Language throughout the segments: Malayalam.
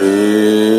Hư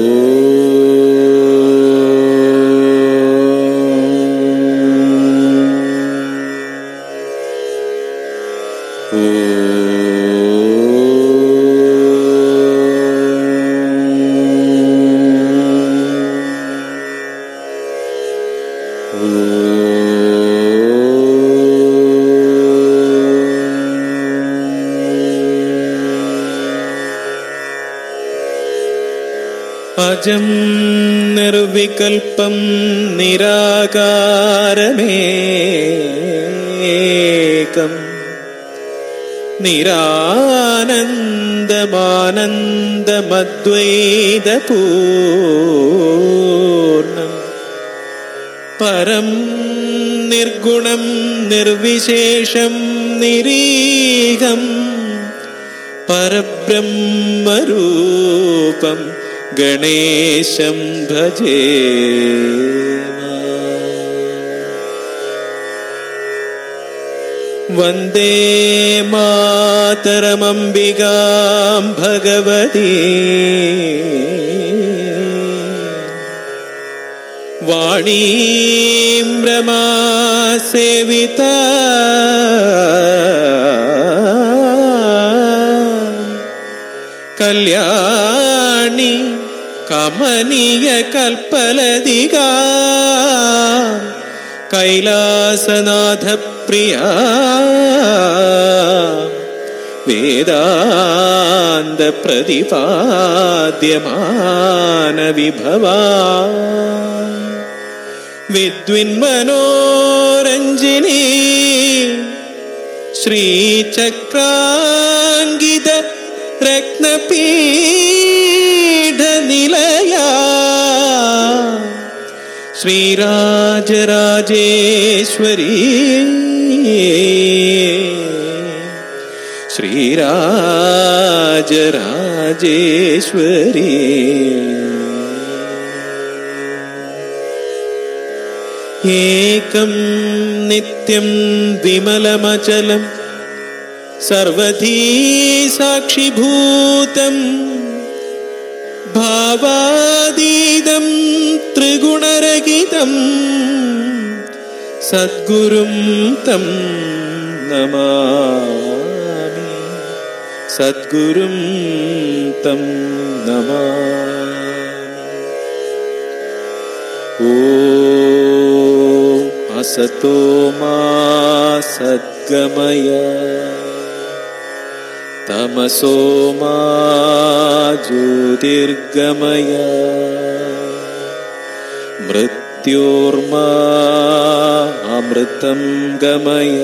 അജം നിർവികൽപ്പം നിരാകാരമേകം. നിരാനന്ദമാനന്ദമദ്വൈതപൂർണം. പരം നിർഗുണം നിർവിശേഷം നിരീഹം. പരബ്രഹ്മരൂപം गणेशं भजे। वन्दे मातरमम्बिकां भगवती। वाणीं रमा सेविता കമനീയ കൽപ്പലതിക കൈലാസനാഥ പ്രിയ വേദാന്ത പ്രതിപാദ്യമാന വിഭവ വിദ്വിന്മനോരഞ്ജിനി ശ്രീചക്രാങ്കിത രത്നപീഠനിലയ श्रीराजराजेश्वरी। श्रीराजराजेश्वरी। एकं नित्यं विमलमचलं सर्वधी साक्षीभूतं भावादीदम् सद्गुरुं तं नमामि सद्गुरुं तं नमामि ॐ असतो मा सद्गमय तमसो मा ज्योतिर्गमय मृत् മൃത്യോർമാ അമൃതം ഗമയ.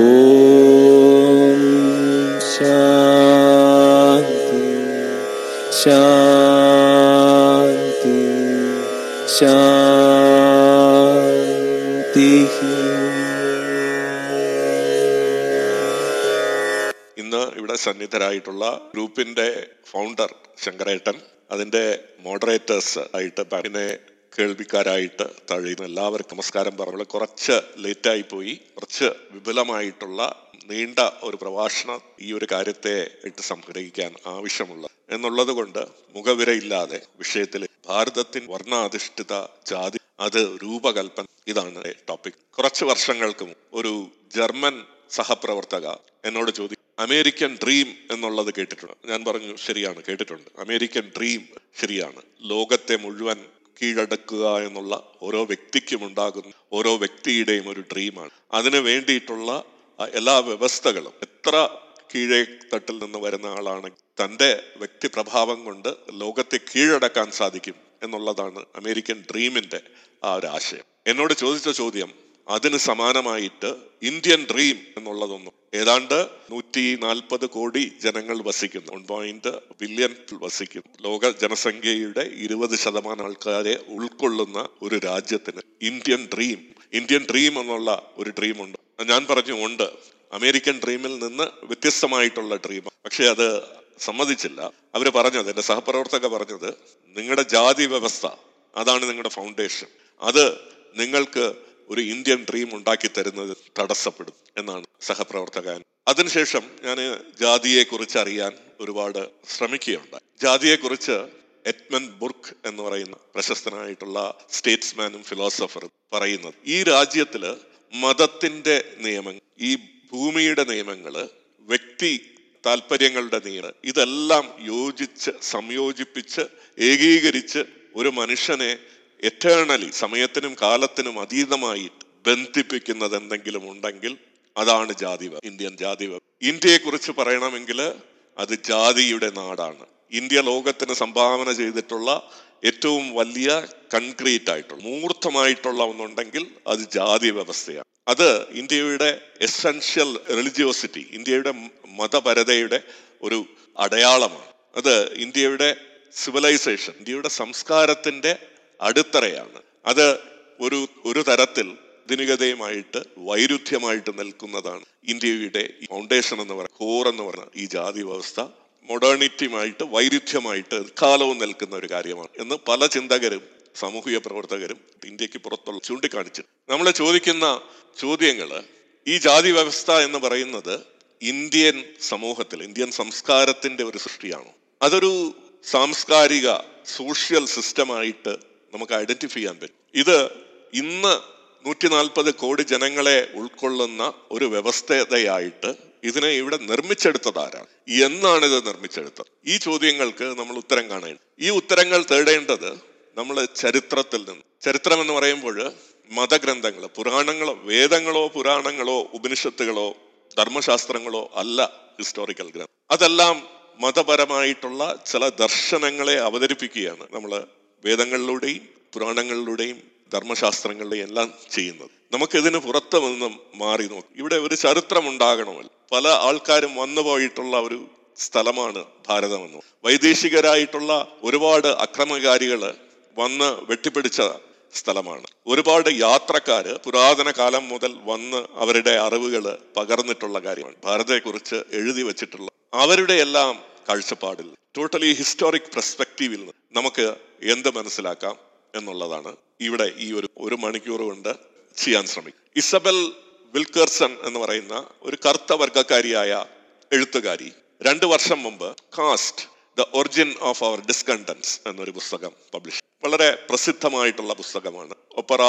ഓം ശാന്തി ശാന്തി ശാന്തി. ഇന്ന് ഇവിടെ സന്നിധരായിട്ടുള്ള ഗ്രൂപ്പിന്റെ ഫൗണ്ടർ ശങ്കരേട്ടൻ. അതിന്റെ മോഡറേറ്റേഴ്സ് ആയിട്ട് പിന്നെ കേൾവിക്കാരായിട്ട് തഴയുന്ന എല്ലാവർക്കും നമസ്കാരം പറഞ്ഞു കുറച്ച് ലേറ്റായി പോയി. കുറച്ച് വിപുലമായിട്ടുള്ള നീണ്ട ഒരു പ്രഭാഷണം ഈ ഒരു കാര്യത്തെ ഇട്ട് സംഗ്രഹിക്കാൻ ആവശ്യമുള്ള എന്നുള്ളത് കൊണ്ട് മുഖവിരയില്ലാതെ വിഷയത്തിൽ ഭാരതത്തിൻ വർണാധിഷ്ഠിത ജാതി അത് രൂപകൽപ്പന ഇതാണ് ടോപ്പിക് കുറച്ച് വർഷങ്ങൾക്ക് ഒരു ജർമ്മൻ സഹപ്രവർത്തക എന്നോട് ചോദിച്ചു അമേരിക്കൻ ഡ്രീം എന്നുള്ളത് കേട്ടിട്ടുണ്ട്. ഞാൻ പറഞ്ഞു ശരിയാണ് കേട്ടിട്ടുണ്ട്. അമേരിക്കൻ ഡ്രീം ശരിയാണ്. ലോകത്തെ മുഴുവൻ കീഴടക്കുക എന്നുള്ള ഓരോ വ്യക്തിക്കും ഉണ്ടാകുന്ന ഓരോ വ്യക്തിയുടെയും ഒരു ഡ്രീമാണ് അതിന് വേണ്ടിയിട്ടുള്ള എല്ലാ വ്യവസ്ഥകളും. എത്ര കീഴേ തട്ടിൽ നിന്ന് വരുന്ന ആളാണ് തന്റെ വ്യക്തിപ്രഭാവം കൊണ്ട് ലോകത്തെ കീഴടക്കാൻ സാധിക്കും എന്നുള്ളതാണ് അമേരിക്കൻ ഡ്രീമിന്റെ ആ ഒരു ആശയം. എന്നോട് ചോദിച്ച ചോദ്യം അതിന് സമാനമായിട്ട് ഇന്ത്യൻ ഡ്രീം എന്നുള്ളതൊന്നും ഏതാണ്ട് നൂറ്റി നാൽപ്പത് കോടി ജനങ്ങൾ വസിക്കുന്നു. വൺ പോയിന്റ് ബില്യൺ വസിക്കുന്നു. ലോക ജനസംഖ്യയുടെ ഇരുപത് ശതമാനം ആൾക്കാരെ ഉൾക്കൊള്ളുന്ന ഒരു രാജ്യത്തിന് ഇന്ത്യൻ ഡ്രീം. ഇന്ത്യൻ ഡ്രീം എന്നുള്ള ഒരു ഡ്രീം ഉണ്ട് ഞാൻ പറഞ്ഞു ഉണ്ട്. അമേരിക്കൻ ഡ്രീമിൽ നിന്ന് വ്യത്യസ്തമായിട്ടുള്ള ഡ്രീം. പക്ഷെ അത് സമ്മതിച്ചില്ല. അവർ പറഞ്ഞത് എന്റെ സഹപ്രവർത്തക പറഞ്ഞത് നിങ്ങളുടെ ജാതി വ്യവസ്ഥ അതാണ് നിങ്ങളുടെ ഫൗണ്ടേഷൻ അത് നിങ്ങൾക്ക് ഒരു ഇന്ത്യൻ ഡ്രീം ഉണ്ടാക്കി തരുന്നത് തടസ്സപ്പെടും എന്നാണ് സഹപ്രവർത്തകൻ. അതിനുശേഷം ഞാൻ ജാതിയെക്കുറിച്ച് അറിയാൻ ഒരുപാട് ശ്രമിക്കുകയുണ്ടായി. ജാതിയെക്കുറിച്ച് എറ്റ്മൻ ബുർക്ക് എന്ന് പറയുന്ന പ്രശസ്തനായിട്ടുള്ള സ്റ്റേറ്റ്സ്മാനും ഫിലോസഫറും പറയുന്നത് ഈ രാജ്യത്തിൽ മതത്തിന്റെ നിയമങ്ങൾ ഈ ഭൂമിയുടെ നിയമങ്ങൾ വ്യക്തി താല്പര്യങ്ങളുടെ നിയമം ഇതെല്ലാം യോജിച്ച് സംയോജിപ്പിച്ച് ഏകീകരിച്ച് ഒരു മനുഷ്യനെ എറ്റേണലി സമയത്തിനും കാലത്തിനും അതീതമായിട്ട് ബന്ധിപ്പിക്കുന്നത് എന്തെങ്കിലും ഉണ്ടെങ്കിൽ അതാണ് ജാതി ഇന്ത്യൻ ജാതി ഇന്ത്യയെ കുറിച്ച് പറയണമെങ്കിൽ അത് ജാതിയുടെ നാടാണ്. ഇന്ത്യ ലോകത്തിന് സംഭാവന ചെയ്തിട്ടുള്ള ഏറ്റവും വലിയ കൺക്രീറ്റ് ആയിട്ടുള്ള മൂർത്തമായിട്ടുള്ള ഒന്നുണ്ടെങ്കിൽ അത് ജാതി വ്യവസ്ഥയാണ് അത് ഇന്ത്യയുടെ എസെൻഷ്യൽ റിലിജിയോസിറ്റി ഇന്ത്യയുടെ മതപരതയുടെ ഒരു അടയാളമാണ്. അത് ഇന്ത്യയുടെ സിവിലൈസേഷൻ ഇന്ത്യയുടെ സംസ്കാരത്തിന്റെ അടിത്തറയാണ്. അത് ഒരു ഒരു തരത്തിൽ ആധുനികതയുമായിട്ട് വൈരുദ്ധ്യമായിട്ട് നിൽക്കുന്നതാണ് ഇന്ത്യയുടെ ഫൗണ്ടേഷൻ എന്ന് പറയുന്ന കോർ എന്ന് പറയുന്ന ഈ ജാതി വ്യവസ്ഥ മൊഡേണിറ്റിയുമായിട്ട് വൈരുദ്ധ്യമായിട്ട് കാലവും നിൽക്കുന്ന ഒരു കാര്യമാണ് എന്ന് പല ചിന്തകരും സാമൂഹിക പ്രവർത്തകരും ഇന്ത്യയ്ക്ക് പുറത്തുള്ള ചൂണ്ടിക്കാണിച്ചു നമ്മൾ ചോദിക്കുന്ന ചോദ്യങ്ങൾ ഈ ജാതി വ്യവസ്ഥ എന്ന് പറയുന്നത് ഇന്ത്യൻ സമൂഹത്തിൽ ഇന്ത്യൻ സംസ്കാരത്തിന്റെ ഒരു സൃഷ്ടിയാണോ? അതൊരു സാംസ്കാരിക സോഷ്യൽ സിസ്റ്റമായിട്ട് നമുക്ക് ഐഡന്റിഫൈ ചെയ്യാൻ പറ്റും. ഇത് ഇന്ന് നൂറ്റി നാൽപ്പത് കോടി ജനങ്ങളെ ഉൾക്കൊള്ളുന്ന ഒരു വ്യവസ്ഥതയായിട്ട് ഇതിനെ ഇവിടെ നിർമ്മിച്ചെടുത്തത് ആരാണ്? എന്നാണ് ഇത് നിർമ്മിച്ചെടുത്തത്. ഈ ചോദ്യങ്ങൾക്ക് നമ്മൾ ഉത്തരം കാണേണ്ടത്. ഈ ഉത്തരങ്ങൾ തേടേണ്ടത് നമ്മൾ ചരിത്രത്തിൽ നിന്ന്. ചരിത്രം എന്ന് പറയുമ്പോൾ മതഗ്രന്ഥങ്ങൾ പുരാണങ്ങളോ വേദങ്ങളോ പുരാണങ്ങളോ ഉപനിഷത്തുകളോ ധർമ്മശാസ്ത്രങ്ങളോ അല്ല ഹിസ്റ്റോറിക്കൽ ഗ്രന്ഥം. അതെല്ലാം മതപരമായിട്ടുള്ള ചില ദർശനങ്ങളെ അവതരിപ്പിക്കുകയാണ് നമ്മൾ വേദങ്ങളിലൂടെയും പുരാണങ്ങളിലൂടെയും ധർമ്മശാസ്ത്രങ്ങളുടെയും എല്ലാം ചെയ്യുന്നത്. നമുക്കിതിന് പുറത്ത് നിന്നും മാറി നോക്കും. ഇവിടെ ഒരു ചരിത്രം ഉണ്ടാകണമല്ലോ പല ആൾക്കാരും വന്നുപോയിട്ടുള്ള ഒരു സ്ഥലമാണ് ഭാരതമെന്ന്. വൈദേശികരായിട്ടുള്ള ഒരുപാട് അക്രമകാരികൾ വന്ന് വെട്ടിപ്പിടിച്ച സ്ഥലമാണ്. ഒരുപാട് യാത്രക്കാര് പുരാതന കാലം മുതൽ വന്ന് അവരുടെ അറിവുകൾ പകർന്നിട്ടുള്ള കാര്യമാണ്. ഭാരതത്തെക്കുറിച്ച് എഴുതി വച്ചിട്ടുള്ള അവരുടെ എല്ലാം കാഴ്ചപ്പാടിൽ ടോട്ടലി ഹിസ്റ്റോറിക് പെർസ്പെക്റ്റീവിൽ നിന്ന് നമുക്ക് എന്ത് മനസ്സിലാക്കാം എന്നുള്ളതാണ്. ഇവിടെ ഈ ഒരു ഒരു മണിക്കൂർ കൊണ്ട് ചെയ്യാൻ ശ്രമിക്കും. ഇസബൽ വിൽക്കേഴ്സൺ എന്ന് പറയുന്ന ഒരു കറുത്ത വർഗക്കാരിയായ എഴുത്തുകാരി രണ്ട് വർഷം മുമ്പ് caste the origin of our discontents എന്നൊരു പുസ്തകം പബ്ലിഷ് വളരെ പ്രസിദ്ധമായിട്ടുള്ള പുസ്തകമാണ്. ഒപ്പറ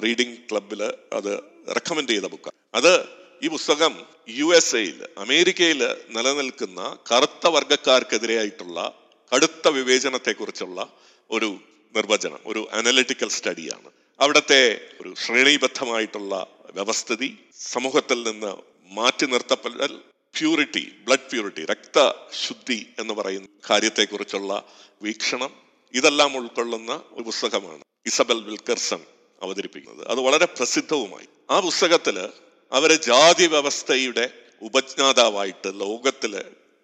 റീഡിംഗ് ക്ലബിൽ അത് റെക്കമെൻഡ് ചെയ്ത ബുക്കാണ്. അത് ഈ പുസ്തകം യു എസ് എയിൽ അമേരിക്കയിൽ നിലനിൽക്കുന്ന കറുത്ത വർഗക്കാർക്കെതിരെയായിട്ടുള്ള കടുത്ത വിവേചനത്തെക്കുറിച്ചുള്ള ഒരു നിർവചനം ഒരു അനലിറ്റിക്കൽ സ്റ്റഡിയാണ് അവിടുത്തെ ഒരു ശ്രേണീബദ്ധമായിട്ടുള്ള വ്യവസ്ഥിതി സമൂഹത്തിൽ നിന്ന് മാറ്റി നിർത്തപ്പെടൽ പ്യൂരിറ്റി ബ്ലഡ് പ്യൂരിറ്റി രക്തശുദ്ധി എന്ന് പറയുന്ന കാര്യത്തെക്കുറിച്ചുള്ള വീക്ഷണം ഇതെല്ലാം ഉൾക്കൊള്ളുന്ന ഒരു പുസ്തകമാണ് ഇസബൽ വിൽക്കർസൺ അവതരിപ്പിക്കുന്നത്. അത് വളരെ പ്രസിദ്ധവുമായി. ആ പുസ്തകത്തിൽ അവരെ ജാതി വ്യവസ്ഥയുടെ ഉപജ്ഞാതാവായിട്ട് ലോകത്തിൽ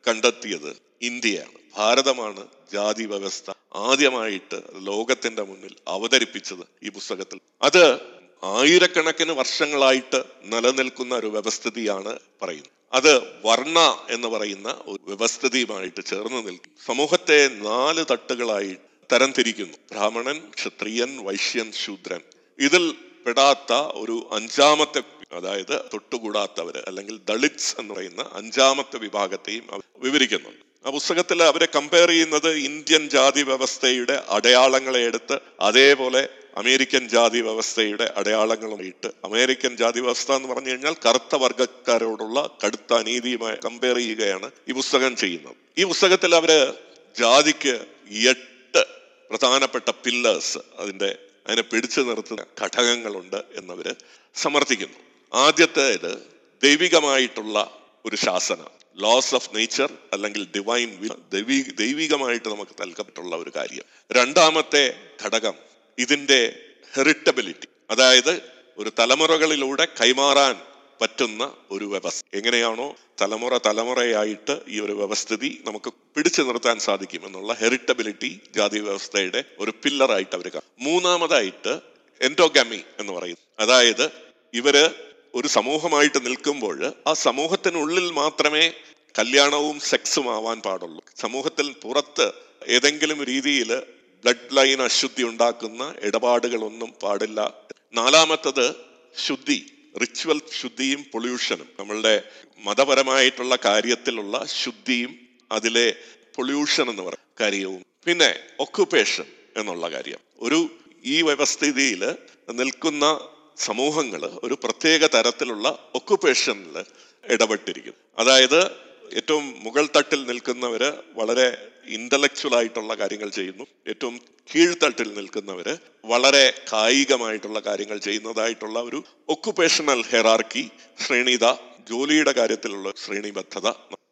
കണ്ടെത്തിയത് ഇന്ത്യയാണ്. ഭാരതമാണ് ജാതി വ്യവസ്ഥ ആദ്യമായിട്ട് ലോകത്തിന്റെ മുന്നിൽ അവതരിപ്പിച്ചത് ഈ പുസ്തകത്തിൽ. അത് ആയിരക്കണക്കിന് വർഷങ്ങളായിട്ട് നിലനിൽക്കുന്ന ഒരു വ്യവസ്ഥിതിയാണ് പറയുന്നത്. അത് വർണ എന്ന് പറയുന്ന ഒരു വ്യവസ്ഥിതിയുമായിട്ട് ചേർന്ന് നിൽക്കും. സമൂഹത്തെ നാല് തട്ടുകളായി തരംതിരിക്കുന്നു. ബ്രാഹ്മണൻ ക്ഷത്രിയൻ വൈശ്യൻ ശൂദ്രൻ. ഇതിൽ പെടാത്ത ഒരു അഞ്ചാമത്തെ അതായത് തൊട്ടുകൂടാത്തവര് അല്ലെങ്കിൽ ദളിത്സ് എന്ന് പറയുന്ന അഞ്ചാമത്തെ വിഭാഗത്തെയും വിവരിക്കുന്നു. വിവരിക്കുന്നുണ്ട് ആ പുസ്തകത്തിൽ അവരെ കമ്പയർ ചെയ്യുന്നത് ഇന്ത്യൻ ജാതി വ്യവസ്ഥയുടെ അടയാളങ്ങളെ എടുത്ത് അതേപോലെ അമേരിക്കൻ ജാതി വ്യവസ്ഥയുടെ അടയാളങ്ങളുമായിട്ട്. അമേരിക്കൻ ജാതി വ്യവസ്ഥ എന്ന് പറഞ്ഞു കഴിഞ്ഞാൽ കറുത്ത വർഗക്കാരോടുള്ള കടുത്ത അനീതിയുമായി കമ്പയർ ചെയ്യുകയാണ് ഈ പുസ്തകം ചെയ്യുന്നത്. ഈ പുസ്തകത്തിൽ അവർ ജാതിക്ക് എട്ട് പ്രധാനപ്പെട്ട പില്ലേഴ്സ് അതിന്റെ അതിനെ പിടിച്ചു നിർത്തുന്ന ഘടകങ്ങളുണ്ട് എന്നവര് സമർത്ഥിക്കുന്നു. ആദ്യത്തേത് ദൈവികമായിട്ടുള്ള ഒരു ശാസനം. ലോസ് ഓഫ് നേച്ചർ അല്ലെങ്കിൽ ഡിവൈൻ ദൈവീ ദൈവികമായിട്ട് നമുക്ക് നൽകപ്പെട്ടുള്ള ഒരു കാര്യം. രണ്ടാമത്തെ ഘടകം ഇതിന്റെ ഹെറിറ്റബിലിറ്റി അതായത് ഒരു തലമുറകളിലൂടെ കൈമാറാൻ പറ്റുന്ന ഒരു വ്യവസ്ഥ. എങ്ങനെയാണോ തലമുറ തലമുറയായിട്ട് ഈ ഒരു വ്യവസ്ഥിതി നമുക്ക് പിടിച്ചു നിർത്താൻ സാധിക്കും എന്നുള്ള ഹെറിറ്റബിലിറ്റി ജാതി വ്യവസ്ഥയുടെ ഒരു പില്ലറായിട്ട് അവർ കാണും. മൂന്നാമതായിട്ട് എൻഡോഗാമി എന്ന് പറയും അതായത് ഇവർ ഒരു സമൂഹമായിട്ട് നിൽക്കുമ്പോൾ ആ സമൂഹത്തിനുള്ളിൽ മാത്രമേ കല്യാണവും സെക്സും ആവാൻ പാടുള്ളൂ. സമൂഹത്തിൽ പുറത്ത് ഏതെങ്കിലും രീതിയിൽ ബ്ലഡ് ലൈൻ അശുദ്ധി ഉണ്ടാക്കുന്ന ഇടപാടുകളൊന്നും പാടില്ല. നാലാമത്തത് ശുദ്ധി റിച്വൽ ശുദ്ധിയും പൊള്യൂഷനും നമ്മളുടെ മതപരമായിട്ടുള്ള കാര്യത്തിലുള്ള ശുദ്ധിയും അതിലെ പൊള്യൂഷൻ എന്ന് പറയുന്ന കാര്യവും. പിന്നെ ഒക്കുപേഷൻ എന്നുള്ള കാര്യം. ഒരു ഈ വ്യവസ്ഥിതിയിൽ നിൽക്കുന്ന സമൂഹങ്ങൾ ഒരു പ്രത്യേക തരത്തിലുള്ള ഒക്കുപേഷനിൽ ഇടപെട്ടിരിക്കുന്നു. അതായത് ഏറ്റവും മുകൾ തട്ടിൽ നിൽക്കുന്നവര് വളരെ ഇന്റലക്ച്വൽ ആയിട്ടുള്ള കാര്യങ്ങൾ ചെയ്യുന്നു. ഏറ്റവും കീഴ്ത്തട്ടിൽ നിൽക്കുന്നവര് വളരെ കായികമായിട്ടുള്ള കാര്യങ്ങൾ ചെയ്യുന്നതായിട്ടുള്ള ഒരു ഒക്കുപേഷണൽ ഹെറാർക്കി ശ്രേണിത ജോലിയുടെ കാര്യത്തിലുള്ള ശ്രേണിബദ്ധത.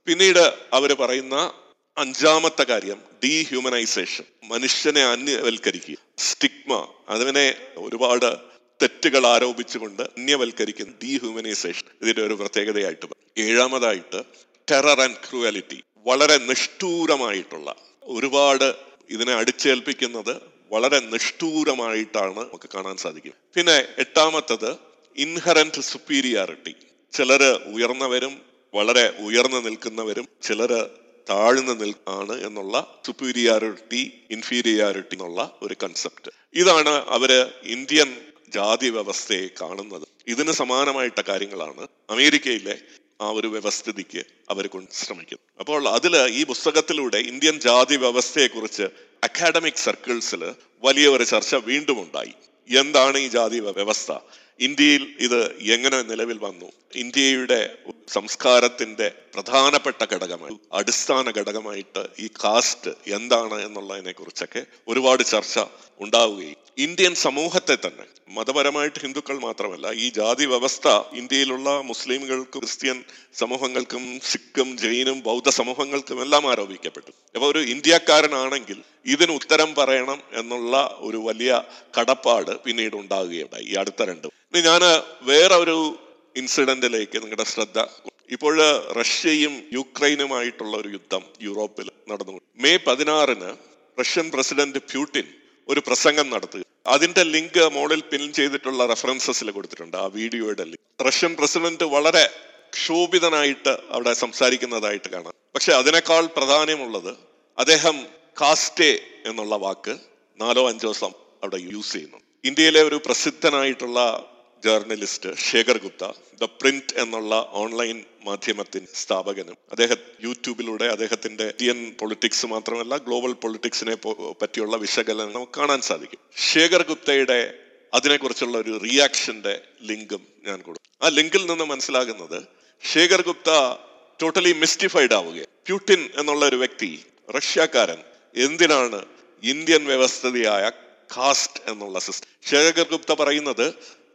പിന്നീട് അവർ പറയുന്ന അഞ്ചാമത്തെ കാര്യം ഡീഹ്യൂമനൈസേഷൻ മനുഷ്യനെ അന്യവൽക്കരിക്കുക. സ്റ്റിഗ്മ അതിനെ ഒരുപാട് തെറ്റുകൾ ആരോപിച്ചുകൊണ്ട് അന്യവൽക്കരിക്കുന്ന ഡീഹ്യൂമനൈസേഷൻ ഇതിന്റെ ഒരു പ്രത്യേകതയായിട്ട്. ഏഴാമതായിട്ട് ടെറർ ആൻഡ് ക്രൂവാലിറ്റി വളരെ നിഷ്ഠൂരമായിട്ടുള്ള ഒരുപാട് ഇതിനെ അടിച്ചേൽപ്പിക്കുന്നത് വളരെ നിഷ്ഠൂരമായിട്ടാണ് നമുക്ക് കാണാൻ സാധിക്കും പിന്നെ എട്ടാമത്തത് ഇൻഹറന്റ് സുപ്പീരിയാറിറ്റി ചിലര് ഉയർന്നവരും വളരെ ഉയർന്നു നിൽക്കുന്നവരും ചിലര് താഴ്ന്നു നിൽ ആണ് എന്നുള്ള സുപ്പീരിയാരിറ്റി ഇൻഫീരിയാരിറ്റി എന്നുള്ള ഒരു കൺസെപ്റ്റ്. ഇതാണ് അവർ ഇന്ത്യൻ ജാതി വ്യവസ്ഥയെ കാണുന്നത് ഇതിന് സമാനമായിട്ട കാര്യങ്ങളാണ്. അമേരിക്കയിലെ ആ ഒരു വ്യവസ്ഥിതിക്ക് അവർ കൊണ്ട് ശ്രമിക്കുന്നത് അപ്പോൾ അതിൽ ഈ പുസ്തകത്തിലൂടെ ഇന്ത്യൻ ജാതി വ്യവസ്ഥയെക്കുറിച്ച് അക്കാഡമിക് സർക്കിൾസിൽ വലിയ ഒരു ചർച്ച വീണ്ടും ഉണ്ടായി. എന്താണ് ഈ ജാതി വ്യവസ്ഥ ഇന്ത്യയിൽ ഇത് എങ്ങനെ നിലവിൽ വന്നു? ഇന്ത്യയുടെ സംസ്കാരത്തിന്റെ പ്രധാനപ്പെട്ട ഘടകമായി അടിസ്ഥാന ഘടകമായിട്ട് ഈ കാസ്റ്റ് എന്താണ് എന്നുള്ളതിനെ കുറിച്ചൊക്കെ ഒരുപാട് ചർച്ച ഉണ്ടാവുകയും. ഇന്ത്യൻ സമൂഹത്തെ തന്നെ മതപരമായിട്ട് ഹിന്ദുക്കൾ മാത്രമല്ല ഈ ജാതി വ്യവസ്ഥ ഇന്ത്യയിലുള്ള മുസ്ലിമുകൾക്കും ക്രിസ്ത്യൻ സമൂഹങ്ങൾക്കും സിഖും ജൈനും ബൗദ്ധ സമൂഹങ്ങൾക്കും എല്ലാം ആരോപിക്കപ്പെട്ടു. അപ്പൊ ഒരു ഇന്ത്യക്കാരനാണെങ്കിൽ ഇതിന് ഉത്തരം പറയണം എന്നുള്ള ഒരു വലിയ കടപ്പാട് പിന്നീട് ഉണ്ടാകുകയുണ്ടായി ഈ അടുത്ത രണ്ടും ഇനി ഞാൻ വേറെ ഒരു ഇൻസിഡന്റിലേക്ക് നിങ്ങളുടെ ശ്രദ്ധ ഇപ്പോൾ റഷ്യയും യുക്രൈനുമായിട്ടുള്ള ഒരു യുദ്ധം യൂറോപ്പിൽ നടന്നു. മെയ് പതിനാറിന് റഷ്യൻ പ്രസിഡന്റ് പ്യൂട്ടിൻ ഒരു പ്രസംഗം നടത്തുക അതിന്റെ ലിങ്ക് മോളിൽ പിൻ ചെയ്തിട്ടുള്ള റെഫറൻസസിൽ കൊടുത്തിട്ടുണ്ട് ആ വീഡിയോയുടെ ലിങ്ക്. റഷ്യൻ പ്രസിഡന്റ് വളരെ ക്ഷോഭിതനായിട്ട് അവിടെ സംസാരിക്കുന്നതായിട്ട് കാണാം. പക്ഷെ അതിനേക്കാൾ പ്രധാനമുള്ളത് അദ്ദേഹം കാസ്റ്റേ എന്നുള്ള വാക്ക് നാലോ അഞ്ചോ അവിടെ യൂസ് ചെയ്യുന്നു. ഇന്ത്യയിലെ ഒരു പ്രസിദ്ധനായിട്ടുള്ള journalist Shekhar Gupta the print എന്നുള്ള ഓൺലൈൻ മാധ്യമത്തിന്റെ സ്ഥാപകനും. അദ്ദേഹം യൂട്യൂബിലൂടെ അദ്ദേഹത്തിന്റെ ഇന്ത്യൻ പൊളിറ്റിക്സ് മാത്രമല്ല ഗ്ലോബൽ പൊളിറ്റിക്സിനെ പറ്റിയുള്ള വിശകലനം കാണാൻ സാധിക്കും. ശേഖർ ഗുപ്തയുടെ അതിനെക്കുറിച്ചുള്ള ഒരു റിയാക്ഷന്റെ ലിങ്കും ഞാൻ കൊടുക്കും ആ ലിങ്കിൽ നിന്ന് മനസ്സിലാകുന്നത് ശേഖർ ഗുപ്ത ടോട്ടലി മിസ്റ്റിഫൈഡ് ആവുകയാണ്. പ്യൂട്ടിൻ എന്നുള്ള ഒരു വ്യക്തി റഷ്യക്കാരൻ എന്തിനാണ് ഇന്ത്യൻ വ്യവസ്ഥിതിയായ കാസ്റ്റ് എന്നുള്ള സിസ്റ്റം. ശേഖർ ഗുപ്ത പറയുന്നത്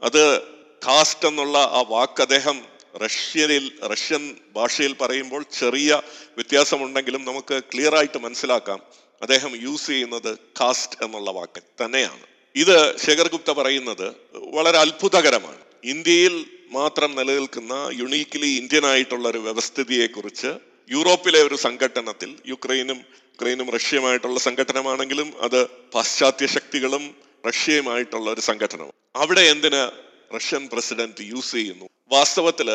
അത് കാസ്റ്റ് എന്നുള്ള ആ വാക്ക് അദ്ദേഹം റഷ്യനിൽ റഷ്യൻ ഭാഷയിൽ പറയുമ്പോൾ ചെറിയ വ്യത്യാസമുണ്ടെങ്കിലും നമുക്ക് ക്ലിയർ ആയിട്ട് മനസ്സിലാക്കാം. അദ്ദേഹം യൂസ് ചെയ്യുന്നത് കാസ്റ്റ് എന്നുള്ള വാക്ക് തന്നെയാണ്. ഇത് ശേഖർ ഗുപ്ത പറയുന്നത് വളരെ അത്ഭുതകരമാണ്. ഇന്ത്യയിൽ മാത്രം നിലനിൽക്കുന്ന യുണീക്ലി ഇന്ത്യൻ ആയിട്ടുള്ള ഒരു വ്യവസ്ഥിതിയെ കുറിച്ച് യൂറോപ്പിലെ ഒരു സംഘടനത്തിൽ യുക്രൈനും യുക്രൈനും റഷ്യയുമായിട്ടുള്ള സംഘടനമാണെങ്കിലും അത് പാശ്ചാത്യ ശക്തികളും റഷ്യയുമായിട്ടുള്ള ഒരു സംഘടന അവിടെ എന്തിന് റഷ്യൻ പ്രസിഡന്റ് യൂസ് ചെയ്യുന്നു? വാസ്തവത്തിൽ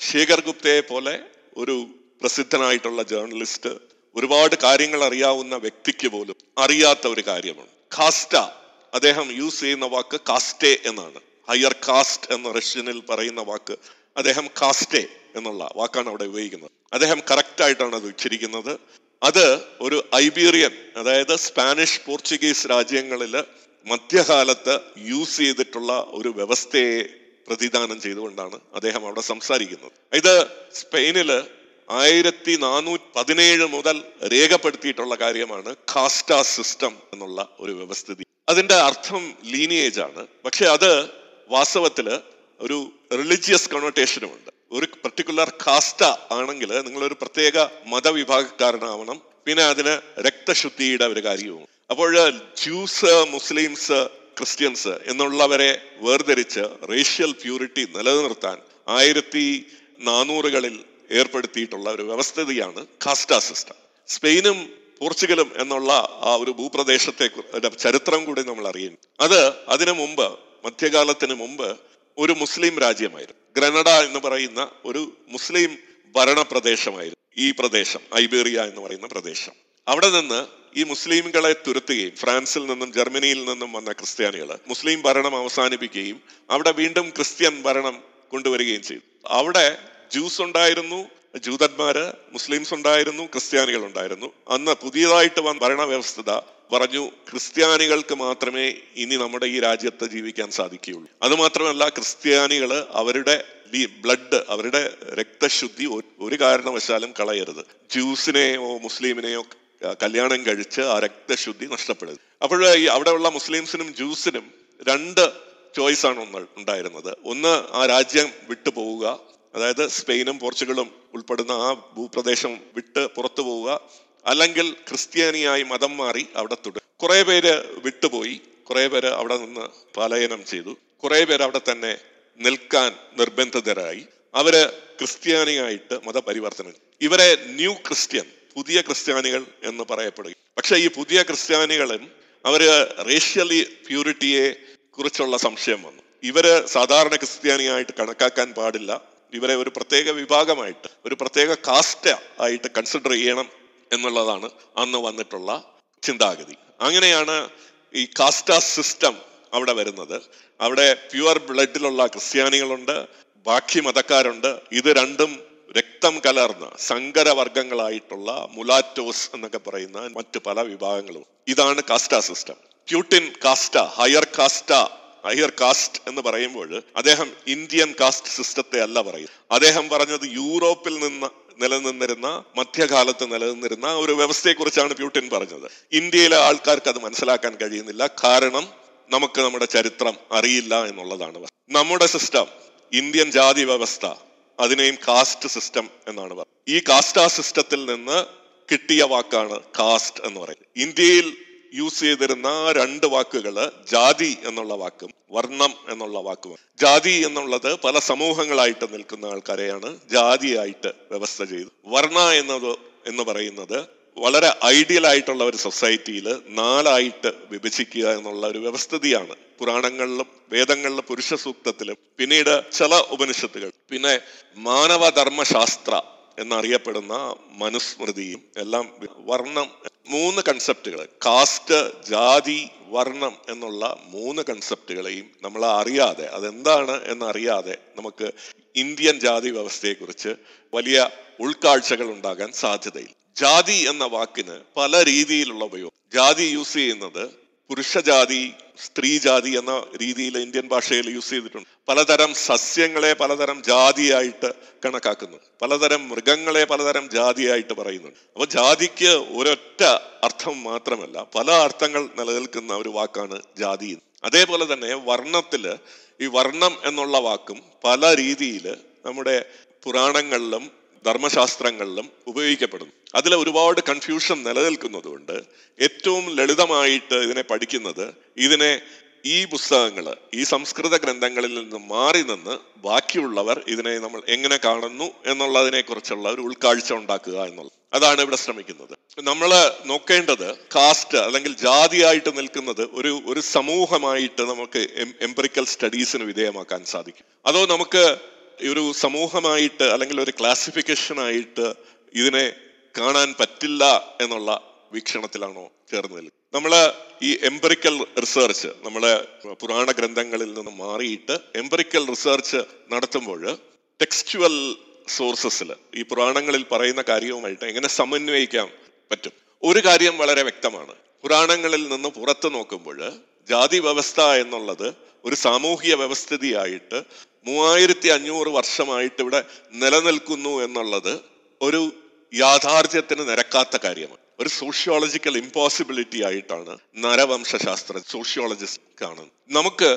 ശേഖർ ഗുപ്തയെ പോലെ ഒരു പ്രസിദ്ധനായിട്ടുള്ള ജേർണലിസ്റ്റ് ഒരുപാട് കാര്യങ്ങൾ അറിയാവുന്ന വ്യക്തിക്ക് പോലും അറിയാത്ത ഒരു കാര്യമാണ്. കാസ്റ്റ അദ്ദേഹം യൂസ് ചെയ്യുന്ന വാക്ക് കാസ്റ്റേ എന്നാണ്. ഹയർ കാസ്റ്റ് എന്ന് റഷ്യനിൽ പറയുന്ന വാക്ക് അദ്ദേഹം കാസ്റ്റേ എന്നുള്ള വാക്കാണ് അവിടെ ഉപയോഗിക്കുന്നത്. അദ്ദേഹം കറക്റ്റ് ആയിട്ടാണ് അത് ഉച്ചരിക്കുന്നത്. അത് ഒരു ഐബീറിയൻ അതായത് സ്പാനിഷ് പോർച്ചുഗീസ് രാജ്യങ്ങളിൽ മധ്യകാലത്ത് യൂസ് ചെയ്തിട്ടുള്ള ഒരു വ്യവസ്ഥയെ പ്രതിദാനം ചെയ്തുകൊണ്ടാണ് അദ്ദേഹം അവിടെ സംസാരിക്കുന്നത്. ഇത് സ്പെയിനിൽ ആയിരത്തി നാനൂറ്റി പതിനേഴ് മുതൽ രേഖപ്പെടുത്തിയിട്ടുള്ള കാര്യമാണ് കാസ്റ്റാ സിസ്റ്റം എന്നുള്ള ഒരു വ്യവസ്ഥിതി. അതിന്റെ അർത്ഥം ലീനിയേജ് ആണ്. പക്ഷെ അത് വാസ്തവത്തിൽ ഒരു റിലിജിയസ് കണോട്ടേഷനുമുണ്ട് ഒരു പർട്ടിക്കുലർ കാസ്റ്റ ആണെങ്കിൽ നിങ്ങൾ ഒരു പ്രത്യേക മതവിഭാഗക്കാരനാവണം പിന്നെ അതിന് രക്തശുദ്ധിയുടെ ഒരു കാര്യവും. അപ്പോൾ ജ്യൂസ് മുസ്ലിംസ് ക്രിസ്ത്യൻസ് എന്നുള്ളവരെ വേർതിരിച്ച് റേഷ്യൽ പ്യൂരിറ്റി നിലനിർത്താൻ ആയിരത്തി നാനൂറുകളിൽ ഏർപ്പെടുത്തിയിട്ടുള്ള ഒരു വ്യവസ്ഥിതിയാണ് കാസ്റ്റ സിസ്റ്റം. സ്പെയിനും പോർച്ചുഗലും എന്നുള്ള ആ ഒരു ഭൂപ്രദേശത്തെ ചരിത്രം കൂടി നമ്മൾ അറിയുന്നു. അത് അതിനു മുമ്പ് മധ്യകാലത്തിന് മുമ്പ് ഒരു മുസ്ലിം രാജ്യമായിരുന്നു. ഗ്രനഡ എന്ന് പറയുന്ന ഒരു മുസ്ലിം ഭരണ പ്രദേശമായിരുന്നു ഈ പ്രദേശം ഐബേറിയ എന്ന് പറയുന്ന പ്രദേശം. അവിടെ നിന്ന് ഈ മുസ്ലിംകളെ തുരത്തുകയും ഫ്രാൻസിൽ നിന്നും ജർമ്മനിയിൽ നിന്നും വന്ന ക്രിസ്ത്യാനികൾ മുസ്ലിം ഭരണം അവസാനിപ്പിക്കുകയും അവിടെ വീണ്ടും ക്രിസ്ത്യൻ ഭരണം കൊണ്ടുവരികയും ചെയ്തു. അവിടെ ജ്യൂസ് ഉണ്ടായിരുന്നു ജൂതന്മാര് മുസ്ലിംസ് ഉണ്ടായിരുന്നു ക്രിസ്ത്യാനികൾ ഉണ്ടായിരുന്നു അന്ന് പുതിയതായിട്ട് വന്ന ഭരണവ്യവസ്ഥത പറഞ്ഞു ക്രിസ്ത്യാനികൾക്ക് മാത്രമേ ഇനി നമ്മുടെ ഈ രാജ്യത്ത് ജീവിക്കാൻ സാധിക്കുകയുള്ളൂ. അത് മാത്രമല്ല ക്രിസ്ത്യാനികൾ അവരുടെ ബ്ലഡ് അവരുടെ രക്തശുദ്ധി ഒരു കാരണവശാലും കളയരുത്. ജ്യൂസിനെയോ മുസ്ലിമിനെയോ കല്യാണം കഴിച്ച് ആ രക്തശുദ്ധി നഷ്ടപ്പെടരുത് അപ്പോൾ ഈ അവിടെയുള്ള മുസ്ലിംസിനും ജ്യൂസിനും രണ്ട് ചോയ്സാണ് ഒന്ന് ഉണ്ടായിരുന്നത്. ഒന്ന് ആ രാജ്യം വിട്ടു പോവുക അതായത് സ്പെയിനും പോർച്ചുഗലും ഉൾപ്പെടുന്ന ആ ഭൂപ്രദേശം വിട്ട് പുറത്തു പോവുക അല്ലെങ്കിൽ ക്രിസ്ത്യാനിയായി മതം മാറി അവിടെ തുടരും കുറെ പേര് വിട്ടുപോയി കുറെ പേര് അവിടെ നിന്ന് പലായനം ചെയ്തു കുറെ പേര് അവിടെ തന്നെ നിൽക്കാൻ നിർബന്ധിതരായി അവർ ക്രിസ്ത്യാനിയായിട്ട് മതപരിവർത്തനം. ഇവരെ ന്യൂ ക്രിസ്ത്യൻ പുതിയ ക്രിസ്ത്യാനികൾ എന്ന് പറയപ്പെടുകയും പക്ഷെ ഈ പുതിയ ക്രിസ്ത്യാനികളും അവർ റേഷ്യലി പ്യൂരിറ്റിയെ കുറിച്ചുള്ള സംശയം വന്നു ഇവർ സാധാരണ ക്രിസ്ത്യാനിയായിട്ട് കണക്കാക്കാൻ പാടില്ല ഇവരെ ഒരു പ്രത്യേക വിഭാഗമായിട്ട് ഒരു പ്രത്യേക കാസ്റ്റ് ആയിട്ട് കൺസിഡർ ചെയ്യണം എന്നുള്ളതാണ് അന്ന് വന്നിട്ടുള്ള ചിന്താഗതി. അങ്ങനെയാണ് ഈ കാസ്റ്റ സിസ്റ്റം അവിടെ വരുന്നത്. അവിടെ പ്യുവർ ബ്ലഡിലുള്ള ക്രിസ്ത്യാനികളുണ്ട് ബാക്കി മതക്കാരുണ്ട്. ഇത് രണ്ടും രക്തം കലർന്ന സങ്കരവർഗങ്ങളായിട്ടുള്ള മുലാറ്റോസ് എന്നൊക്കെ പറയുന്ന മറ്റു പല വിഭാഗങ്ങളും. ഇതാണ് caste system cutin caste higher caste higher caste എന്ന് പറയുമ്പോൾ അദ്ദേഹം ഇന്ത്യൻ കാസ്റ്റ് സിസ്റ്റത്തെ അല്ല പറയും അദ്ദേഹം പറഞ്ഞത് യൂറോപ്പിൽ നിന്ന് നിലനിന്നിരുന്ന മധ്യകാലത്ത് നിലനിന്നിരുന്ന ഒരു വ്യവസ്ഥയെക്കുറിച്ചാണ് പ്യൂട്ടിൻ പറഞ്ഞത്. ഇന്ത്യയിലെ ആൾക്കാർക്ക് അത് മനസ്സിലാക്കാൻ കഴിയുന്നില്ല. കാരണം നമുക്ക് നമ്മുടെ ചരിത്രം അറിയില്ല എന്നുള്ളതാണ്. നമ്മുടെ സിസ്റ്റം ഇന്ത്യൻ ജാതി വ്യവസ്ഥ അതിനെയും കാസ്റ്റ് സിസ്റ്റം എന്നാണ് പറയുന്നത്. ഈ കാസ്റ്റാ സിസ്റ്റത്തിൽ നിന്ന് കിട്ടിയ വാക്കാണ് കാസ്റ്റ് എന്ന് പറയുന്നത്. ഇന്ത്യയിൽ യൂസ് ചെയ്തിരുന്ന രണ്ട് വാക്കുകൾ ജാതി എന്നുള്ള വാക്കും വർണം എന്നുള്ള വാക്കും ജാതി എന്നുള്ളത് പല സമൂഹങ്ങളായിട്ട് നിൽക്കുന്ന ആൾക്കാരെയാണ് ജാതിയായിട്ട് വ്യവസ്ഥ ചെയ്തു. വർണ എന്നത് എന്ന് പറയുന്നത് വളരെ ഐഡിയൽ ആയിട്ടുള്ള ഒരു സൊസൈറ്റിയിൽ നാലായിട്ട് വിഭജിക്കുക എന്നുള്ള ഒരു വ്യവസ്ഥിതിയാണ്. പുരാണങ്ങളിലും വേദങ്ങളിലും പുരുഷ സൂക്തത്തിലും പിന്നീട് ചില ഉപനിഷത്തുകൾ. പിന്നെ മാനവധർമ്മശാസ്ത്ര എന്നറിയപ്പെടുന്ന മനുസ്മൃതിയും എല്ലാം വർണം മൂന്ന് കൺസെപ്റ്റുകൾ കാസ്റ്റ് ജാതി വർണം എന്നുള്ള മൂന്ന് കൺസെപ്റ്റുകളെയും നമ്മൾ അറിയാതെ അതെന്താണ് എന്നറിയാതെ നമുക്ക് ഇന്ത്യൻ ജാതി വ്യവസ്ഥയെക്കുറിച്ച് വലിയ ഉൾക്കാഴ്ചകൾ ഉണ്ടാകാൻ സാധ്യതയില്ല. ജാതി എന്ന വാക്കിന് പല രീതിയിലുള്ള ഉപയോഗം. ജാതി യൂസ് ചെയ്യുന്നത് പുരുഷജാതി സ്ത്രീജാതി എന്ന രീതിയിൽ ഇന്ത്യൻ ഭാഷയിൽ യൂസ് ചെയ്തിട്ടുണ്ട്. പലതരം സസ്യങ്ങളെ പലതരം ജാതിയായിട്ട് കണക്കാക്കുന്നു. പലതരം മൃഗങ്ങളെ പലതരം ജാതിയായിട്ട് പറയുന്നുണ്ട്. അപ്പൊ ജാതിക്ക് ഒരൊറ്റ അർത്ഥം മാത്രമല്ല പല അർത്ഥങ്ങൾ നിലനിൽക്കുന്ന ഒരു വാക്കാണ് ജാതി അതേപോലെ തന്നെ വർണത്തിൽ ഈ വർണം എന്നുള്ള വാക്കും പല രീതിയിൽ നമ്മുടെ പുരാണങ്ങളിലും ധർമ്മശാസ്ത്രങ്ങളിലും ഉപയോഗിക്കപ്പെടുന്നു. അതിൽ ഒരുപാട് കൺഫ്യൂഷൻ നിലനിൽക്കുന്നതുകൊണ്ട് ഏറ്റവും ലളിതമായിട്ട് ഇതിനെ പഠിക്കുന്നത് ഇതിനെ ഈ പുസ്തകങ്ങൾ ഈ സംസ്കൃത ഗ്രന്ഥങ്ങളിൽ നിന്ന് മാറി നിന്ന് ബാക്കിയുള്ളവർ ഇതിനെ നമ്മൾ എങ്ങനെ കാണുന്നു എന്നുള്ളതിനെ കുറിച്ചുള്ള ഒരു ഉൾക്കാഴ്ച ഉണ്ടാക്കുക എന്നുള്ളത്. അതാണ് ഇവിടെ ശ്രമിക്കുന്നത്. നമ്മൾ നോക്കേണ്ടത് കാസ്റ്റ് അല്ലെങ്കിൽ ജാതിയായിട്ട് നിൽക്കുന്നത് ഒരു ഒരു സമൂഹമായിട്ട് നമുക്ക് എംപറിക്കൽ സ്റ്റഡീസിന് വിധേയമാക്കാൻ സാധിക്കും. അതോ നമുക്ക് ഒരു സമൂഹമായിട്ട് അല്ലെങ്കിൽ ഒരു ക്ലാസിഫിക്കേഷനായിട്ട് ഇതിനെ കാണാൻ പറ്റില്ല എന്നുള്ള വീക്ഷണത്തിലാണോ നിൽക്കുന്നത്? നമ്മൾ ഈ എംപറിക്കൽ റിസർച്ച് നമ്മളെ പുരാണ ഗ്രന്ഥങ്ങളിൽ നിന്ന് മാറിയിട്ട് എംപറിക്കൽ റിസർച്ച് നടത്തുമ്പോൾ ടെക്സ്റ്റുവൽ സോഴ്സസിൽ ഈ പുരാണങ്ങളിൽ പറയുന്ന കാര്യവുമായിട്ട് എങ്ങനെ സമന്വയിക്കാൻ പറ്റും? ഒരു കാര്യം വളരെ വ്യക്തമാണ്. പുരാണങ്ങളിൽ നിന്ന് പുറത്തു നോക്കുമ്പോൾ ജാതി വ്യവസ്ഥ എന്നുള്ളത് ഒരു സാമൂഹിക വ്യവസ്ഥിതിയായിട്ട് മൂവായിരത്തി അഞ്ഞൂറ് വർഷമായിട്ട് ഇവിടെ നിലനിൽക്കുന്നു എന്നുള്ളത് ഒരു യാഥാർത്ഥ്യത്തിന് നിരക്കാത്ത കാര്യമാണ്. ഒരു സോഷ്യോളജിക്കൽ ഇമ്പോസിബിലിറ്റി ആയിട്ടാണ് നരവംശാസ്ത്ര സോഷ്യോളജിസ്റ്റ് കാണുന്നത് നമുക്ക്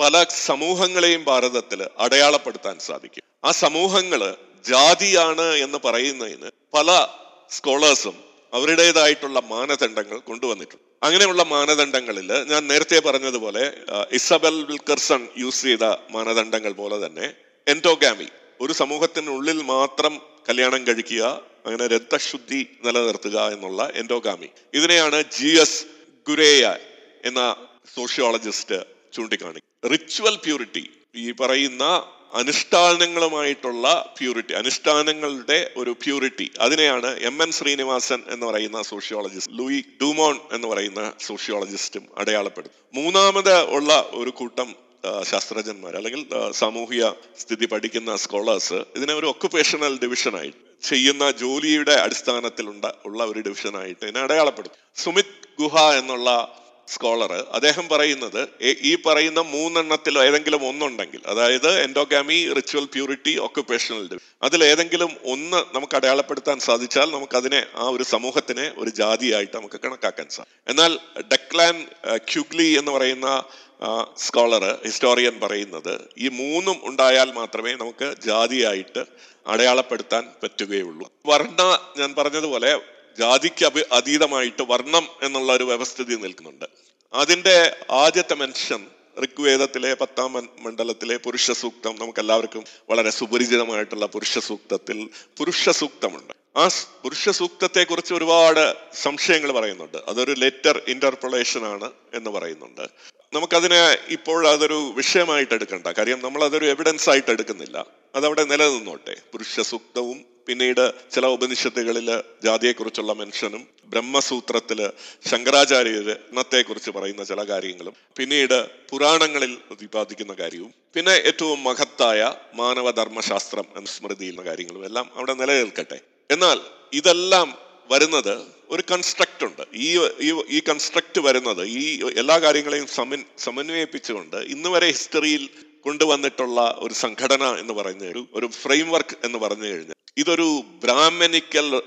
പല സമൂഹങ്ങളെയും ഭാരതത്തിൽ അടയാളപ്പെടുത്താൻ സാധിക്കും. ആ സമൂഹങ്ങൾ ജാതിയാണ് എന്ന് പറയുന്നതിന് പല സ്കോളേഴ്സും അവരുടേതായിട്ടുള്ള മാനദണ്ഡങ്ങൾ കൊണ്ടുവന്നിട്ടുണ്ട്. അങ്ങനെയുള്ള മാനദണ്ഡങ്ങളിൽ ഞാൻ നേരത്തെ പറഞ്ഞതുപോലെ ഇസബൽ വിൽക്കർസൺ യൂസ് ചെയ്ത മാനദണ്ഡങ്ങൾ പോലെ തന്നെ എന്റോഗാമി ഒരു സമൂഹത്തിനുള്ളിൽ മാത്രം കല്യാണം കഴിക്കുക അങ്ങനെ രക്തശുദ്ധി നിലനിർത്തുക എന്നുള്ള എൻഡോഗാമി. ഇതിനെയാണ് ജി എസ് ഗുരേയ എന്ന സോഷ്യോളജിസ്റ്റ് ചൂണ്ടിക്കാണിക്കും റിച്വൽ പ്യൂരിറ്റി ഈ പറയുന്ന അനുഷ്ഠാനങ്ങളുമായിട്ടുള്ള പ്യൂരിറ്റി അനുഷ്ഠാനങ്ങളുടെ ഒരു പ്യൂരിറ്റി അതിനെയാണ് എം എൻ ശ്രീനിവാസൻ എന്ന് പറയുന്ന സോഷ്യോളജിസ്റ്റ് ലൂയി ഡൂമോൺ എന്ന് പറയുന്ന സോഷ്യോളജിസ്റ്റും അടയാളപ്പെടും മൂന്നാമത് ഉള്ള ഒരു കൂട്ടം ശാസ്ത്രജ്ഞന്മാർ അല്ലെങ്കിൽ സാമൂഹിക സ്ഥിതി പഠിക്കുന്ന സ്കോളേഴ്സ് ഇതിനെ ഒരു ഒക്കുപേഷണൽ ഡിവിഷനായിട്ട് ചെയ്യുന്ന ജോലിയുടെ അടിസ്ഥാനത്തിൽ ഉണ്ട ഉള്ള ഒരു ഡിവിഷനായിട്ട് ഇതിനെ അടയാളപ്പെടുത്തും. സുമിത് ഗുഹ എന്നുള്ള സ്കോളർ അദ്ദേഹം പറയുന്നത് ഈ പറയുന്ന മൂന്നെണ്ണത്തിൽ ഏതെങ്കിലും ഒന്നുണ്ടെങ്കിൽ അതായത് എൻഡോഗാമി റിച്വൽ പ്യൂരിറ്റി ഒക്കുപേഷണൽ അതിൽ ഏതെങ്കിലും ഒന്ന് നമുക്ക് അടയാളപ്പെടുത്താൻ സാധിച്ചാൽ നമുക്ക് അതിനെ ആ ഒരു സമൂഹത്തിനെ ഒരു ജാതിയായിട്ട് നമുക്ക് കണക്കാക്കാൻ സാധിക്കും. എന്നാൽ ഡെക്ലാൻ ക്യുഗ്ലി എന്ന് പറയുന്ന സ്കോളർ ഹിസ്റ്റോറിയൻ പറയുന്നത് ഈ മൂന്നും ഉണ്ടായാൽ മാത്രമേ നമുക്ക് ജാതിയായിട്ട് അടയാളപ്പെടുത്താൻ പറ്റുകയുള്ളൂ. വർണ ഞാൻ പറഞ്ഞതുപോലെ ജാതിക്ക് അഭി അതീതമായിട്ട് വർണം എന്നുള്ള ഒരു വ്യവസ്ഥിതി നിൽക്കുന്നുണ്ട്. അതിന്റെ ആദ്യത്തെ മെൻഷൻ ഋഗ്വേദത്തിലെ പത്താം മണ്ഡലത്തിലെ പുരുഷ സൂക്തം നമുക്ക് എല്ലാവർക്കും വളരെ സുപരിചിതമായിട്ടുള്ള പുരുഷ സൂക്തത്തിൽ പുരുഷ സൂക്തമുണ്ട് ആ പുരുഷ സൂക്തത്തെ കുറിച്ച് ഒരുപാട് സംശയങ്ങൾ പറയുന്നുണ്ട്. അതൊരു ലെറ്റർ ഇന്റർപ്രളേഷൻ ആണ് എന്ന് പറയുന്നുണ്ട്. നമുക്കതിനെ ഇപ്പോൾ അതൊരു വിഷയമായിട്ട് എടുക്കണ്ട. കാര്യം നമ്മൾ അതൊരു എവിഡൻസ് ആയിട്ട് എടുക്കുന്നില്ല. അതവിടെ നിലനിന്നോട്ടെ. പുരുഷ സൂക്തവും പിന്നീട് ചില ഉപനിഷത്തുകളിൽ ജാതിയെക്കുറിച്ചുള്ള മെൻഷനും ബ്രഹ്മസൂത്രത്തിൽ ശങ്കരാചാര്യര് എണ്ണത്തെക്കുറിച്ച് പറയുന്ന ചില കാര്യങ്ങളും പിന്നീട് പുരാണങ്ങളിൽ പ്രതിപാദിക്കുന്ന കാര്യവും പിന്നെ ഏറ്റവും മഹത്തായ മാനവധർമ്മശാസ്ത്രം എന്ന സ്മൃതിയിൽ കാര്യങ്ങളും എല്ലാം അവിടെ നിലനിൽക്കട്ടെ. എന്നാൽ ഇതെല്ലാം വരുന്നത് ഒരു കൺസ്ട്രക്റ്റ് ഉണ്ട്. ഈ ഈ- കൺസ്ട്രക്റ്റ് വരുന്നത് ഈ എല്ലാ കാര്യങ്ങളെയും സമൻ സമന്വയിപ്പിച്ചുകൊണ്ട് ഇന്ന് വരെ ഹിസ്റ്ററിയിൽ കൊണ്ടുവന്നിട്ടുള്ള ഒരു സംഘടന എന്ന് പറയുന്ന ഒരു ഒരു ഫ്രെയിം വർക്ക് എന്ന് പറഞ്ഞു കഴിഞ്ഞാൽ ഇതൊരു ബ്രാഹ്മണിക്കൽ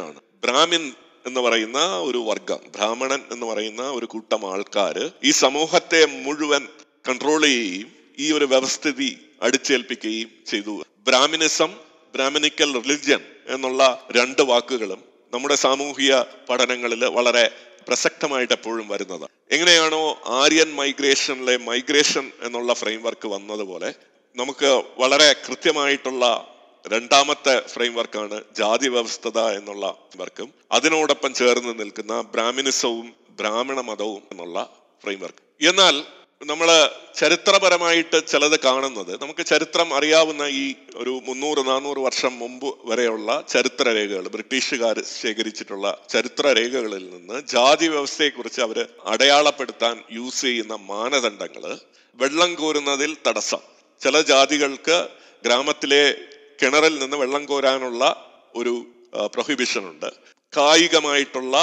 ആണ്. ബ്രാഹ്മിൻ എന്ന് പറയുന്ന ഒരു വർഗം ബ്രാഹ്മണൻ എന്ന് പറയുന്ന ഒരു കൂട്ടം ആൾക്കാർ ഈ സമൂഹത്തെ മുഴുവൻ കൺട്രോൾ ചെയ്യുകയും ഈ ഒരു വ്യവസ്ഥിതി അടിച്ചേൽപ്പിക്കുകയും ചെയ്തു. ബ്രാഹ്മിനിസം ബ്രാഹ്മണിക്കൽ റിലിജ്യൻ എന്നുള്ള രണ്ട് വാക്കുകളും നമ്മുടെ സാമൂഹിക പഠനങ്ങളിൽ വളരെ പ്രസക്തമായിട്ട് എപ്പോഴും വരുന്നത് എങ്ങനെയാണോ ആര്യൻ മൈഗ്രേഷനിലെ മൈഗ്രേഷൻ എന്നുള്ള ഫ്രെയിംവർക്ക് വന്നതുപോലെ നമുക്ക് വളരെ കൃത്യമായിട്ടുള്ള രണ്ടാമത്തെ ഫ്രെയിം വർക്കാണ് ജാതി വ്യവസ്ഥത എന്നുള്ള വർക്കും അതിനോടൊപ്പം ചേർന്ന് നിൽക്കുന്ന ബ്രാഹ്മിനിസവും ബ്രാഹ്മണ മതവും എന്നുള്ള ഫ്രെയിംവർക്ക് എന്നാൽ നമ്മൾ ചരിത്രപരമായിട്ട് ചിലത് കാണുന്നത് നമുക്ക് ചരിത്രം അറിയാവുന്ന ഈ ഒരു മുന്നൂറ് നാനൂറ് വർഷം മുമ്പ് വരെയുള്ള ചരിത്ര രേഖകൾ ബ്രിട്ടീഷുകാർ ശേഖരിച്ചിട്ടുള്ള ചരിത്ര രേഖകളിൽ നിന്ന് ജാതി വ്യവസ്ഥയെക്കുറിച്ച് അവർ അടയാളപ്പെടുത്താൻ യൂസ് ചെയ്യുന്ന മാനദണ്ഡങ്ങൾ വെള്ളം കോരുന്നതിൽ തടസ്സം. ചില ജാതികൾക്ക് ഗ്രാമത്തിലെ കിണറിൽ നിന്ന് വെള്ളം കോരാനുള്ള ഒരു പ്രൊഹിബിഷൻ ഉണ്ട്. കായികമായിട്ടുള്ള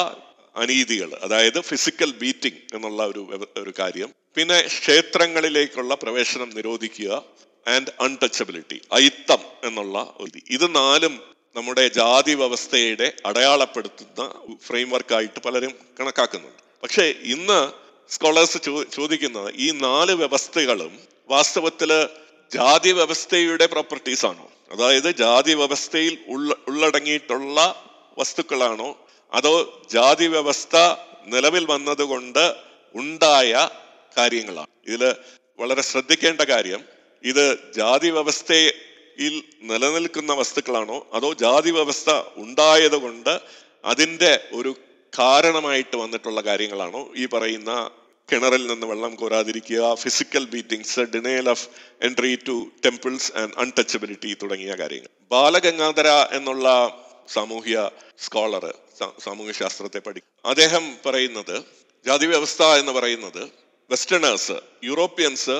അനീതികൾ അതായത് ഫിസിക്കൽ ബീറ്റിംഗ് എന്നുള്ള ഒരു ഒരു കാര്യം പിന്നെ ക്ഷേത്രങ്ങളിലേക്കുള്ള പ്രവേശനം നിരോധിക്കുക ആൻഡ് അൺടച്ചബിലിറ്റി അയിത്തം എന്നുള്ള ഒരു ഇത്. നാലും നമ്മുടെ ജാതി വ്യവസ്ഥയുടെ അടയാളപ്പെടുത്തുന്ന ഫ്രെയിംവർക്കായിട്ട് പലരും കണക്കാക്കുന്നുണ്ട്. പക്ഷേ ഇന്ന് സ്കോളേഴ്സ് ചോദിക്കുന്നത് ഈ നാല് വ്യവസ്ഥകളും വാസ്തവത്തിൽ ജാതി വ്യവസ്ഥയുടെ പ്രോപ്പർട്ടീസ് ആണോ? അതായത് ജാതി വ്യവസ്ഥയിൽ ഉള്ള ഉള്ളടങ്ങിയിട്ടുള്ള വസ്തുക്കളാണോ? അതോ ജാതി വ്യവസ്ഥ നിലവിൽ വന്നതുകൊണ്ട് ഉണ്ടായ കാര്യങ്ങളാണ്. ഇതിൽ വളരെ ശ്രദ്ധിക്കേണ്ട കാര്യം ഇത് ജാതി വ്യവസ്ഥയിൽ നിലനിൽക്കുന്ന വസ്തുക്കളാണോ അതോ ജാതി വ്യവസ്ഥ ഉണ്ടായത് കൊണ്ട് അതിന്റെ ഒരു കാരണമായിട്ട് വന്നിട്ടുള്ള കാര്യങ്ങളാണോ? ഈ പറയുന്ന കിണറിൽ നിന്ന് വെള്ളം കോരാതിരിക്കുക physical beatings denial of entry to temples and untouchability തുടങ്ങിയ കാര്യങ്ങൾ. ബാലഗംഗാധര എന്നുള്ള സാമൂഹ്യ സ്കോളർ സാമൂഹ്യ ശാസ്ത്രത്തെ പഠി അദ്ദേഹം പറയുന്നത് ജാതി വ്യവസ്ഥ എന്ന് പറയുന്നത് വെസ്റ്റേണേഴ്സ് യൂറോപ്യൻസ്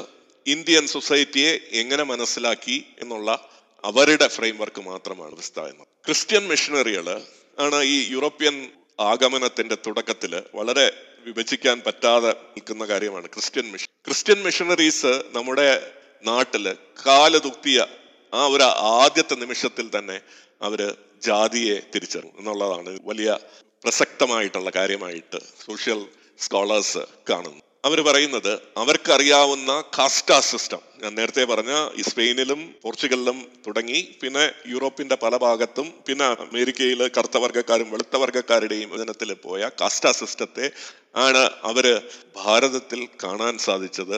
ഇന്ത്യൻ സൊസൈറ്റിയെ എങ്ങനെ മനസ്സിലാക്കി എന്നുള്ള അവരുടെ ഫ്രെയിംവർക്ക് മാത്രമാണ് എന്ന് ക്രിസ്ത്യൻ മിഷണറികൾ ആണ് ഈ യൂറോപ്യൻ ആഗമനത്തിന്റെ തുടക്കത്തിൽ വളരെ വിഭജിക്കാൻ പറ്റാതെ നിൽക്കുന്ന കാര്യമാണ് ക്രിസ്ത്യൻ മിഷൻ ക്രിസ്ത്യൻ മിഷണറീസ് നമ്മുടെ നാട്ടിൽ കാലതുക്തിയ ആ ഒരു ആദ്യത്തെ നിമിഷത്തിൽ തന്നെ അവർ ജാതിയെ തിരിച്ചറിഞ്ഞു എന്നുള്ളതാണ് വലിയ പ്രസക്തമായിട്ടുള്ള കാര്യമായിട്ട് സോഷ്യൽ സ്കോളേഴ്സ് കാണുന്നു അവർ പറയുന്നത് അവർക്കറിയാവുന്ന കാസ്റ്റാ സിസ്റ്റം. ഞാൻ നേരത്തെ പറഞ്ഞ സ്പെയിനിലും പോർച്ചുഗലിലും തുടങ്ങി പിന്നെ യൂറോപ്പിന്റെ പല ഭാഗത്തും പിന്നെ അമേരിക്കയിൽ കറുത്ത വർഗക്കാരും വെളുത്ത വർഗക്കാരുടെയും ഇതിനത്തിൽ പോയ കാസ്റ്റാ സിസ്റ്റത്തെ ആണ് അവർ ഭാരതത്തിൽ കാണാൻ സാധിച്ചത്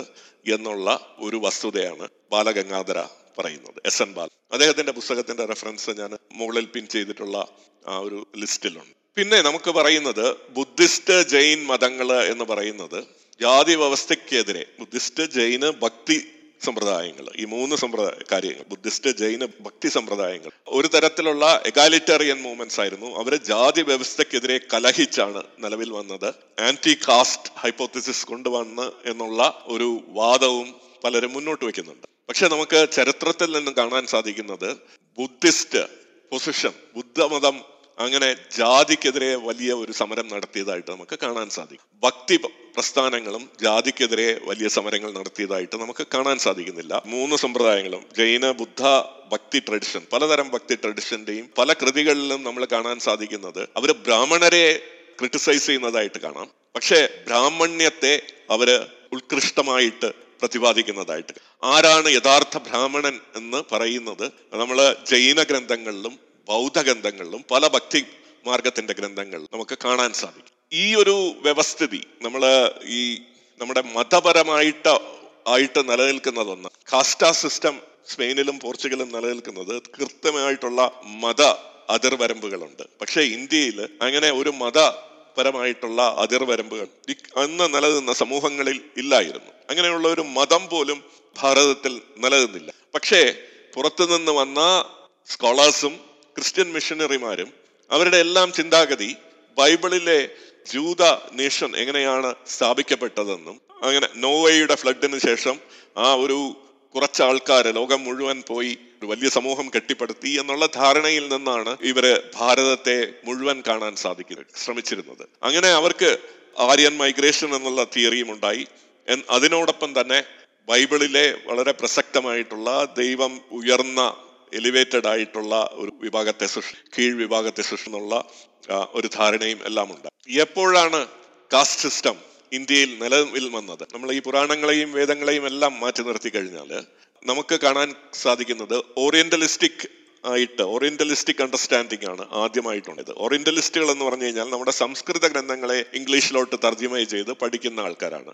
എന്നുള്ള ഒരു വസ്തുതയാണ് ബാലഗംഗാധര പറയുന്നത് എസ് എൻ ബാൽ അദ്ദേഹത്തിന്റെ പുസ്തകത്തിന്റെ റെഫറൻസ് ഞാൻ മുകളിൽ പിൻ ചെയ്തിട്ടുള്ള ആ ഒരു ലിസ്റ്റിലുണ്ട്. പിന്നെ നമുക്ക് പറയുന്നത് ബുദ്ധിസ്റ്റ് ജൈൻ മതങ്ങൾ എന്ന് പറയുന്നത് ജാതി വ്യവസ്ഥയ്ക്കെതിരെ ബുദ്ധിസ്റ്റ് ജൈന ഭക്തി സമ്പ്രദായങ്ങൾ ഈ മൂന്ന് സമ്പ്രദായ കാര്യങ്ങൾ ബുദ്ധിസ്റ്റ് ജൈന ഭക്തി സമ്പ്രദായങ്ങൾ. ഒരു തരത്തിലുള്ള എഗാലിറ്റേറിയൻ മൂവ്മെന്റ്സ് ആയിരുന്നു. അവരെ ജാതി വ്യവസ്ഥക്കെതിരെ കലഹിച്ചാണ് നിലവിൽ വന്നത്. ആന്റി കാസ്റ്റ് ഹൈപ്പോത്തിസിസ് കൊണ്ടുവന്ന് എന്നുള്ള ഒരു വാദവും പലരും മുന്നോട്ട് വെക്കുന്നുണ്ട്. പക്ഷെ നമുക്ക് ചരിത്രത്തിൽ നിന്ന് കാണാൻ സാധിക്കുന്നത് ബുദ്ധിസ്റ്റ് പൊസിഷൻ ബുദ്ധമതം അങ്ങനെ ജാതിക്കെതിരെ വലിയ ഒരു സമരം നടത്തിയതായിട്ട് നമുക്ക് കാണാൻ സാധിക്കും. ഭക്തി പ്രസ്ഥാനങ്ങളും ജാതിക്കെതിരെ വലിയ സമരങ്ങൾ നടത്തിയതായിട്ട് നമുക്ക് കാണാൻ സാധിക്കുന്നില്ല. മൂന്ന് സമ്പ്രദായങ്ങളും ജൈന ബുദ്ധ ഭക്തി ട്രഡിഷൻ പലതരം ഭക്തി ട്രഡിഷന്റെയും പല കൃതികളിലും നമ്മൾ കാണാൻ സാധിക്കുന്നത് അവർ ബ്രാഹ്മണരെ ക്രിട്ടിസൈസ് ചെയ്യുന്നതായിട്ട് കാണാം. പക്ഷേ ബ്രാഹ്മണ്യത്തെ അവർ ഉത്കൃഷ്ടമായിട്ട് പ്രതിപാദിക്കുന്നതായിട്ട്. ആരാണ് യഥാർത്ഥ ബ്രാഹ്മണൻ എന്ന് പറയുന്നത്? നമ്മൾ ജൈന ഗ്രന്ഥങ്ങളിലും ബൗദ്ധ ഗ്രന്ഥങ്ങളിലും പല ഭക്തി മാർഗത്തിന്റെ ഗ്രന്ഥങ്ങൾ നമുക്ക് കാണാൻ സാധിക്കും. ഈ ഒരു വ്യവസ്ഥിതി നമ്മൾ ഈ നമ്മുടെ മതപരമായിട്ട് ആയിട്ട് നിലനിൽക്കുന്നതൊന്ന് കാസ്റ്റാ സിസ്റ്റം സ്പെയിനിലും പോർച്ചുഗലും നിലനിൽക്കുന്നത് കൃത്യമായിട്ടുള്ള മത അതിർവരമ്പുകളുണ്ട്. പക്ഷേ ഇന്ത്യയിൽ അങ്ങനെ ഒരു മത പരമായിട്ടുള്ള അതിർവരമ്പുകൾ അന്ന് നിലനിന്ന സമൂഹങ്ങളിൽ ഇല്ലായിരുന്നു. അങ്ങനെയുള്ള ഒരു മതം പോലും ഭാരതത്തിൽ നിലനിന്നില്ല. പക്ഷേ പുറത്തുനിന്ന് വന്ന സ്കോളേഴ്സും ക്രിസ്ത്യൻ മിഷനറിമാരും അവരുടെ എല്ലാം ചിന്താഗതി ബൈബിളിലെ ജൂത നേഷൻ എങ്ങനെയാണ് സ്ഥാപിക്കപ്പെട്ടതെന്നും അങ്ങനെ നോവയുടെ ഫ്ലഡിന് ശേഷം ആ ഒരു കുറച്ച് ആൾക്കാർ ലോകം മുഴുവൻ പോയി ഒരു വലിയ സമൂഹം കെട്ടിപ്പടുത്തി എന്നുള്ള ധാരണയിൽ നിന്നാണ് ഇവർ ഭാരതത്തെ മുഴുവൻ കാണാൻ സാധിക്കുന്നത് ശ്രമിച്ചിരുന്നത്. അങ്ങനെ അവർക്ക് ആര്യൻ മൈഗ്രേഷൻ എന്നുള്ള തിയറിയും ഉണ്ടായി. അതിനോടൊപ്പം തന്നെ ബൈബിളിലെ വളരെ പ്രസക്തമായിട്ടുള്ള ദൈവം ഉയർന്ന എലിവേറ്റഡ് ആയിട്ടുള്ള ഒരു വിഭാഗത്തെ സൃഷ്ടി കീഴ് വിഭാഗത്തെ സൃഷ്ടിന്നുള്ള ഒരു ധാരണയും എല്ലാം ഉണ്ട്. എപ്പോഴാണ് കാസ്റ്റ് സിസ്റ്റം ഇന്ത്യയിൽ നിലവിൽ വന്നത്? നമ്മൾ ഈ പുരാണങ്ങളെയും വേദങ്ങളെയും എല്ലാം മാറ്റി നിർത്തി കഴിഞ്ഞാൽ നമുക്ക് കാണാൻ സാധിക്കുന്നത് ഓറിയന്റലിസ്റ്റിക് ആയിട്ട് ഓറിയന്റലിസ്റ്റിക് അണ്ടർസ്റ്റാൻഡിംഗ് ആണ് ആദ്യമായിട്ടുള്ളത്. ഓറിയന്റലിസ്റ്റുകൾ എന്ന് പറഞ്ഞു കഴിഞ്ഞാൽ നമ്മുടെ സംസ്കൃത ഗ്രന്ഥങ്ങളെ ഇംഗ്ലീഷിലോട്ട് തർജമ ചെയ്ത് പഠിക്കുന്ന ആൾക്കാരാണ്.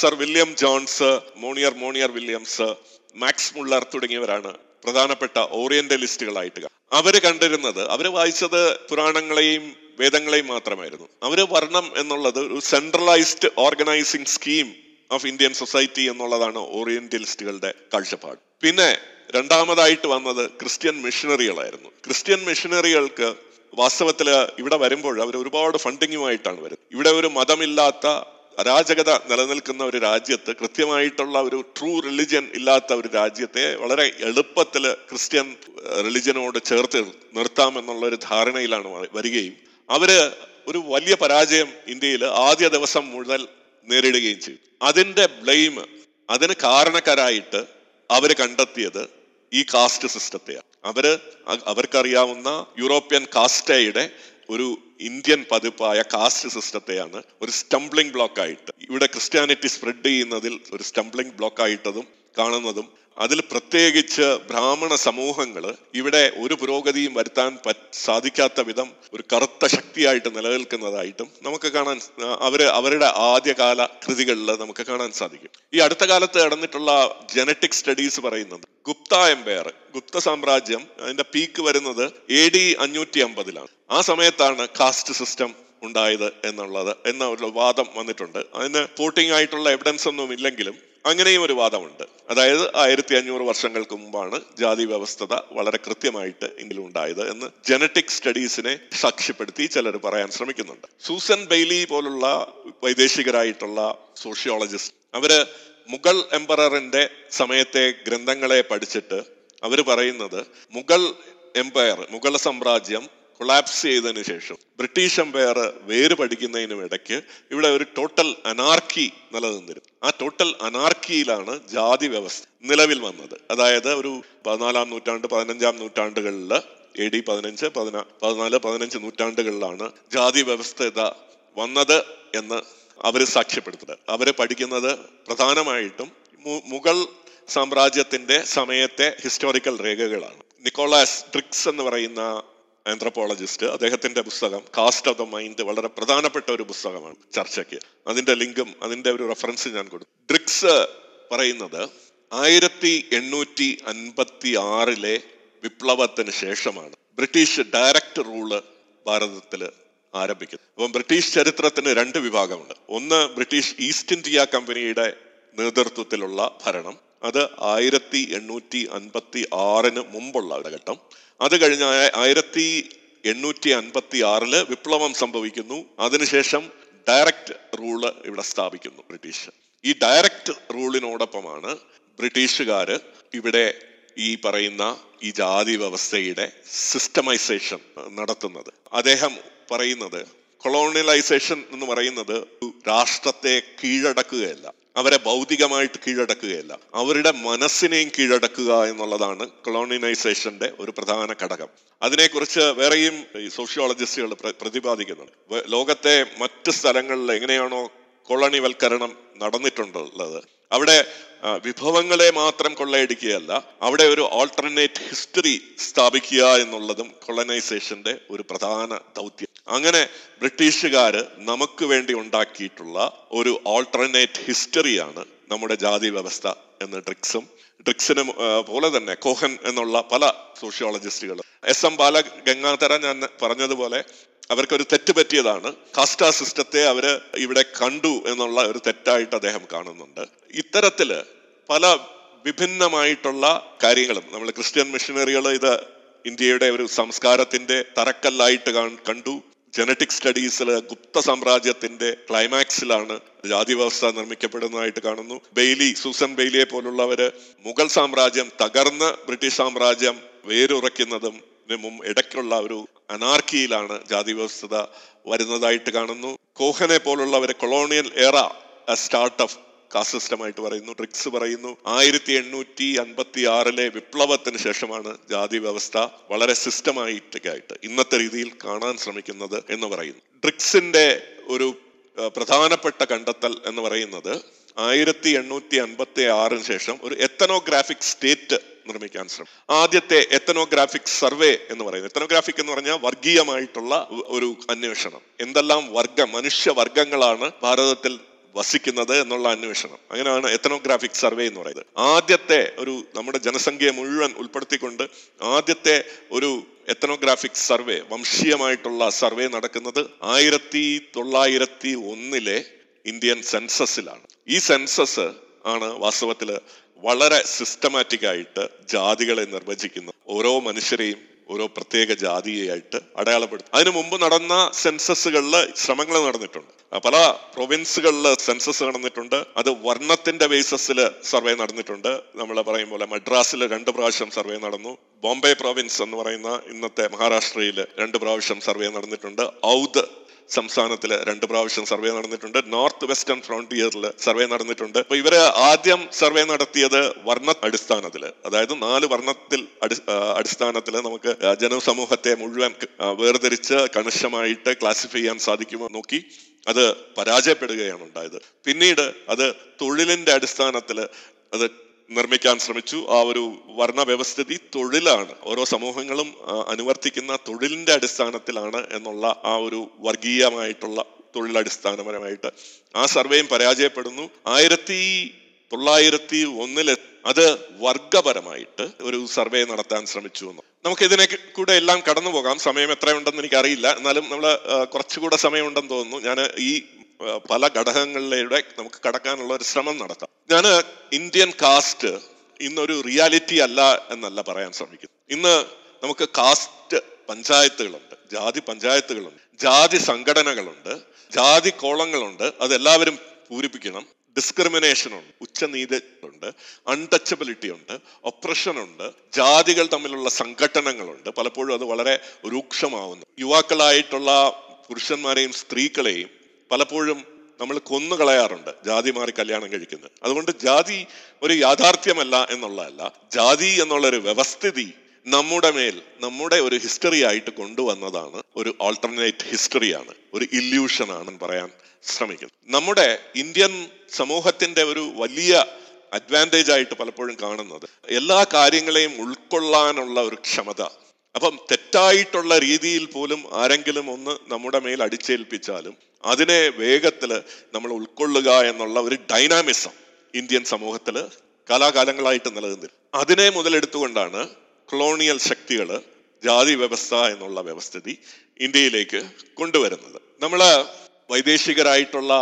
Sir William Jones Monier Monier Williams Max Muller തുടങ്ങിയവരാണ് പ്രധാനപ്പെട്ട ഓറിയന്റലിസ്റ്റുകളായിട്ട്. അവർ കണ്ടിരുന്നത് അവർ വായിച്ചത് പുരാണങ്ങളെയും വേദങ്ങളെയും മാത്രമായിരുന്നു. അവർ വർണം എന്നുള്ളത് ഒരു centralised organising scheme of Indian society എന്നുള്ളതാണ് ഓറിയന്റലിസ്റ്റുകളുടെ കാഴ്ചപ്പാട്. പിന്നെ രണ്ടാമതായിട്ട് വന്നത് ക്രിസ്ത്യൻ മിഷനറികളായിരുന്നു. ക്രിസ്ത്യൻ മിഷനറികൾക്ക് വാസ്തവത്തിൽ ഇവിടെ വരുമ്പോൾ അവർ ഒരുപാട് ഫണ്ടിങ്ങുമായിട്ടാണ് വരുന്നത്. ഇവിടെ ഒരു മതമില്ലാത്ത അരാജകത നിലനിൽക്കുന്ന ഒരു രാജ്യത്ത് കൃത്യമായിട്ടുള്ള ഒരു ട്രൂ റിലിജ്യൻ ഇല്ലാത്ത ഒരു രാജ്യത്തെ വളരെ എളുപ്പത്തിൽ ക്രിസ്ത്യൻ റിലിജ്യനോട് ചേർത്ത് നിർത്താം എന്നുള്ള ഒരു ധാരണയിലാണ് വരികയും അവർ ഒരു വലിയ പരാജയം ഇന്ത്യയിൽ ആദ്യ ദിവസം മുതൽ നേരിടുകയും ചെയ്തു. അതിന്റെ ബ്ലെയിം അതിന് കാരണക്കാരായിട്ട് അവർ കണ്ടെത്തിയത് ഈ കാസ്റ്റ് സിസ്റ്റത്തെയാണ് അവർ അവർക്കറിയാവുന്ന യൂറോപ്യൻ കാസ്റ്റയുടെ ഒരു ഇന്ത്യൻ പതിപ്പായ കാസ്റ്റ് സിസ്റ്റത്തെയാണ് ഒരു സ്റ്റംബ്ലിംഗ് ബ്ലോക്കായിട്ട് ഇവിടെ ക്രിസ്ത്യാനിറ്റി സ്പ്രെഡ് ചെയ്യുന്നതിൽ ഒരു സ്റ്റംബ്ലിംഗ് ബ്ലോക്കായിട്ടതും കാണുന്നതും അതിൽ പ്രത്യേകിച്ച് ബ്രാഹ്മണ സമൂഹങ്ങൾ ഇവിടെ ഒരു പുരോഗതിയും വരുത്താൻ സാധിക്കാത്ത വിധം ഒരു കറുത്ത ശക്തിയായിട്ട് നിലനിൽക്കുന്നതായിട്ടും നമുക്ക് കാണാൻ അവർ അവരുടെ ആദ്യകാല കൃതികളിൽ നമുക്ക് കാണാൻ സാധിക്കും. ഈ അടുത്ത കാലത്ത് നടന്നിട്ടുള്ള ജനറ്റിക് സ്റ്റഡീസ് പറയുന്നത് ഗുപ്ത എംപയർ ഗുപ്ത സാമ്രാജ്യം അതിന്റെ പീക്ക് വരുന്നത് എ ഡി അഞ്ഞൂറ്റി അമ്പതിലാണ് ആ സമയത്താണ് കാസ്റ്റ് സിസ്റ്റം ഉണ്ടായത് എന്നുള്ളത് എന്ന ഒരു വാദം വന്നിട്ടുണ്ട്. അതിന് പോട്ടിംഗ് ആയിട്ടുള്ള എവിഡൻസ് ഒന്നും ഇല്ലെങ്കിലും അങ്ങനെയും ഒരു വാദമുണ്ട്. അതായത് ആയിരത്തി അഞ്ഞൂറ് വർഷങ്ങൾക്ക് മുമ്പാണ് ജാതി വ്യവസ്ഥത വളരെ കൃത്യമായിട്ട് എങ്കിലും ഉണ്ടായത് എന്ന് ജനറ്റിക് സ്റ്റഡീസിനെ സാക്ഷ്യപ്പെടുത്തി ചിലർ പറയാൻ ശ്രമിക്കുന്നുണ്ട്. സൂസൻ ബെയ്ലി പോലുള്ള വൈദേശികരായിട്ടുള്ള സോഷ്യോളജിസ്റ്റ് അവർ മുഗൾ എംപററിന്റെ സമയത്തെ ഗ്രന്ഥങ്ങളെ പഠിച്ചിട്ട് അവർ പറയുന്നത് മുഗൾ എംപയർ മുഗൾ സാമ്രാജ്യം കൊളാപ്സ് ചെയ്തതിനു ശേഷം ബ്രിട്ടീഷ് എംപയർ വേര് പഠിക്കുന്നതിനും ഇടയ്ക്ക് ഇവിടെ ഒരു ടോട്ടൽ അനാർക്കി നിലനിന്നിരുന്നു. ആ ടോട്ടൽ അനാർക്കിയിലാണ് ജാതി വ്യവസ്ഥ നിലവിൽ വന്നത്. അതായത് ഒരു പതിനാലാം നൂറ്റാണ്ട് പതിനഞ്ചാം നൂറ്റാണ്ടുകളിൽ എ ഡി പതിനഞ്ച് പതിനാ പതിനാല് പതിനഞ്ച് നൂറ്റാണ്ടുകളിലാണ് ജാതി വ്യവസ്ഥ വന്നത് എന്ന് അവർ സാക്ഷ്യപ്പെടുത്തുന്നത്. അവർ പഠിക്കുന്നത് പ്രധാനമായിട്ടും മുഗൾ സാമ്രാജ്യത്തിന്റെ സമയത്തെ ഹിസ്റ്റോറിക്കൽ രേഖകളാണ്. നിക്കോളാസ് ട്രിക്സ് എന്ന് പറയുന്ന ആന്ത്രപ്പോളജിസ്റ്റ് അദ്ദേഹത്തിന്റെ പുസ്തകം കാസ്റ്റ് ഓഫ് ദ മൈൻഡ് വളരെ പ്രധാനപ്പെട്ട ഒരു പുസ്തകമാണ് ചർച്ചയ്ക്ക്. അതിന്റെ ലിങ്കും അതിന്റെ ഒരു റെഫറൻസ് ഞാൻ കൊടുക്കും ഡ്രിക്സ് പറയുന്നത് ആയിരത്തി എണ്ണൂറ്റി അൻപത്തി ആറിലെ വിപ്ലവത്തിന് ശേഷമാണ്. ബ്രിട്ടീഷ് ഡയറക്ട് റൂൾ ഭാരതത്തിൽ ആരംഭിക്കുന്നത്. അപ്പം ബ്രിട്ടീഷ് ചരിത്രത്തിന് രണ്ട് വിഭാഗമുണ്ട്. ഒന്ന് ബ്രിട്ടീഷ് ഈസ്റ്റ് ഇന്ത്യ കമ്പനിയുടെ നേതൃത്വത്തിലുള്ള ഭരണം. അത് ആയിരത്തി എണ്ണൂറ്റി അൻപത്തി ആറിന് മുമ്പുള്ള ഘട്ടം അത് കഴിഞ്ഞ ആയിരത്തി എണ്ണൂറ്റി അൻപത്തി ആറിൽ വിപ്ലവം സംഭവിക്കുന്നു. അതിനുശേഷം ഡയറക്റ്റ് റൂൾ ഇവിടെ സ്ഥാപിക്കുന്നു ബ്രിട്ടീഷ്. ഈ ഡയറക്റ്റ് റൂളിനോടൊപ്പമാണ് ബ്രിട്ടീഷുകാർ ഇവിടെ ഈ പറയുന്ന ഈ ജാതി വ്യവസ്ഥയുടെ സിസ്റ്റമൈസേഷൻ നടത്തുന്നത്. അദ്ദേഹം പറയുന്നത് കൊളോണിയലൈസേഷൻ എന്ന് പറയുന്നത് രാഷ്ട്രത്തെ കീഴടക്കുകയല്ല. അവരെ ഭൗതികമായിട്ട് കീഴടക്കുകയല്ല. അവരുടെ മനസ്സിനെയും കീഴടക്കുക എന്നുള്ളതാണ് കൊളോണിനൈസേഷന്റെ ഒരു പ്രധാന ഘടകം. അതിനെക്കുറിച്ച് വേറെയും സോഷ്യോളജിസ്റ്റുകൾ പ്രതിപാദിക്കുന്നുണ്ട്. ലോകത്തെ മറ്റ് സ്ഥലങ്ങളിൽ എങ്ങനെയാണോ കൊളണിവൽക്കരണം നടന്നിട്ടുണ്ടുള്ളത് അവിടെ വിഭവങ്ങളെ മാത്രം കൊള്ളയടിക്കുകയല്ല അവിടെ ഒരു ഓൾട്ടർനേറ്റ് ഹിസ്റ്ററി സ്ഥാപിക്കുക എന്നുള്ളതും കൊളനൈസേഷന്റെ ഒരു പ്രധാന ദൗത്യം. അങ്ങനെ ബ്രിട്ടീഷുകാർ നമുക്ക് വേണ്ടി ഉണ്ടാക്കിയിട്ടുള്ള ഒരു ഓൾട്ടർനേറ്റ് ഹിസ്റ്ററിയാണ് നമ്മുടെ ജാതി വ്യവസ്ഥ എന്ന ഡ്രിക്സും ഡ്രിക്സിന് പോലെ തന്നെ കോഹൻ എന്നുള്ള പല സോഷ്യോളജിസ്റ്റുകൾ എസ് എം ബാല ഗംഗാധര ഞാൻ പറഞ്ഞതുപോലെ അവർക്കൊരു തെറ്റ് പറ്റിയതാണ്. കാസ്റ്റാ സിസ്റ്റത്തെ അവർ ഇവിടെ കണ്ടു എന്നുള്ള ഒരു തെറ്റായിട്ട് അദ്ദേഹം കാണുന്നുണ്ട്. ഇത്തരത്തിൽ പല വിഭിന്നമായിട്ടുള്ള കാര്യങ്ങളും നമ്മൾ ക്രിസ്ത്യൻ മിഷനറികൾ ഇത് ഇന്ത്യയുടെ ഒരു സംസ്കാരത്തിന്റെ തറക്കല്ലായിട്ട് കണ്ടു. ജനറ്റിക് സ്റ്റഡീസിൽ ഗുപ്ത സാമ്രാജ്യത്തിന്റെ ക്ലൈമാക്സിലാണ് ജാതി വ്യവസ്ഥ നിർമ്മിക്കപ്പെടുന്നതായിട്ട് കാണുന്നു. ബെയ്ലി സൂസൻ ബെയ്ലിയെ പോലുള്ളവര് മുഗൾ സാമ്രാജ്യം തകർന്ന് ബ്രിട്ടീഷ് സാമ്രാജ്യം വേരുറയ്ക്കുന്നതും ഇടയ്ക്കുള്ള ഒരു അനാർക്കിയിലാണ് ജാതി വ്യവസ്ഥത വരുന്നതായിട്ട് കാണുന്നു. കോഹനെ പോലുള്ളവര് colonial era start of caste സിസ്റ്റമായിട്ട് പറയുന്നു ട്രിക്സ് പറയുന്നു. ആയിരത്തി എണ്ണൂറ്റി അൻപത്തി ആറിലെ വിപ്ലവത്തിന് ശേഷമാണ് ജാതി വ്യവസ്ഥ വളരെ സിസ്റ്റമായിട്ടൊക്കെ ആയിട്ട് ഇന്നത്തെ രീതിയിൽ കാണാൻ ശ്രമിക്കുന്നത് എന്ന് പറയുന്നു. ട്രിക്സിന്റെ ഒരു പ്രധാനപ്പെട്ട കണ്ടെത്തൽ എന്ന് പറയുന്നത് ആയിരത്തി എണ്ണൂറ്റി അൻപത്തി ആറിന് ശേഷം ഒരു എത്തനോഗ്രാഫിക് സ്റ്റേറ്റ് നിർമ്മിക്കാൻ ശ്രമിക്കും ആദ്യത്തെ എത്തനോഗ്രാഫിക് സർവേ എന്ന് പറയുന്നത്. എത്തനോഗ്രാഫിക് എന്ന് പറഞ്ഞാൽ വർഗീയമായിട്ടുള്ള ഒരു അന്വേഷണം. എന്തെല്ലാം വർഗം മനുഷ്യ വർഗങ്ങളാണ് ഭാരതത്തിൽ വസിക്കുന്നത് എന്നുള്ള അന്വേഷണം. അങ്ങനെയാണ് എത്തനോഗ്രാഫിക് സർവേ എന്ന് പറയുന്നത്. ആദ്യത്തെ ഒരു നമ്മുടെ ജനസംഖ്യയെ മുഴുവൻ ഉൾപ്പെടുത്തിക്കൊണ്ട് ആദ്യത്തെ ഒരു എത്തനോഗ്രാഫിക് സർവേ വംശീയമായിട്ടുള്ള സർവേ നടക്കുന്നത് ആയിരത്തി തൊള്ളായിരത്തി ഒന്നിലെ ഇന്ത്യൻ സെൻസസിലാണ് ഈ സെൻസസ് ആണ് വാസ്തവത്തിൽ വളരെ സിസ്റ്റമാറ്റിക് ആയിട്ട് ജാതികളെ നിർവചിക്കുന്നത് ഓരോ മനുഷ്യരെയും ഓരോ പ്രത്യേക ജാതിയായിട്ട് അടയാളപ്പെടുത്തും. അതിനു മുമ്പ് നടന്ന സെൻസസുകളിൽ ശ്രമങ്ങൾ നടന്നിട്ടുണ്ട്. പല പ്രൊവിൻസുകളിൽ സെൻസസ് നടന്നിട്ടുണ്ട്. അത് വർണത്തിന്റെ ബേസിസിൽ സർവേ നടന്നിട്ടുണ്ട്. നമ്മൾ പറയും പോലെ മദ്രാസിൽ രണ്ട് പ്രാവശ്യം സർവേ നടന്നു. ബോംബെ പ്രൊവിൻസ് എന്ന് പറയുന്ന ഇന്നത്തെ മഹാരാഷ്ട്രയിൽ രണ്ട് പ്രാവശ്യം സർവേ നടന്നിട്ടുണ്ട്. ഔദ് സംസ്ഥാനത്തിൽ രണ്ട് പ്രാവശ്യം സർവേ നടന്നിട്ടുണ്ട്. നോർത്ത് വെസ്റ്റേൺ ഫ്രോണ്ടിയറിൽ സർവേ നടന്നിട്ടുണ്ട്. അപ്പൊ ഇവർ ആദ്യം സർവേ നടത്തിയത് വർണ അടിസ്ഥാനത്തിൽ അതായത് നാല് വർണത്തിൽ അടി അടിസ്ഥാനത്തിൽ നമുക്ക് ജനസമൂഹത്തെ മുഴുവൻ വേർതിരിച്ച് കണിശമായിട്ട് ക്ലാസിഫൈ ചെയ്യാൻ സാധിക്കുമോ നോക്കി അത് പരാജയപ്പെടുകയാണ് ഉണ്ടായത്. പിന്നീട് അത് തൊഴിലിന്റെ അടിസ്ഥാനത്തിൽ അത് നിർമ്മിക്കാൻ ശ്രമിച്ചു. ആ ഒരു വർണ വ്യവസ്ഥിതി തൊഴിലാണ്. ഓരോ സമൂഹങ്ങളും അനുവർത്തിക്കുന്ന തൊഴിലിന്റെ അടിസ്ഥാനത്തിലാണ് എന്നുള്ള ആ ഒരു വർഗീയമായിട്ടുള്ള തൊഴിലടിസ്ഥാനപരമായിട്ട്. ആ സർവേയും പരാജയപ്പെടുന്നു. ആയിരത്തി തൊള്ളായിരത്തി ഒന്നിൽ അത് വർഗപരമായിട്ട് ഒരു സർവേ നടത്താൻ ശ്രമിച്ചു എന്ന്. നമുക്ക് ഇതിനെ കൂടെ എല്ലാം കടന്നു പോകാം സമയം എത്രയുണ്ടെന്ന് എനിക്കറിയില്ല. എന്നാലും നമ്മൾ കുറച്ചുകൂടെ സമയമുണ്ടെന്ന് തോന്നുന്നു. ഞാൻ ഈ പല ഘടകങ്ങളിലൂടെ നമുക്ക് കടക്കാനുള്ള ഒരു ശ്രമം നടത്താം. ഞാൻ ഇന്ത്യൻ കാസ്റ്റ് ഇന്നൊരു റിയാലിറ്റി അല്ല എന്നല്ല പറയാൻ ശ്രമിക്കുന്നു ഇന്ന് നമുക്ക് കാസ്റ്റ് പഞ്ചായത്തുകളുണ്ട് ജാതി പഞ്ചായത്തുകളുണ്ട് ജാതി സംഘടനകളുണ്ട് ജാതി കോളങ്ങളുണ്ട് അതെല്ലാവരും പൂരിപ്പിക്കണം. ഡിസ്ക്രിമിനേഷൻ ഉണ്ട് ഉച്ചനീതിയുണ്ട് അൺടച്ചബിലിറ്റി ഉണ്ട് ഒപ്രഷൻ ഉണ്ട് ജാതികൾ തമ്മിലുള്ള സംഘടനകളുണ്ട് പലപ്പോഴും അത് വളരെ രൂക്ഷമാവുന്നു. യുവാക്കളായിട്ടുള്ള പുരുഷന്മാരെയും സ്ത്രീകളെയും പലപ്പോഴും നമ്മൾ കൊന്നു കളയാറുണ്ട് ജാതി മാറി കല്യാണം കഴിക്കുന്നത്. അതുകൊണ്ട് ജാതി ഒരു യാഥാർത്ഥ്യമല്ല എന്നുള്ളതല്ല. ജാതി എന്നുള്ള ഒരു വ്യവസ്ഥിതി നമ്മുടെ മേൽ നമ്മുടെ ഒരു ഹിസ്റ്ററി ആയിട്ട് കൊണ്ടുവന്നതാണ് ഒരു ആൾട്ടർനേറ്റ് ഹിസ്റ്ററിയാണ് ഒരു ഇല്യൂഷൻ ആണ് പറയാൻ ശ്രമിക്കുന്നത് നമ്മുടെ ഇന്ത്യൻ സമൂഹത്തിന്റെ ഒരു വലിയ അഡ്വാന്റേജ് ആയിട്ട് പലപ്പോഴും കാണുന്നത് എല്ലാ കാര്യങ്ങളെയും ഉൾക്കൊള്ളാനുള്ള ഒരു ക്ഷമത അപ്പം തെറ്റായിട്ടുള്ള രീതിയിൽ പോലും ആരെങ്കിലും ഒന്ന് നമ്മുടെ മേൽ അടിച്ചേൽപ്പിച്ചാലും അതിനെ വേഗത്തിൽ നമ്മൾ ഉൾക്കൊള്ളുക എന്നുള്ള ഒരു ഡൈനാമിസം ഇന്ത്യൻ സമൂഹത്തിൽ കാലാകാലങ്ങളായിട്ട് നിലനിന്നിരുന്നു. അതിനെ മുതലെടുത്തുകൊണ്ടാണ് കൊളോണിയൽ ശക്തികൾ ജാതി വ്യവസ്ഥ എന്നുള്ള വ്യവസ്ഥിതി ഇന്ത്യയിലേക്ക് കൊണ്ടുവരുന്നത്. നമ്മൾ വൈദേശികരായിട്ടുള്ള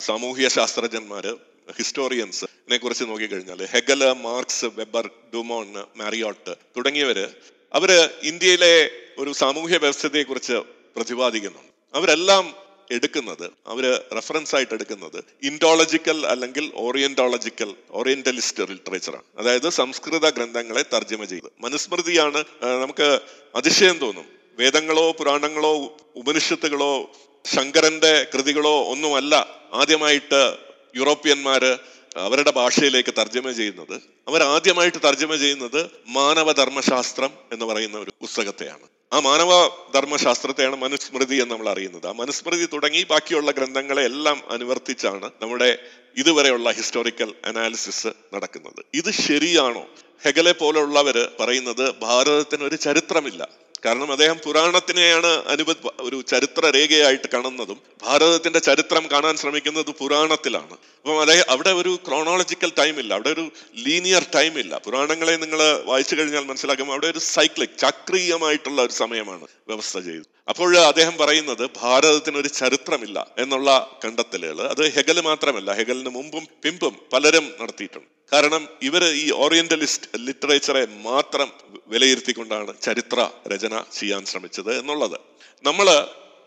സാമൂഹ്യ ശാസ്ത്രജ്ഞന്മാര് ഹിസ്റ്റോറിയൻസ് കുറിച്ച് നോക്കിക്കഴിഞ്ഞാൽ Hegel Marx Weber Dumont Marriott തുടങ്ങിയവര് അവർ ഇന്ത്യയിലെ ഒരു സാമൂഹ്യ വ്യവസ്ഥയെ കുറിച്ച് പ്രതിപാദിക്കുന്നുണ്ട് അവരെല്ലാം എടുക്കുന്നത് അവർ റെഫറൻസ് ആയിട്ട് എടുക്കുന്നത് ഇൻഡോളജിക്കൽ അല്ലെങ്കിൽ ഓറിയന്റോളജിക്കൽ ഓറിയന്റലിസ്റ്റ് ലിറ്ററേച്ചറാണ് അതായത് സംസ്കൃത ഗ്രന്ഥങ്ങളെ തർജമ ചെയ്ത്. മനുസ്മൃതിയാണ് നമുക്ക് അതിശയം തോന്നും. വേദങ്ങളോ പുരാണങ്ങളോ ഉപനിഷത്തുകളോ ശങ്കരന്റെ കൃതികളോ ഒന്നുമല്ല. ആദ്യമായിട്ട് യൂറോപ്യന്മാര് അവരുടെ ഭാഷയിലേക്ക് തർജമ ചെയ്യുന്നത് അവർ ആദ്യമായിട്ട് തർജമ ചെയ്യുന്നത് മാനവധർമ്മശാസ്ത്രം എന്ന് പറയുന്ന ഒരു പുസ്തകത്തെയാണ്. ആ മാനവ ധർമ്മശാസ്ത്രത്തെയാണ് മനുസ്മൃതി എന്ന് നമ്മൾ അറിയുന്നത്. ആ മനുസ്മൃതി തുടങ്ങി ബാക്കിയുള്ള ഗ്രന്ഥങ്ങളെ എല്ലാം അനുവർത്തിച്ചാണ് നമ്മുടെ ഇതുവരെയുള്ള ഹിസ്റ്റോറിക്കൽ അനാലിസിസ് നടക്കുന്നത്. ഇത് ശരിയാണോ? ഹെഗലെ പോലെയുള്ളവർ പറയുന്നത് ഭാരതത്തിന് ഒരു ചരിത്രമില്ല. കാരണം അദ്ദേഹം പുരാണത്തിനെയാണ് അനുബ ഒരു ചരിത്ര രേഖയായിട്ട് കാണുന്നതും ഭാരതത്തിന്റെ ചരിത്രം കാണാൻ ശ്രമിക്കുന്നത് പുരാണത്തിലാണ്. അപ്പം അദ്ദേഹം അവിടെ ഒരു ക്രോണോളജിക്കൽ ടൈം ഇല്ല അവിടെ ഒരു ലീനിയർ ടൈം ഇല്ല. പുരാണങ്ങളെ നിങ്ങൾ വായിച്ചു കഴിഞ്ഞാൽ മനസ്സിലാക്കും അവിടെ ഒരു സൈക്ലിക് ചക്രീയമായിട്ടുള്ള ഒരു സമയമാണ് വ്യവസ്ഥ ചെയ്തത്. അപ്പോൾ അദ്ദേഹം പറയുന്നത് ഭാരതത്തിന് ഒരു ചരിത്രമില്ല എന്നുള്ള കണ്ടെത്തലുകൾ അത് ഹെഗൽ മാത്രമല്ല ഹെഗലിന് മുമ്പും പിമ്പും പലരും നടത്തിയിട്ടുണ്ട്. കാരണം ഇവർ ഈ ഓറിയന്റലിസ്റ്റ് ലിറ്ററേച്ചറെ മാത്രം വിലയിരുത്തിക്കൊണ്ടാണ് ചരിത്ര രചന ചെയ്യാൻ ശ്രമിച്ചത് എന്നുള്ളത്. നമ്മൾ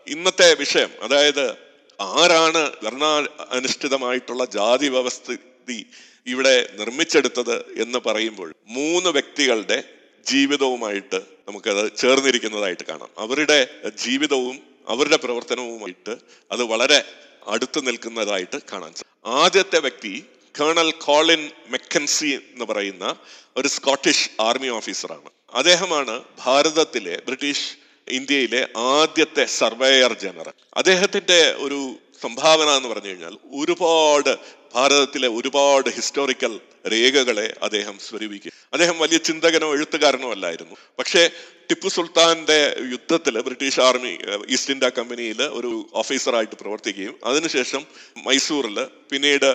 ഇന്നത്തെ വിഷയം അതായത് ആരാണ് വർണാനുഷ്ഠിതമായിട്ടുള്ള ജാതി വ്യവസ്ഥിതി ഇവിടെ നിർമ്മിച്ചെടുത്തത് എന്ന് പറയുമ്പോൾ മൂന്ന് വ്യക്തികളുടെ ജീവിതവുമായിട്ട് നമുക്കത് ചേർന്നിരിക്കുന്നതായിട്ട് കാണാം. അവരുടെ ജീവിതവും അവരുടെ പ്രവർത്തനവുമായിട്ട് അത് വളരെ അടുത്ത് നിൽക്കുന്നതായിട്ട് കാണാൻ സാധിക്കും ആദ്യത്തെ വ്യക്തി കേണൽ കോളിൻ മെക്കൻസി എന്ന് പറയുന്ന ഒരു സ്കോട്ടിഷ് ആർമി ഓഫീസറാണ് അദ്ദേഹമാണ് ഭാരതത്തിലെ ബ്രിട്ടീഷ് ഇന്ത്യയിലെ ആദ്യത്തെ സർവേയർ ജനറൽ അദ്ദേഹത്തിന്റെ ഒരു സംഭാവന എന്ന് പറഞ്ഞു കഴിഞ്ഞാൽ ഒരുപാട് ഭാരതത്തിലെ ഒരുപാട് ഹിസ്റ്റോറിക്കൽ രേഖകളെ അദ്ദേഹം സ്വരൂപിക്കും. അദ്ദേഹം വലിയ ചിന്തകനോ എഴുത്തുകാരനോ അല്ലായിരുന്നു. പക്ഷേ ടിപ്പു സുൽത്താന്റെ യുദ്ധത്തിൽ ബ്രിട്ടീഷ് ആർമി ഈസ്റ്റ് ഇന്ത്യ കമ്പനിയിൽ ഒരു ഓഫീസറായിട്ട് പ്രവർത്തിക്കുകയും അതിനുശേഷം മൈസൂറിൽ പിന്നീട്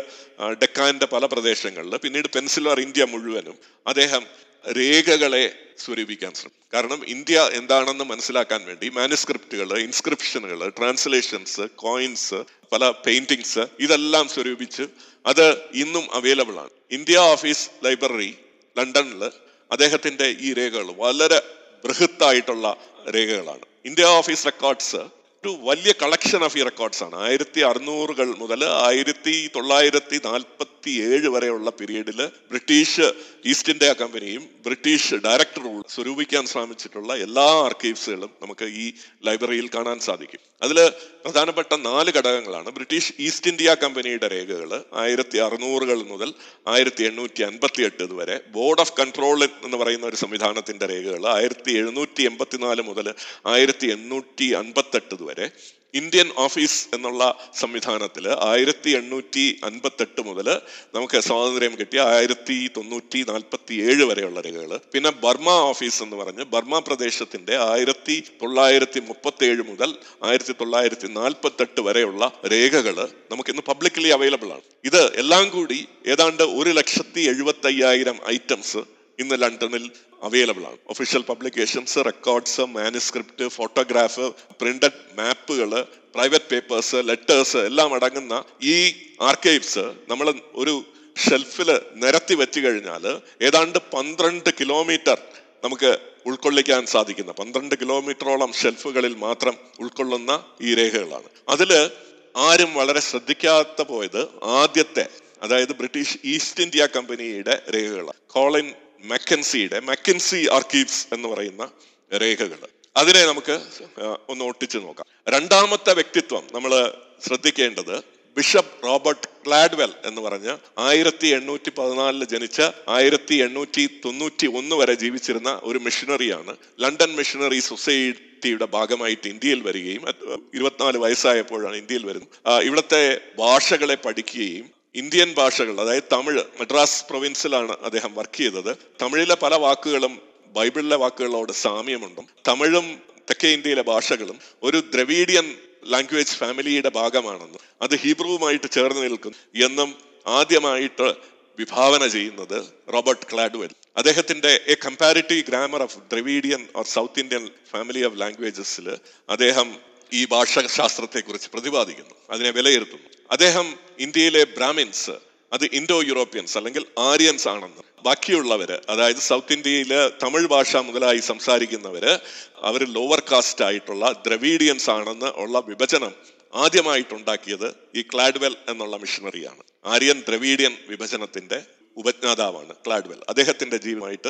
ഡെക്കാന്റെ പല പ്രദേശങ്ങളിൽ പിന്നീട് പെൻസിലർ ഇന്ത്യ മുഴുവനും അദ്ദേഹം രേഖകളെ സ്വരൂപിക്കാൻ ശ്രമിക്കും കാരണം ഇന്ത്യ എന്താണെന്ന് മനസ്സിലാക്കാൻ വേണ്ടി മാനുസ്ക്രിപ്റ്റുകൾ ഇൻസ്ക്രിപ്ഷനുകൾ ട്രാൻസ്ലേഷൻസ് കോയിൻസ് പല പെയിന്റിങ്സ് ഇതെല്ലാം സ്വരൂപിച്ച് അത് ഇന്നും അവൈലബിൾ ആണ് ഇന്ത്യ ഓഫീസ് ലൈബ്രറി ലണ്ടനിൽ അദ്ദേഹത്തിന്റെ ഈ രേഖകൾ വളരെ ബൃഹത്തായിട്ടുള്ള രേഖകളാണ്. ഇന്ത്യ ഓഫീസ് റെക്കോർഡ്സ് ഒരു വലിയ കളക്ഷൻ ഓഫ് ഈ റെക്കോർഡ്സ് ആണ്. ആയിരത്തി അറുന്നൂറുകൾ മുതൽ ആയിരത്തി തൊള്ളായിരത്തി നാൽപ്പത്തി ഏഴ് വരെയുള്ള പീരീഡിൽ ബ്രിട്ടീഷ് ഈസ്റ്റ് ഇന്ത്യ കമ്പനിയും ബ്രിട്ടീഷ് ഡയറക്ടർ സ്വരൂപിക്കാൻ ശ്രമിച്ചിട്ടുള്ള എല്ലാ ആർക്കൈവ്സുകളും നമുക്ക് ഈ ലൈബ്രറിയിൽ കാണാൻ സാധിക്കും. അതിൽ പ്രധാനപ്പെട്ട നാല് ഘടകങ്ങളാണ് ബ്രിട്ടീഷ് ഈസ്റ്റ് ഇന്ത്യ കമ്പനിയുടെ രേഖകൾ ആയിരത്തി അറുന്നൂറുകൾ മുതൽ ആയിരത്തി എണ്ണൂറ്റി അൻപത്തി എട്ട് വരെ ബോർഡ് ഓഫ് കൺട്രോൾ എന്ന് പറയുന്ന ഒരു സംവിധാനത്തിന്റെ രേഖകൾ ആയിരത്തി എഴുന്നൂറ്റി എൺപത്തിനാല് മുതൽ ആയിരത്തി എണ്ണൂറ്റി അൻപത്തെട്ട് വരെ ഇന്ത്യൻ ഓഫീസ് എന്നുള്ള സംവിധാനത്തിൽ ആയിരത്തി എണ്ണൂറ്റി അൻപത്തെട്ട് മുതൽ നമുക്ക് സ്വാതന്ത്ര്യം കിട്ടിയ ആയിരത്തി തൊണ്ണൂറ്റി നാൽപ്പത്തി ഏഴ് വരെയുള്ള രേഖകൾ. പിന്നെ ബർമ ഓഫീസ് എന്ന് പറഞ്ഞ് ബർമ പ്രദേശത്തിന്റെ ആയിരത്തി തൊള്ളായിരത്തി മുപ്പത്തി ഏഴ് മുതൽ ആയിരത്തി തൊള്ളായിരത്തി നാൽപ്പത്തെട്ട് വരെയുള്ള രേഖകൾ നമുക്ക് ഇന്ന് പബ്ലിക്കലി അവൈലബിൾ ആണ്. ഇത് എല്ലാം കൂടി ഏതാണ്ട് ഒരു ലക്ഷത്തി എഴുപത്തി അയ്യായിരം ഐറ്റംസ് ഇന്ന് ലണ്ടനിൽ അവൈലബിൾ ആണ്. Official publications records manuscript photograph printed മാപ്പുകൾ പ്രൈവറ്റ് പേപ്പേഴ്സ് ലെറ്റേഴ്സ് എല്ലാം അടങ്ങുന്ന ഈ ആർക്കൈവ്സ് നമ്മൾ ഒരു ഷെൽഫിൽ നിരത്തി വെച്ച് കഴിഞ്ഞാൽ ഏതാണ്ട് പന്ത്രണ്ട് കിലോമീറ്റർ നമുക്ക് ഉൾക്കൊള്ളിക്കാൻ സാധിക്കുന്ന. പന്ത്രണ്ട് കിലോമീറ്ററോളം ഷെൽഫുകളിൽ മാത്രം ഉൾക്കൊള്ളുന്ന ഈ രേഖകളാണ്. അതിൽ ആരും വളരെ ശ്രദ്ധിക്കാത്ത പോയത് ആദ്യത്തെ അതായത് ബ്രിട്ടീഷ് ഈസ്റ്റ് ഇന്ത്യ കമ്പനിയുടെ രേഖകളാണ്. കോളിൻ മെക്കൻസിയുടെ മെക്കൻസി ആർക്കീവ്സ് എന്ന് പറയുന്ന രേഖകൾ. അതിനെ നമുക്ക് ഒന്ന് ഒട്ടിച്ചു നോക്കാം. രണ്ടാമത്തെ വ്യക്തിത്വം നമ്മൾ ശ്രദ്ധിക്കേണ്ടത് ബിഷപ്പ് റോബർട്ട് ക്ലാഡ്വെൽ എന്ന് പറഞ്ഞ് ആയിരത്തി എണ്ണൂറ്റി പതിനാലിൽ ജനിച്ച ആയിരത്തി എണ്ണൂറ്റി തൊണ്ണൂറ്റി ഒന്ന് വരെ ജീവിച്ചിരുന്ന ഒരു മിഷണറിയാണ് ലണ്ടൻ മിഷണറി സൊസൈറ്റിയുടെ ഭാഗമായിട്ട് ഇന്ത്യയിൽ വരികയും ഇരുപത്തിനാല് വയസ്സായപ്പോഴാണ് ഇന്ത്യയിൽ വരുന്നത്. ഇവിടുത്തെ ഭാഷകളെ പഠിക്കുകയും ഇന്ത്യൻ ഭാഷകൾ അതായത് തമിഴ് മദ്രാസ് പ്രൊവിൻസിലാണ് അദ്ദേഹം വർക്ക് ചെയ്തത്. തമിഴിലെ പല വാക്കുകളും ബൈബിളിലെ വാക്കുകളോട് സാമ്യമുണ്ടും. തമിഴും തെക്കേ ഇന്ത്യയിലെ ഭാഷകളും ഒരു ദ്രവീഡിയൻ ലാംഗ്വേജ് ഫാമിലിയുടെ ഭാഗമാണെന്നും അത് ഹീബ്രുവുമായിട്ട് ചേർന്ന് നിൽക്കും എന്നും ആദ്യമായിട്ട് വിഭാവന ചെയ്യുന്നത് റോബർട്ട് ക്ലാഡ്വെൽ. അദ്ദേഹത്തിന്റെ a comparative grammar of Dravidian or south Indian family of ലാംഗ്വേജസിൽ അദ്ദേഹം ഈ ഭാഷാശാസ്ത്രത്തെക്കുറിച്ച് പ്രതിപാദിക്കുന്നു. അതിനെ വിലയിരുത്തുന്നു. അദ്ദേഹം ഇന്ത്യയിലെ ബ്രാഹ്മിൻസ് അത് ഇൻഡോ യൂറോപ്യൻസ് അല്ലെങ്കിൽ ആര്യൻസ് ആണെന്ന്. ബാക്കിയുള്ളവര് അതായത് സൗത്ത് ഇന്ത്യയിൽ തമിഴ് ഭാഷ മുതലായി സംസാരിക്കുന്നവര് അവർ ലോവർ കാസ്റ്റ് ആയിട്ടുള്ള ദ്രവീഡിയൻസ് ആണെന്ന് ഉള്ള വിഭജനം ആദ്യമായിട്ടുണ്ടാക്കിയത് ഈ ക്ലാഡ്വെൽ എന്നുള്ള മിഷനറിയാണ്. ആര്യൻ ദ്രവീഡിയൻ വിഭജനത്തിന്റെ ഉപജ്ഞാതാവാണ് ക്ലാഡ്വെൽ. അദ്ദേഹത്തിന്റെ ജീവമായിട്ട്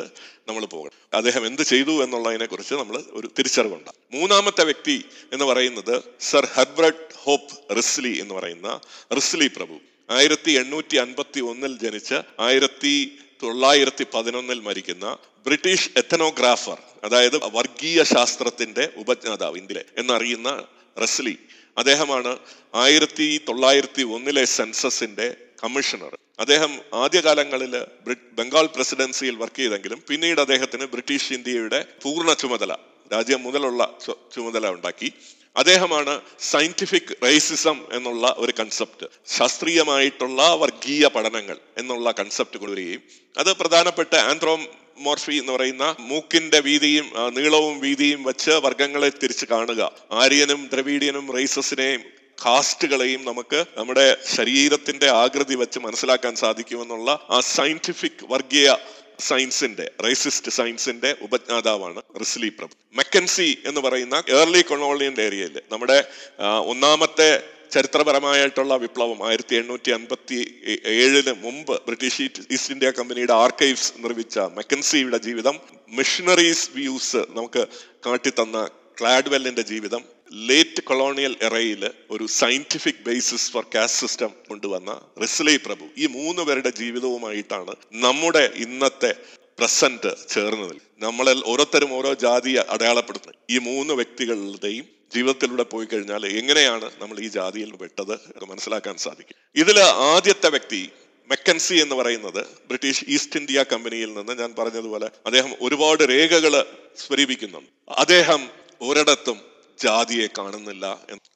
നമ്മൾ പോകണം. അദ്ദേഹം എന്ത് ചെയ്തു എന്നുള്ളതിനെ കുറിച്ച് നമ്മൾ ഒരു തിരിച്ചറിവുണ്ട്. മൂന്നാമത്തെ വ്യക്തി എന്ന് പറയുന്നത് സർ ഹെർബർട്ട് ഹോപ്പ് റിസ്ലി എന്ന് പറയുന്ന റിസ്ലി പ്രഭു. ആയിരത്തി എണ്ണൂറ്റി അൻപത്തി ഒന്നിൽ ജനിച്ച് ആയിരത്തി തൊള്ളായിരത്തി പതിനൊന്നിൽ മരിക്കുന്ന ബ്രിട്ടീഷ് എത്തനോഗ്രാഫർ അതായത് വർഗീയ ശാസ്ത്രത്തിന്റെ ഉപജ്ഞാതാവ് ഇന്ത്യയിലെ എന്നറിയുന്ന റസ്ലി. അദ്ദേഹമാണ് ആയിരത്തി തൊള്ളായിരത്തി ഒന്നിലെ സെൻസസിന്റെ കമ്മീഷണർ. അദ്ദേഹം ആദ്യകാലങ്ങളിൽ ബംഗാൾ പ്രസിഡൻസിയിൽ വർക്ക് ചെയ്തെങ്കിലും പിന്നീട് അദ്ദേഹത്തിന് ബ്രിട്ടീഷ് ഇന്ത്യയുടെ പൂർണ ചുമതല രാജ്യം മുതലുള്ള ചുമതല ഉണ്ടാക്കി. അദ്ദേഹമാണ് സയന്റിഫിക് റേസിസം എന്നുള്ള ഒരു കൺസെപ്റ്റ് ശാസ്ത്രീയമായിട്ടുള്ള വർഗീയ പഠനങ്ങൾ എന്നുള്ള കൺസെപ്റ്റ് കൊണ്ടുവരികയും അത് പ്രധാനപ്പെട്ട ആന്ത്രോമോർഫി എന്ന് പറയുന്ന മൂക്കിന്റെ വീതിയും നീളവും വീതിയും വെച്ച് വർഗങ്ങളെ തിരിച്ച് കാണുക. ആര്യനും ദ്രവീഡിയനും റേസസിനെയും കാസ്റ്റുകളെയും നമുക്ക് നമ്മുടെ ശരീരത്തിന്റെ ആകൃതി വെച്ച് മനസ്സിലാക്കാൻ സാധിക്കുമെന്നുള്ള ആ സയന്റിഫിക് വർഗീയ സയൻസിന്റെ റേസിസ്റ്റ് സയൻസിന്റെ ഉപജ്ഞാതാവാണ് റിസ്ലി പ്രഭു. മെക്കൻസി എന്ന് പറയുന്ന ഏർലി കൊളോണിയൻ ഏരിയയിൽ നമ്മുടെ ഒന്നാമത്തെ ചരിത്രപരമായിട്ടുള്ള വിപ്ലവം ആയിരത്തി എണ്ണൂറ്റി അൻപത്തി ഏഴിന് മുമ്പ് ബ്രിട്ടീഷ് ഈസ്റ്റ് ഇന്ത്യ കമ്പനിയുടെ ആർക്കൈവ്സ് നിർമ്മിച്ച മെക്കൻസിയുടെ ജീവിതം മിഷണറീസ് വ്യൂസ് നമുക്ക് കാട്ടിത്തന്ന ക്ലാഡ്വെല്ലിന്റെ ജീവിതം ലേറ്റ് കൊളോണിയൽ എറയിൽ ഒരു scientific basis for caste system കൊണ്ടുവന്ന റിസ്ലേ പ്രഭു ഈ മൂന്ന് പേരുടെ ജീവിതവുമായിട്ടാണ് നമ്മുടെ ഇന്നത്തെ പ്രസന്റ് ചേർന്നതിൽ നമ്മളിൽ ഓരോരുത്തരും ഓരോ ജാതിയെ അടയാളപ്പെടുത്തുന്നത്. ഈ മൂന്ന് വ്യക്തികളുടെയും ജീവിതത്തിലൂടെ പോയി കഴിഞ്ഞാൽ എങ്ങനെയാണ് നമ്മൾ ഈ ജാതിയിൽ പെട്ടത് മനസ്സിലാക്കാൻ സാധിക്കും. ഇതിൽ ആദ്യത്തെ വ്യക്തി മെക്കൻസി എന്ന് പറയുന്നത് ബ്രിട്ടീഷ് ഈസ്റ്റ് ഇന്ത്യ കമ്പനിയിൽ നിന്ന് ഞാൻ പറഞ്ഞതുപോലെ അദ്ദേഹം ഒരുപാട് രേഖകൾ സ്വരൂപിക്കുന്നുണ്ട്. അദ്ദേഹം ഒരിടത്തും ജാതിയെ കാണുന്നില്ല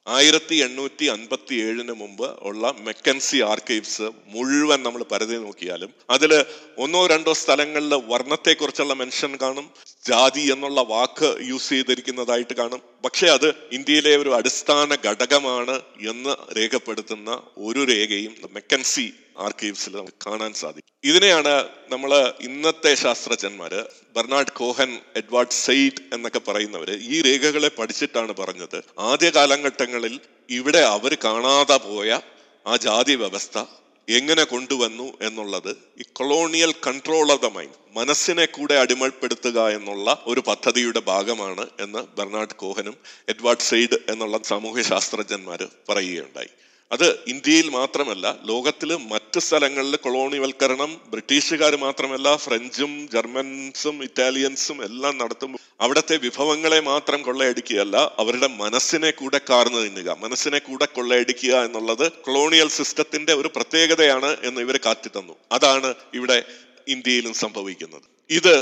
ആയിരത്തി എണ്ണൂറ്റി അൻപത്തി ഏഴിന് മുമ്പ് ഉള്ള മെക്കൻസി ആർക്കൈവ്സ് മുഴുവൻ നമ്മൾ പരതി നോക്കിയാലും അതിൽ ഒന്നോ രണ്ടോ സ്ഥലങ്ങളിൽ വർണത്തെക്കുറിച്ചുള്ള മെൻഷൻ കാണും ജാതി എന്നുള്ള വാക്ക് യൂസ് ചെയ്തിരിക്കുന്നതായിട്ട് കാണും. പക്ഷെ അത് ഇന്ത്യയിലെ ഒരു അടിസ്ഥാന ഘടകമാണ് എന്ന് രേഖപ്പെടുത്തുന്ന ഒരു രേഖയും മെക്കൻസി ആർക്കൈവ്സിൽ നമുക്ക് കാണാൻ സാധിക്കും. ഇതിനെയാണ് നമ്മൾ ഇന്നത്തെ ശാസ്ത്രജ്ഞന്മാര് ബെർണാഡ് കോഹൻ എഡ്വാർഡ് സെയ്ഡ് എന്നൊക്കെ പറയുന്നവര് ഈ രേഖകളെ പഠിച്ചിട്ടാണ് പറഞ്ഞത്. ആദ്യ കാലഘട്ടങ്ങളിൽ ഇവിടെ അവർ കാണാതെ പോയ ആ ജാതി വ്യവസ്ഥ എങ്ങനെ കൊണ്ടുവന്നു എന്നുള്ളത് ഈ colonial control of the mind മനസ്സിനെ കൂടെ അടിമപ്പെടുത്തുക എന്നുള്ള ഒരു പദ്ധതിയുടെ ഭാഗമാണ് എന്ന് ബെർണാഡ് കോഹനും എഡ്വാർഡ് സെയ്ഡ് എന്നുള്ള സാമൂഹ്യ ശാസ്ത്രജ്ഞന്മാർ പറയുകയുണ്ടായി. അത് ഇന്ത്യയിൽ മാത്രമല്ല ലോകത്തിൽ മറ്റ് സ്ഥലങ്ങളിൽ കൊളോണിവൽക്കരണം ബ്രിട്ടീഷുകാർ മാത്രമല്ല ഫ്രഞ്ചും ജർമ്മൻസും ഇറ്റാലിയൻസും എല്ലാം നടത്തുമ്പോൾ അവിടുത്തെ വിഭവങ്ങളെ മാത്രം കൊള്ളയടിക്കുകയല്ല അവരുടെ മനസ്സിനെ കൂടെ കാർന്നു തിന്നുക. മനസ്സിനെ കൂടെ കൊള്ളയടിക്കുക എന്നുള്ളത് കൊളോണിയൽ സിസ്റ്റത്തിന്റെ ഒരു പ്രത്യേകതയാണ് എന്ന് ഇവർ കാറ്റിത്തന്നു. അതാണ് ഇവിടെ ഇന്ത്യയിലും സംഭവിക്കുന്നത്. ഇത്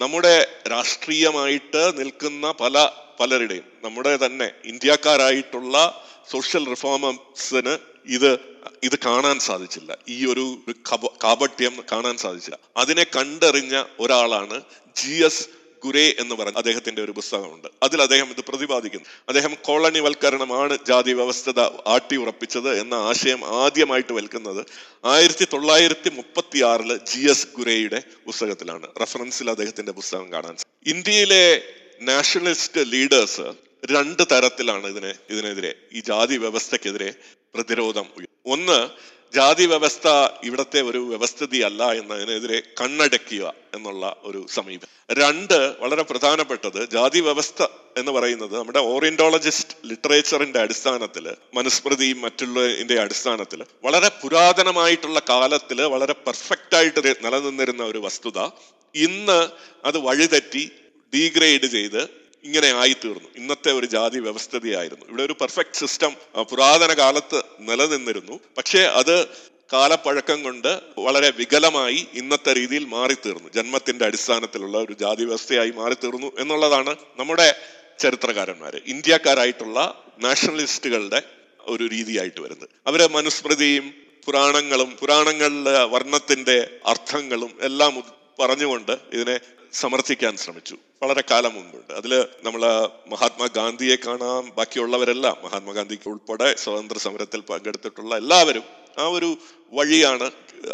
നമ്മുടെ രാഷ്ട്രീയമായിട്ട് നിൽക്കുന്ന പല പലരുടെയും നമ്മുടെ തന്നെ ഇന്ത്യക്കാരായിട്ടുള്ള സോഷ്യൽ റിഫോമേഴ്സിന് ഇത് ഇത് കാണാൻ സാധിച്ചില്ല. ഈ ഒരു കാപട്യം കാണാൻ സാധിച്ചില്ല. അതിനെ കണ്ടറിഞ്ഞ ഒരാളാണ് ജി എസ് ഗുരേ എന്ന് പറഞ്ഞ അദ്ദേഹത്തിന്റെ ഒരു പുസ്തകമുണ്ട്. അതിൽ അദ്ദേഹം ഇത് പ്രതിപാദിക്കുന്നു. അദ്ദേഹം കോളനിവൽക്കരണമാണ് ജാതി വ്യവസ്ഥത ആട്ടി ഉറപ്പിച്ചത് എന്ന ആശയം ആദ്യമായിട്ട് വൽക്കുന്നത് ആയിരത്തി തൊള്ളായിരത്തി മുപ്പത്തി ആറിൽ ജി എസ് ഗുരേയുടെ പുസ്തകത്തിലാണ്. റെഫറൻസിൽ അദ്ദേഹത്തിന്റെ പുസ്തകം കാണാൻ. ഇന്ത്യയിലെ നാഷണലിസ്റ്റ് ലീഡേഴ്സ് രണ്ട് തരത്തിലാണ് ഇതിനെ ഇതിനെതിരെ ഈ ജാതി വ്യവസ്ഥക്കെതിരെ പ്രതിരോധം ഒന്ന് ജാതി വ്യവസ്ഥ ഇവിടത്തെ ഒരു വ്യവസ്ഥിതി അല്ല എന്നതിനെതിരെ കണ്ണടക്കുക എന്നുള്ള ഒരു സമീപനം. രണ്ട് വളരെ പ്രധാനപ്പെട്ടത് ജാതി വ്യവസ്ഥ എന്ന് പറയുന്നത് നമ്മുടെ ഓറിയന്റോളജിസ്റ്റ് ലിറ്ററേച്ചറിന്റെ അടിസ്ഥാനത്തിൽ മനുസ്മൃതിയും മറ്റുള്ളതിന്റെ അടിസ്ഥാനത്തിൽ വളരെ പുരാതനമായിട്ടുള്ള കാലത്തിൽ വളരെ പെർഫെക്റ്റ് ആയിട്ട് നിലനിന്നിരുന്ന ഒരു വസ്തുത. ഇന്ന് അത് വഴിതെറ്റി ഡീഗ്രേഡ് ചെയ്ത് ഇങ്ങനെ ആയിത്തീർന്നു. ഇന്നത്തെ ഒരു ജാതി വ്യവസ്ഥതയായിരുന്നു. ഇവിടെ ഒരു പെർഫെക്റ്റ് സിസ്റ്റം പുരാതന കാലത്ത് നിലനിന്നിരുന്നു. പക്ഷേ അത് കാലപ്പഴക്കം കൊണ്ട് വളരെ വികലമായി ഇന്നത്തെ രീതിയിൽ മാറിത്തീർന്നു. ജന്മത്തിന്റെ അടിസ്ഥാനത്തിലുള്ള ഒരു ജാതി വ്യവസ്ഥയായി മാറിത്തീർന്നു എന്നുള്ളതാണ് നമ്മുടെ ചരിത്രകാരന്മാര് ഇന്ത്യക്കാരായിട്ടുള്ള നാഷണലിസ്റ്റുകളുടെ ഒരു രീതിയായിട്ട് വരുന്നത്. അവരെ മനുസ്മൃതിയും പുരാണങ്ങളും പുരാണങ്ങളിലെ വർണത്തിന്റെ അർത്ഥങ്ങളും എല്ലാം പറഞ്ഞുകൊണ്ട് ഇതിനെ സമർത്ഥിക്കാൻ ശ്രമിച്ചു. വളരെ കാലം മുമ്പുണ്ട്. അതിൽ നമ്മൾ മഹാത്മാഗാന്ധിയെ കാണാം ബാക്കിയുള്ളവരെല്ലാം. മഹാത്മാഗാന്ധിക്ക് ഉൾപ്പെടെ സ്വാതന്ത്ര്യ സമരത്തിൽ പങ്കെടുത്തിട്ടുള്ള എല്ലാവരും ആ ഒരു വഴിയാണ്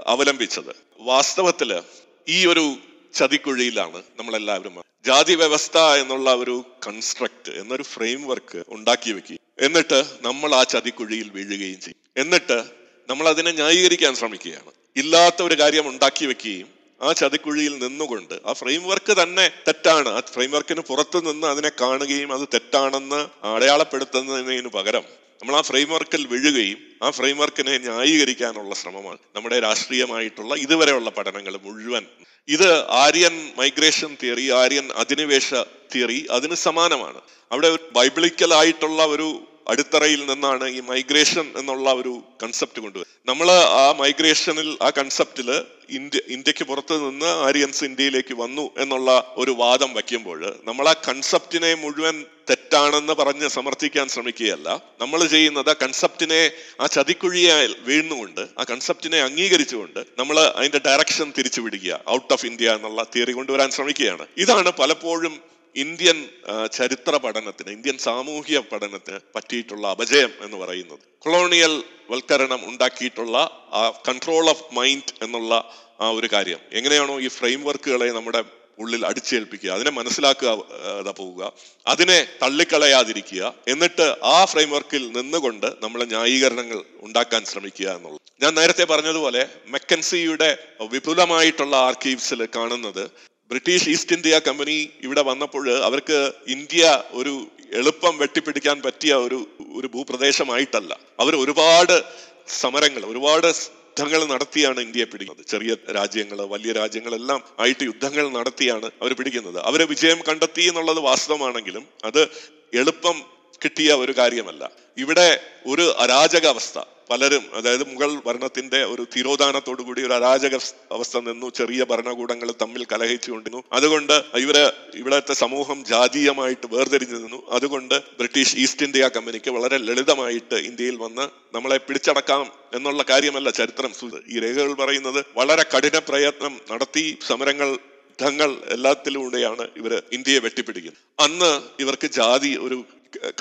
അവലംബിച്ചത്. വാസ്തവത്തിൽ ഈ ഒരു ചതിക്കുഴിയിലാണ് നമ്മളെല്ലാവരും ജാതി വ്യവസ്ഥ എന്നുള്ള ഒരു കൺസ്ട്രക്ട് എന്നൊരു ഫ്രെയിം വർക്ക് ഉണ്ടാക്കി വെക്കുകയും എന്നിട്ട് നമ്മൾ ആ ചതിക്കുഴിയിൽ വീഴുകയും ചെയ്യും. എന്നിട്ട് നമ്മൾ അതിനെ ന്യായീകരിക്കാൻ ശ്രമിക്കുകയാണ്. ഇല്ലാത്ത ഒരു കാര്യം ഉണ്ടാക്കി വെക്കുകയും ആ ചതിക്കുഴിയിൽ നിന്നുകൊണ്ട് ആ ഫ്രെയിം വർക്ക് തന്നെ തെറ്റാണ്. ആ ഫ്രെയിം വർക്കിന് പുറത്തു നിന്ന് അതിനെ കാണുകയും അത് തെറ്റാണെന്ന് അടയാളപ്പെടുത്തുന്നതിന് പകരം നമ്മൾ ആ ഫ്രെയിം വർക്കിൽ വീഴുകയും ആ ഫ്രെയിം വർക്കിനെ ന്യായീകരിക്കാനുള്ള ശ്രമമാണ് നമ്മുടെ രാഷ്ട്രീയമായിട്ടുള്ള ഇതുവരെയുള്ള പഠനങ്ങൾ മുഴുവൻ. ഇത് ആര്യൻ മൈഗ്രേഷൻ തിയറി ആര്യൻ അധിനിവേശ തിയറി അതിന് സമാനമാണ്. അവിടെ ബൈബിളിക്കൽ ആയിട്ടുള്ള ഒരു അടിത്തറയിൽ നിന്നാണ് ഈ മൈഗ്രേഷൻ എന്നുള്ള ഒരു കൺസെപ്റ്റ് കൊണ്ടുവരുന്നത്. നമ്മൾ ആ മൈഗ്രേഷനിൽ ആ കൺസെപ്റ്റിൽ ഇന്ത്യ ഇന്ത്യയ്ക്ക് പുറത്ത് നിന്ന് ആര്യൻസ് ഇന്ത്യയിലേക്ക് വന്നു എന്നുള്ള ഒരു വാദം വയ്ക്കുമ്പോൾ നമ്മൾ ആ കൺസെപ്റ്റിനെ മുഴുവൻ തെറ്റാണെന്ന് പറഞ്ഞ് സമർത്ഥിക്കാൻ ശ്രമിക്കുകയല്ല. നമ്മൾ ചെയ്യുന്നത് ആ കൺസെപ്റ്റിനെ ആ ചതിക്കുഴിയെ വീഴുന്നുകൊണ്ട് ആ കൺസെപ്റ്റിനെ അംഗീകരിച്ചുകൊണ്ട് നമ്മൾ അതിന്റെ ഡയറക്ഷൻ തിരിച്ചു പിടിക്കുക ഔട്ട് ഓഫ് ഇന്ത്യ എന്നുള്ള തിയറി കൊണ്ടുവരാൻ ശ്രമിക്കുകയാണ്. ഇതാണ് പലപ്പോഴും ഇന്ത്യൻ ചരിത്ര പഠനത്തിന് ഇന്ത്യൻ സാമൂഹിക പഠനത്തിന് പറ്റിയിട്ടുള്ള അപജയം എന്ന് പറയുന്നത്. കൊളോണിയൽ വൽക്കരണം ഉണ്ടാക്കിയിട്ടുള്ള ആ കൺട്രോൾ ഓഫ് മൈൻഡ് എന്നുള്ള ആ ഒരു കാര്യം. എങ്ങനെയാണോ ഈ ഫ്രെയിം വർക്കുകളെ നമ്മുടെ ഉള്ളിൽ അടിച്ചേൽപ്പിക്കുക അതിനെ മനസ്സിലാക്കുക പോവുക അതിനെ തള്ളിക്കളയാതിരിക്കുക എന്നിട്ട് ആ ഫ്രെയിം വർക്കിൽ നിന്നുകൊണ്ട് നമ്മൾ ന്യായീകരണങ്ങൾ ഉണ്ടാക്കാൻ ശ്രമിക്കുക എന്നുള്ളത്. ഞാൻ നേരത്തെ പറഞ്ഞതുപോലെ മെക്കൻസിയുടെ വിപുലമായിട്ടുള്ള ആർക്കീവ്സിൽ കാണുന്നത് ബ്രിട്ടീഷ് ഈസ്റ്റ് ഇന്ത്യ കമ്പനി ഇവിടെ വന്നപ്പോൾ അവർക്ക് ഇന്ത്യ ഒരു എളുപ്പം വെട്ടിപ്പിടിക്കാൻ പറ്റിയ ഒരു ഒരു ഭൂപ്രദേശമായിട്ടല്ല. അവർ ഒരുപാട് സമരങ്ങൾ ഒരുപാട് യുദ്ധങ്ങൾ നടത്തിയാണ് ഇന്ത്യയെ പിടിക്കുന്നത്. ചെറിയ രാജ്യങ്ങൾ വലിയ രാജ്യങ്ങളെല്ലാം ആയിട്ട് യുദ്ധങ്ങൾ നടത്തിയാണ് അവർ പിടിക്കുന്നത്. അവരെ വിജയം കണ്ടെത്തി എന്നുള്ളത് വാസ്തവമാണെങ്കിലും അത് എളുപ്പം കിട്ടിയ ഒരു കാര്യമല്ല. ഇവിടെ ഒരു അരാജകാവസ്ഥ പലരും അതായത് മുഗൾ ഭരണത്തിന്റെ ഒരു തിരോധാനത്തോടു കൂടി ഒരു അരാജക അവസ്ഥ നിന്നു ചെറിയ ഭരണകൂടങ്ങൾ തമ്മിൽ കലഹിച്ചുകൊണ്ടിരുന്നു. അതുകൊണ്ട് ഇവർ ഇവിടത്തെ സമൂഹം ജാതീയമായിട്ട് വേർതിരിഞ്ഞു നിന്നു. അതുകൊണ്ട് ബ്രിട്ടീഷ് ഈസ്റ്റ് ഇന്ത്യ കമ്പനിക്ക് വളരെ ലളിതമായിട്ട് ഇന്ത്യയിൽ വന്ന് നമ്മളെ പിടിച്ചടക്കാം എന്നുള്ള കാര്യമല്ല ചരിത്രം. ഈ രേഖകൾ പറയുന്നത് വളരെ കഠിന പ്രയത്നം നടത്തി സമരങ്ങൾ യുദ്ധങ്ങൾ എല്ലാത്തിലൂടെയാണ് ഇവർ ഇന്ത്യയെ വെട്ടിപ്പിടിക്കുന്നത്. അന്ന് ഇവർക്ക് ജാതി ഒരു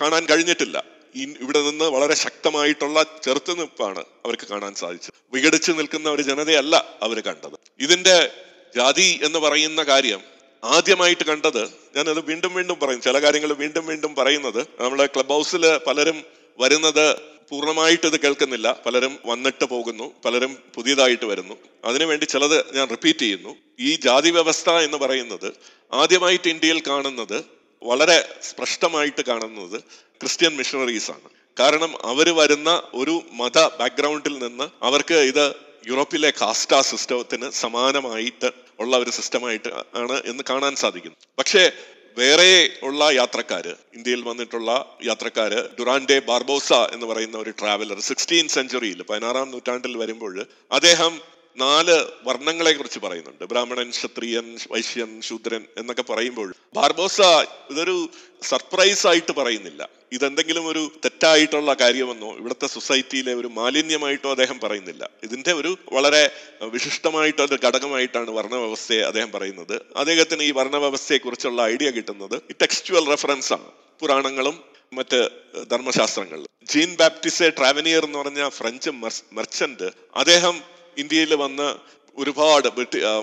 കാണാൻ കഴിഞ്ഞിട്ടില്ല. ഇവിടെ നിന്ന് വളരെ ശക്തമായിട്ടുള്ള ചെറുത്തുനിൽപ്പാണ് അവർക്ക് കാണാൻ സാധിച്ചത്. വിഘടിച്ചു നിൽക്കുന്ന ഒരു ജനതയല്ല അവർ കണ്ടത്. ഇതിന്റെ ജാതി എന്ന് പറയുന്ന കാര്യം ആദ്യമായിട്ട് കണ്ടത് ഞാനത് വീണ്ടും വീണ്ടും പറയും. ചില കാര്യങ്ങൾ വീണ്ടും വീണ്ടും പറയുന്നത് നമ്മുടെ ക്ലബ് ഹൗസിൽ പലരും വരുന്നത് പൂർണമായിട്ട് ഇത് കേൾക്കുന്നില്ല. പലരും വന്നിട്ട് പോകുന്നു. പലരും പുതിയതായിട്ട് വരുന്നു. അതിനുവേണ്ടി ചിലത് ഞാൻ റിപ്പീറ്റ് ചെയ്യുന്നു. ഈ ജാതി വ്യവസ്ഥ എന്ന് പറയുന്നത് ആദ്യമായിട്ട് ഇന്ത്യയിൽ കാണുന്നത് വളരെ സ്പഷ്ടമായിട്ട് കാണുന്നത് ക്രിസ്ത്യൻ മിഷണറീസാണ് കാരണം അവർ വരുന്ന ഒരു മത ബാക്ക്ഗ്രൗണ്ടിൽ നിന്ന് അവർക്ക് ഇത് യൂറോപ്പിലെ കാസ്റ്റാ സിസ്റ്റത്തിന് സമാനമായിട്ട് ഉള്ള ഒരു സിസ്റ്റമായിട്ട് ആണ് എന്ന് കാണാൻ സാധിക്കുന്നു. പക്ഷേ വേറെ ഉള്ള യാത്രക്കാര് ഇന്ത്യയിൽ വന്നിട്ടുള്ള യാത്രക്കാര് ഡുറാൻഡെ ബാർബോസ എന്ന് പറയുന്ന ഒരു ട്രാവലർ സിക്സ്റ്റീൻ സെഞ്ചുറിയിൽ പതിനാറാം നൂറ്റാണ്ടിൽ വരുമ്പോൾ അദ്ദേഹം നാല് വർണങ്ങളെ കുറിച്ച് പറയുന്നുണ്ട്. ബ്രാഹ്മണൻ ക്ഷത്രിയൻ വൈശ്യൻ ശൂദ്രൻ എന്നൊക്കെ പറയുമ്പോൾ ബാർബോസ ഇതൊരു സർപ്രൈസ് ആയിട്ട് പറയുന്നില്ല. ഇതെന്തെങ്കിലും ഒരു തെറ്റായിട്ടുള്ള കാര്യമെന്നോ ഇവിടുത്തെ സൊസൈറ്റിയിലെ ഒരു മാലിന്യമായിട്ടോ അദ്ദേഹം പറയുന്നില്ല. ഇതിന്റെ ഒരു വളരെ വിശിഷ്ടമായിട്ടൊരു ഘടകമായിട്ടാണ് വർണവ്യവസ്ഥയെ അദ്ദേഹം പറയുന്നത്. അദ്ദേഹത്തിന് ഈ വർണവ്യവസ്ഥയെ കുറിച്ചുള്ള ഐഡിയ കിട്ടുന്നത് ഈ ടെക്സ്റ്റുവൽ റെഫറൻസ് ആണ്. പുരാണങ്ങളും മറ്റ് ധർമ്മശാസ്ത്രങ്ങളിൽ ജീൻ ബാപ്റ്റിസെ ട്രാവനിയർ എന്ന് പറഞ്ഞ ഫ്രഞ്ച് മെർച്ചന്റ് അദ്ദേഹം ഇന്ത്യയിൽ വന്ന് ഒരുപാട്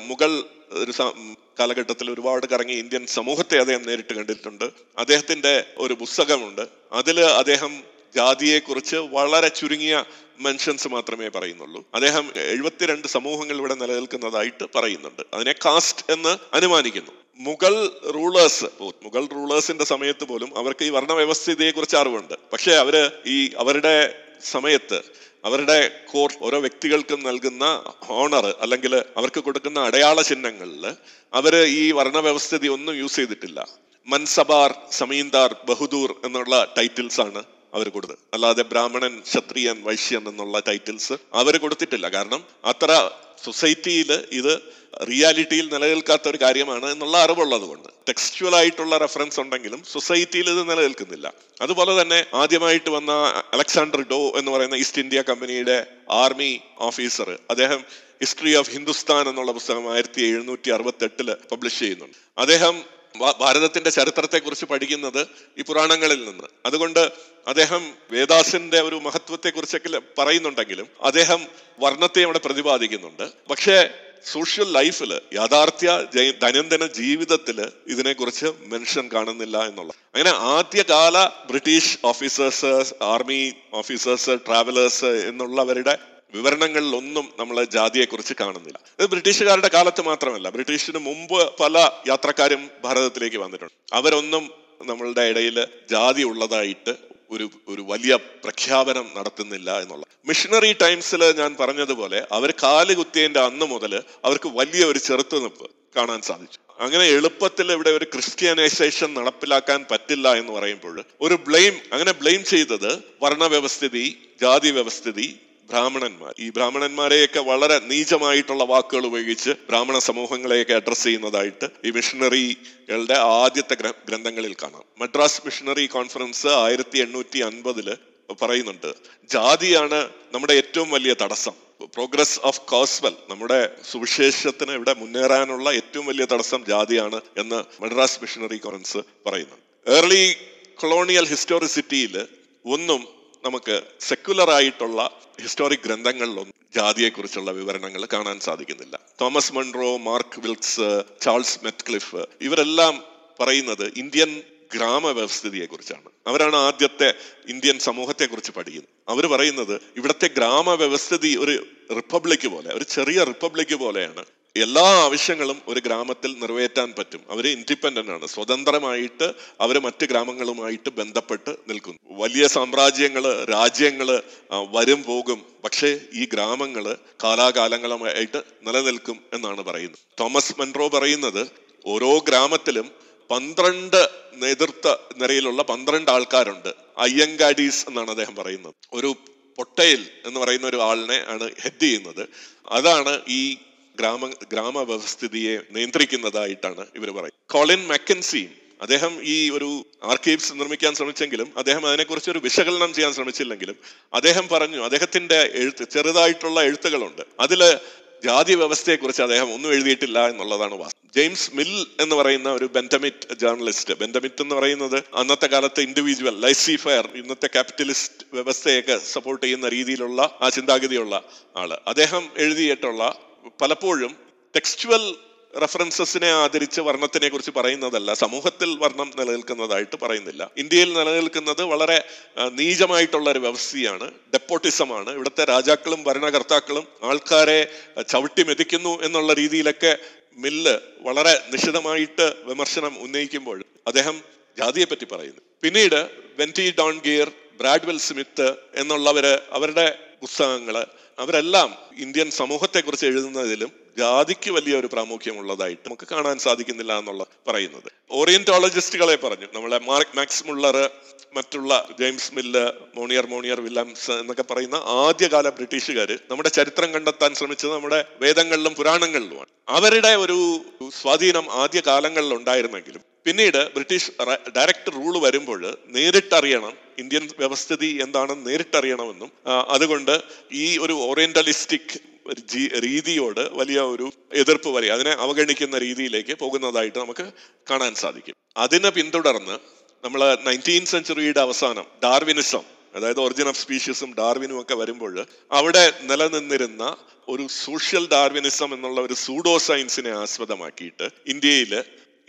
മുഗൾ ഒരു കാലഘട്ടത്തിൽ ഒരുപാട് കറങ്ങി ഇന്ത്യൻ സമൂഹത്തെ അദ്ദേഹം നേരിട്ട് കണ്ടിട്ടുണ്ട്. അദ്ദേഹത്തിന്റെ ഒരു പുസ്തകമുണ്ട്. അതിൽ അദ്ദേഹം ജാതിയെക്കുറിച്ച് വളരെ ചുരുങ്ങിയ മെൻഷൻസ് മാത്രമേ പറയുന്നുള്ളൂ. അദ്ദേഹം എഴുപത്തിരണ്ട് സമൂഹങ്ങൾ ഇവിടെ നിലനിൽക്കുന്നതായിട്ട് പറയുന്നുണ്ട്. അതിനെ കാസ്റ്റ് എന്ന് അനുമാനിക്കുന്നു. മുഗൾ റൂളേഴ്സ് മുഗൾ റൂളേഴ്സിന്റെ സമയത്ത് പോലും അവർക്ക് ഈ വർണവ്യവസ്ഥിതിയെ കുറിച്ച് അറിവുണ്ട്. പക്ഷെ അവർ ഈ അവരുടെ സമയത്ത് അവരുടെ കോർ ഓരോ വ്യക്തികൾക്കും നൽകുന്ന ഹോണർ അല്ലെങ്കിൽ അവർക്ക് കൊടുക്കുന്ന അടയാള ചിഹ്നങ്ങളിൽ അവർ ഈ വർണവ്യവസ്ഥിതി ഒന്നും യൂസ് ചെയ്തിട്ടില്ല. മൻസബാർ സമീന്ദാർ ബഹുദൂർ എന്നുള്ള ടൈറ്റിൽസ് ആണ് അവർ കൊടുത്തത്. അല്ലാതെ ബ്രാഹ്മണൻ ക്ഷത്രിയൻ വൈശ്യൻ എന്നുള്ള ടൈറ്റിൽസ് അവർ കൊടുത്തിട്ടില്ല. കാരണം അത്ര സൊസൈറ്റിയിൽ ഇത് റിയാലിറ്റിയിൽ നിലനിൽക്കാത്ത ഒരു കാര്യമാണ് എന്നുള്ള അറിവുള്ളത് കൊണ്ട് ടെക്സ്റ്റുവൽ ആയിട്ടുള്ള റെഫറൻസ് ഉണ്ടെങ്കിലും സൊസൈറ്റിയിൽ ഇത് നിലനിൽക്കുന്നില്ല. അതുപോലെ തന്നെ ആദ്യമായിട്ട് വന്ന അലക്സാണ്ടർ ഡോ എന്ന് പറയുന്ന ഈസ്റ്റ് ഇന്ത്യ കമ്പനിയുടെ ആർമി ഓഫീസർ അദ്ദേഹം ഹിസ്റ്ററി ഓഫ് ഹിന്ദുസ്ഥാൻ എന്നുള്ള പുസ്തകം ആയിരത്തി എഴുന്നൂറ്റി അറുപത്തി എട്ടിൽ പബ്ലിഷ് ചെയ്യുന്നുണ്ട്. അദ്ദേഹം ഭാരതത്തിന്റെ ചരിത്രത്തെക്കുറിച്ച് പഠിക്കുന്നത് ഈ പുരാണങ്ങളിൽ നിന്ന്. അതുകൊണ്ട് അദ്ദേഹം വേദാസിന്റെ ഒരു മഹത്വത്തെക്കുറിച്ചൊക്കെ പറയുന്നുണ്ടെങ്കിലും അദ്ദേഹം വർണത്തെ അവിടെ പ്രതിപാദിക്കുന്നുണ്ട്. പക്ഷേ സോഷ്യൽ ലൈഫിൽ യാഥാർത്ഥ്യ ദൈനംദിന ജീവിതത്തിൽ ഇതിനെക്കുറിച്ച് മെൻഷൻ കാണുന്നില്ല എന്നുള്ള അങ്ങനെ ആദ്യകാല British officers army officers travellers എന്നുള്ളവരുടെ വിവരണങ്ങളിലൊന്നും നമ്മൾ ജാതിയെക്കുറിച്ച് കാണുന്നില്ല. ഇത് ബ്രിട്ടീഷുകാരുടെ കാലത്ത് മാത്രമല്ല. ബ്രിട്ടീഷിന് മുമ്പ് പല യാത്രക്കാരും ഭാരതത്തിലേക്ക് വന്നിട്ടുണ്ട്. അവരൊന്നും നമ്മളുടെ ഇടയിൽ ജാതി ഉള്ളതായിട്ട് ഒരു ഒരു വലിയ പ്രഖ്യാപനം നടത്തുന്നില്ല എന്നുള്ള. മിഷണറി ടൈംസിൽ ഞാൻ പറഞ്ഞതുപോലെ അവർ കാൽ കുത്തിയതിന്റെ അന്ന് മുതൽ അവർക്ക് വലിയ ഒരു ചെറുത്തുനിൽപ്പ് കാണാൻ സാധിച്ചു. അങ്ങനെ എളുപ്പത്തിൽ ഇവിടെ ഒരു ക്രിസ്ത്യാനൈസേഷൻ നടപ്പിലാക്കാൻ പറ്റില്ല എന്ന് പറയുമ്പോൾ ഒരു ബ്ലെയിം അങ്ങനെ ബ്ലെയിം ചെയ്തത് വർണവ്യവസ്ഥിതി ജാതി വ്യവസ്ഥിതി ബ്രാഹ്മണന്മാർ. ഈ ബ്രാഹ്മണന്മാരെയൊക്കെ വളരെ നീചമായിട്ടുള്ള വാക്കുകൾ ഉപയോഗിച്ച് ബ്രാഹ്മണ സമൂഹങ്ങളെയൊക്കെ അഡ്രസ് ചെയ്യുന്നതായിട്ട് ഈ മിഷണറികളുടെ ആദ്യത്തെ ഗ്രന്ഥങ്ങളിൽ കാണാം. മദ്രാസ് മിഷണറി കോൺഫറൻസ് ആയിരത്തി എണ്ണൂറ്റി അൻപതിൽ പറയുന്നുണ്ട് ജാതിയാണ് നമ്മുടെ ഏറ്റവും വലിയ തടസ്സം. പ്രോഗ്രസ് ഓഫ് കോസ്വൽ നമ്മുടെ സുവിശേഷത്തിന് ഇവിടെ മുന്നേറാനുള്ള ഏറ്റവും വലിയ തടസ്സം ജാതിയാണ് എന്ന് മദ്രാസ് മിഷണറി കോൺഫറൻസ് പറയുന്നുണ്ട്. ഏർലി കൊളോണിയൽ ഹിസ്റ്റോറിസിറ്റിയിൽ ഒന്നും നമുക്ക് സെക്യുലർ ആയിട്ടുള്ള ഹിസ്റ്റോറിക് ഗ്രന്ഥങ്ങളിലൊന്നും ജാതിയെക്കുറിച്ചുള്ള വിവരണങ്ങൾ കാണാൻ സാധിക്കുന്നില്ല. Thomas Munro Mark Wilks Charles Metcalfe ഇവരെല്ലാം പറയുന്നത് ഇന്ത്യൻ ഗ്രാമവ്യവസ്ഥിതിയെ കുറിച്ചാണ് അവരാണ് ആദ്യത്തെ ഇന്ത്യൻ സമൂഹത്തെ കുറിച്ച് പഠിക്കുന്നത്. അവർ പറയുന്നത് ഇവിടുത്തെ ഗ്രാമവ്യവസ്ഥിതി ഒരു റിപ്പബ്ലിക് പോലെ ഒരു ചെറിയ റിപ്പബ്ലിക് പോലെയാണ് എല്ലാ ആവശ്യങ്ങളും ഒരു ഗ്രാമത്തിൽ നിറവേറ്റാൻ പറ്റും. അവർ ഇൻഡിപെൻഡന്റ് ആണ്. സ്വതന്ത്രമായിട്ട് അവർ മറ്റ് ഗ്രാമങ്ങളുമായിട്ട് ബന്ധപ്പെട്ട് നിൽക്കുന്നു. വലിയ സാമ്രാജ്യങ്ങൾ രാജ്യങ്ങൾ വരും പോകും. പക്ഷേ ഈ ഗ്രാമങ്ങൾ കാലാകാലങ്ങളുമായിട്ട് നിലനിൽക്കും എന്നാണ് പറയുന്നത്. തോമസ് മെൻറോ പറയുന്നത് ഓരോ ഗ്രാമത്തിലും പന്ത്രണ്ട് നേതൃത്വ നിരയിലുള്ള പന്ത്രണ്ട് ആൾക്കാരുണ്ട്. അയ്യങ്കാഡീസ് എന്നാണ് അദ്ദേഹം പറയുന്നത്. ഒരു പൊട്ടയിൽ എന്ന് പറയുന്ന ഒരു ആളിനെ ആണ് ഹെഡ് ചെയ്യുന്നത്. അതാണ് ഈ ഗ്രാമ ഗ്രാമവ്യവസ്ഥിതിയെ നിയന്ത്രിക്കുന്നതായിട്ടാണ് ഇവർ പറയുന്നത്. കോളിൻ മെക്കൻസിയും അദ്ദേഹം ഈ ഒരു ആർക്കൈവ്സ് നിർമ്മിക്കാൻ ശ്രമിച്ചെങ്കിലും അദ്ദേഹം അതിനെക്കുറിച്ച് ഒരു വിശകലനം ചെയ്യാൻ ശ്രമിച്ചില്ലെങ്കിലും അദ്ദേഹം പറഞ്ഞു അദ്ദേഹത്തിന്റെ എഴുത്ത് ചെറുതായിട്ടുള്ള എഴുത്തുകളുണ്ട്. അതിൽ ജാതി വ്യവസ്ഥയെക്കുറിച്ച് അദ്ദേഹം ഒന്നും എഴുതിയിട്ടില്ല എന്നുള്ളതാണ് വാസ്തവം. ജെയിംസ് മിൽ എന്ന് പറയുന്ന ഒരു ബെന്റമിറ്റ് ജേർണലിസ്റ്റ് ബെന്റമിറ്റ് എന്ന് പറയുന്നത് അന്നത്തെ കാലത്തെ ഇൻഡിവിജ്വൽ ലൈസിഫയർ ഇന്നത്തെ ക്യാപിറ്റലിസ്റ്റ് വ്യവസ്ഥയൊക്കെ സപ്പോർട്ട് ചെയ്യുന്ന രീതിയിലുള്ള ആ ചിന്താഗതിയുള്ള ആൾ. അദ്ദേഹം എഴുതിയിട്ടുള്ള പലപ്പോഴും ടെക്സ്റ്റുവൽ റെഫറൻസസിനെ ആദരിച്ച് വർണത്തിനെ കുറിച്ച് പറയുന്നതല്ല. സമൂഹത്തിൽ വർണം നിലനിൽക്കുന്നതായിട്ട് പറയുന്നില്ല. ഇന്ത്യയിൽ നിലനിൽക്കുന്നത് വളരെ നീചമായിട്ടുള്ള ഒരു വ്യവസ്ഥയാണ്. ഡെപ്പോട്ടിസമാണ് ഇവിടുത്തെ രാജാക്കളും ഭരണകർത്താക്കളും ആൾക്കാരെ ചവിട്ടി മെതിക്കുന്നു എന്നുള്ള രീതിയിലൊക്കെ മില്ല് വളരെ നിശിതമായിട്ട് വിമർശനം ഉന്നയിക്കുമ്പോൾ അദ്ദേഹം ജാതിയെ പറ്റി പറയുന്നു. പിന്നീട് Wendy Doniger Bradwell Smith എന്നുള്ളവര് അവരുടെ പുസ്തകങ്ങൾ അവരെല്ലാം ഇന്ത്യൻ സമൂഹത്തെക്കുറിച്ച് എഴുതുന്നതിലും ജാതിക്ക് വലിയ ഒരു പ്രാമുഖ്യമുള്ളതായിട്ട് നമുക്ക് കാണാൻ സാധിക്കുന്നില്ല എന്നുള്ള പറയുന്നത്. ഓറിയന്റോളജിസ്റ്റുകളെ പറഞ്ഞു. നമ്മളെ മാർക്ക് മാക്സ് മുള്ളർ മറ്റുള്ള James Mill Monier Monier Williams എന്നൊക്കെ പറയുന്ന ആദ്യകാല ബ്രിട്ടീഷുകാർ നമ്മുടെ ചരിത്രം കണ്ടെത്താൻ ശ്രമിച്ചത് നമ്മുടെ വേദങ്ങളിലും പുരാണങ്ങളിലുമാണ്. അവരുടെ ഒരു സ്വാധീനം ആദ്യ കാലങ്ങളിൽ ഉണ്ടായിരുന്നെങ്കിലും പിന്നീട് ബ്രിട്ടീഷ് ഡയറക്ട് റൂൾ വരുമ്പോൾ നേരിട്ടറിയണം ഇന്ത്യൻ വ്യവസ്ഥിതി എന്താണെന്ന് നേരിട്ടറിയണമെന്നും അതുകൊണ്ട് ഈ ഒരു ഓറിയന്റലിസ്റ്റിക് രീതിയോട് വലിയ ഒരു എതിർപ്പ് വരെ അതിനെ അവഗണിക്കുന്ന രീതിയിലേക്ക് പോകുന്നതായിട്ട് നമുക്ക് കാണാൻ സാധിക്കും. അതിനെ പിന്തുടർന്ന് നമ്മൾ നയന്റീൻ സെഞ്ചുറിയുടെ അവസാനം ഡാർവിനിസം അതായത് ഒറിജിൻ ഓഫ് സ്പീഷീസും ഡാർവിനും ഒക്കെ വരുമ്പോൾ അവിടെ നിലനിന്നിരുന്ന ഒരു സോഷ്യൽ ഡാർവിനിസം എന്നുള്ള ഒരു സൂഡോ സയൻസിനെ ആസ്പദമാക്കിയിട്ട് ഇന്ത്യയിൽ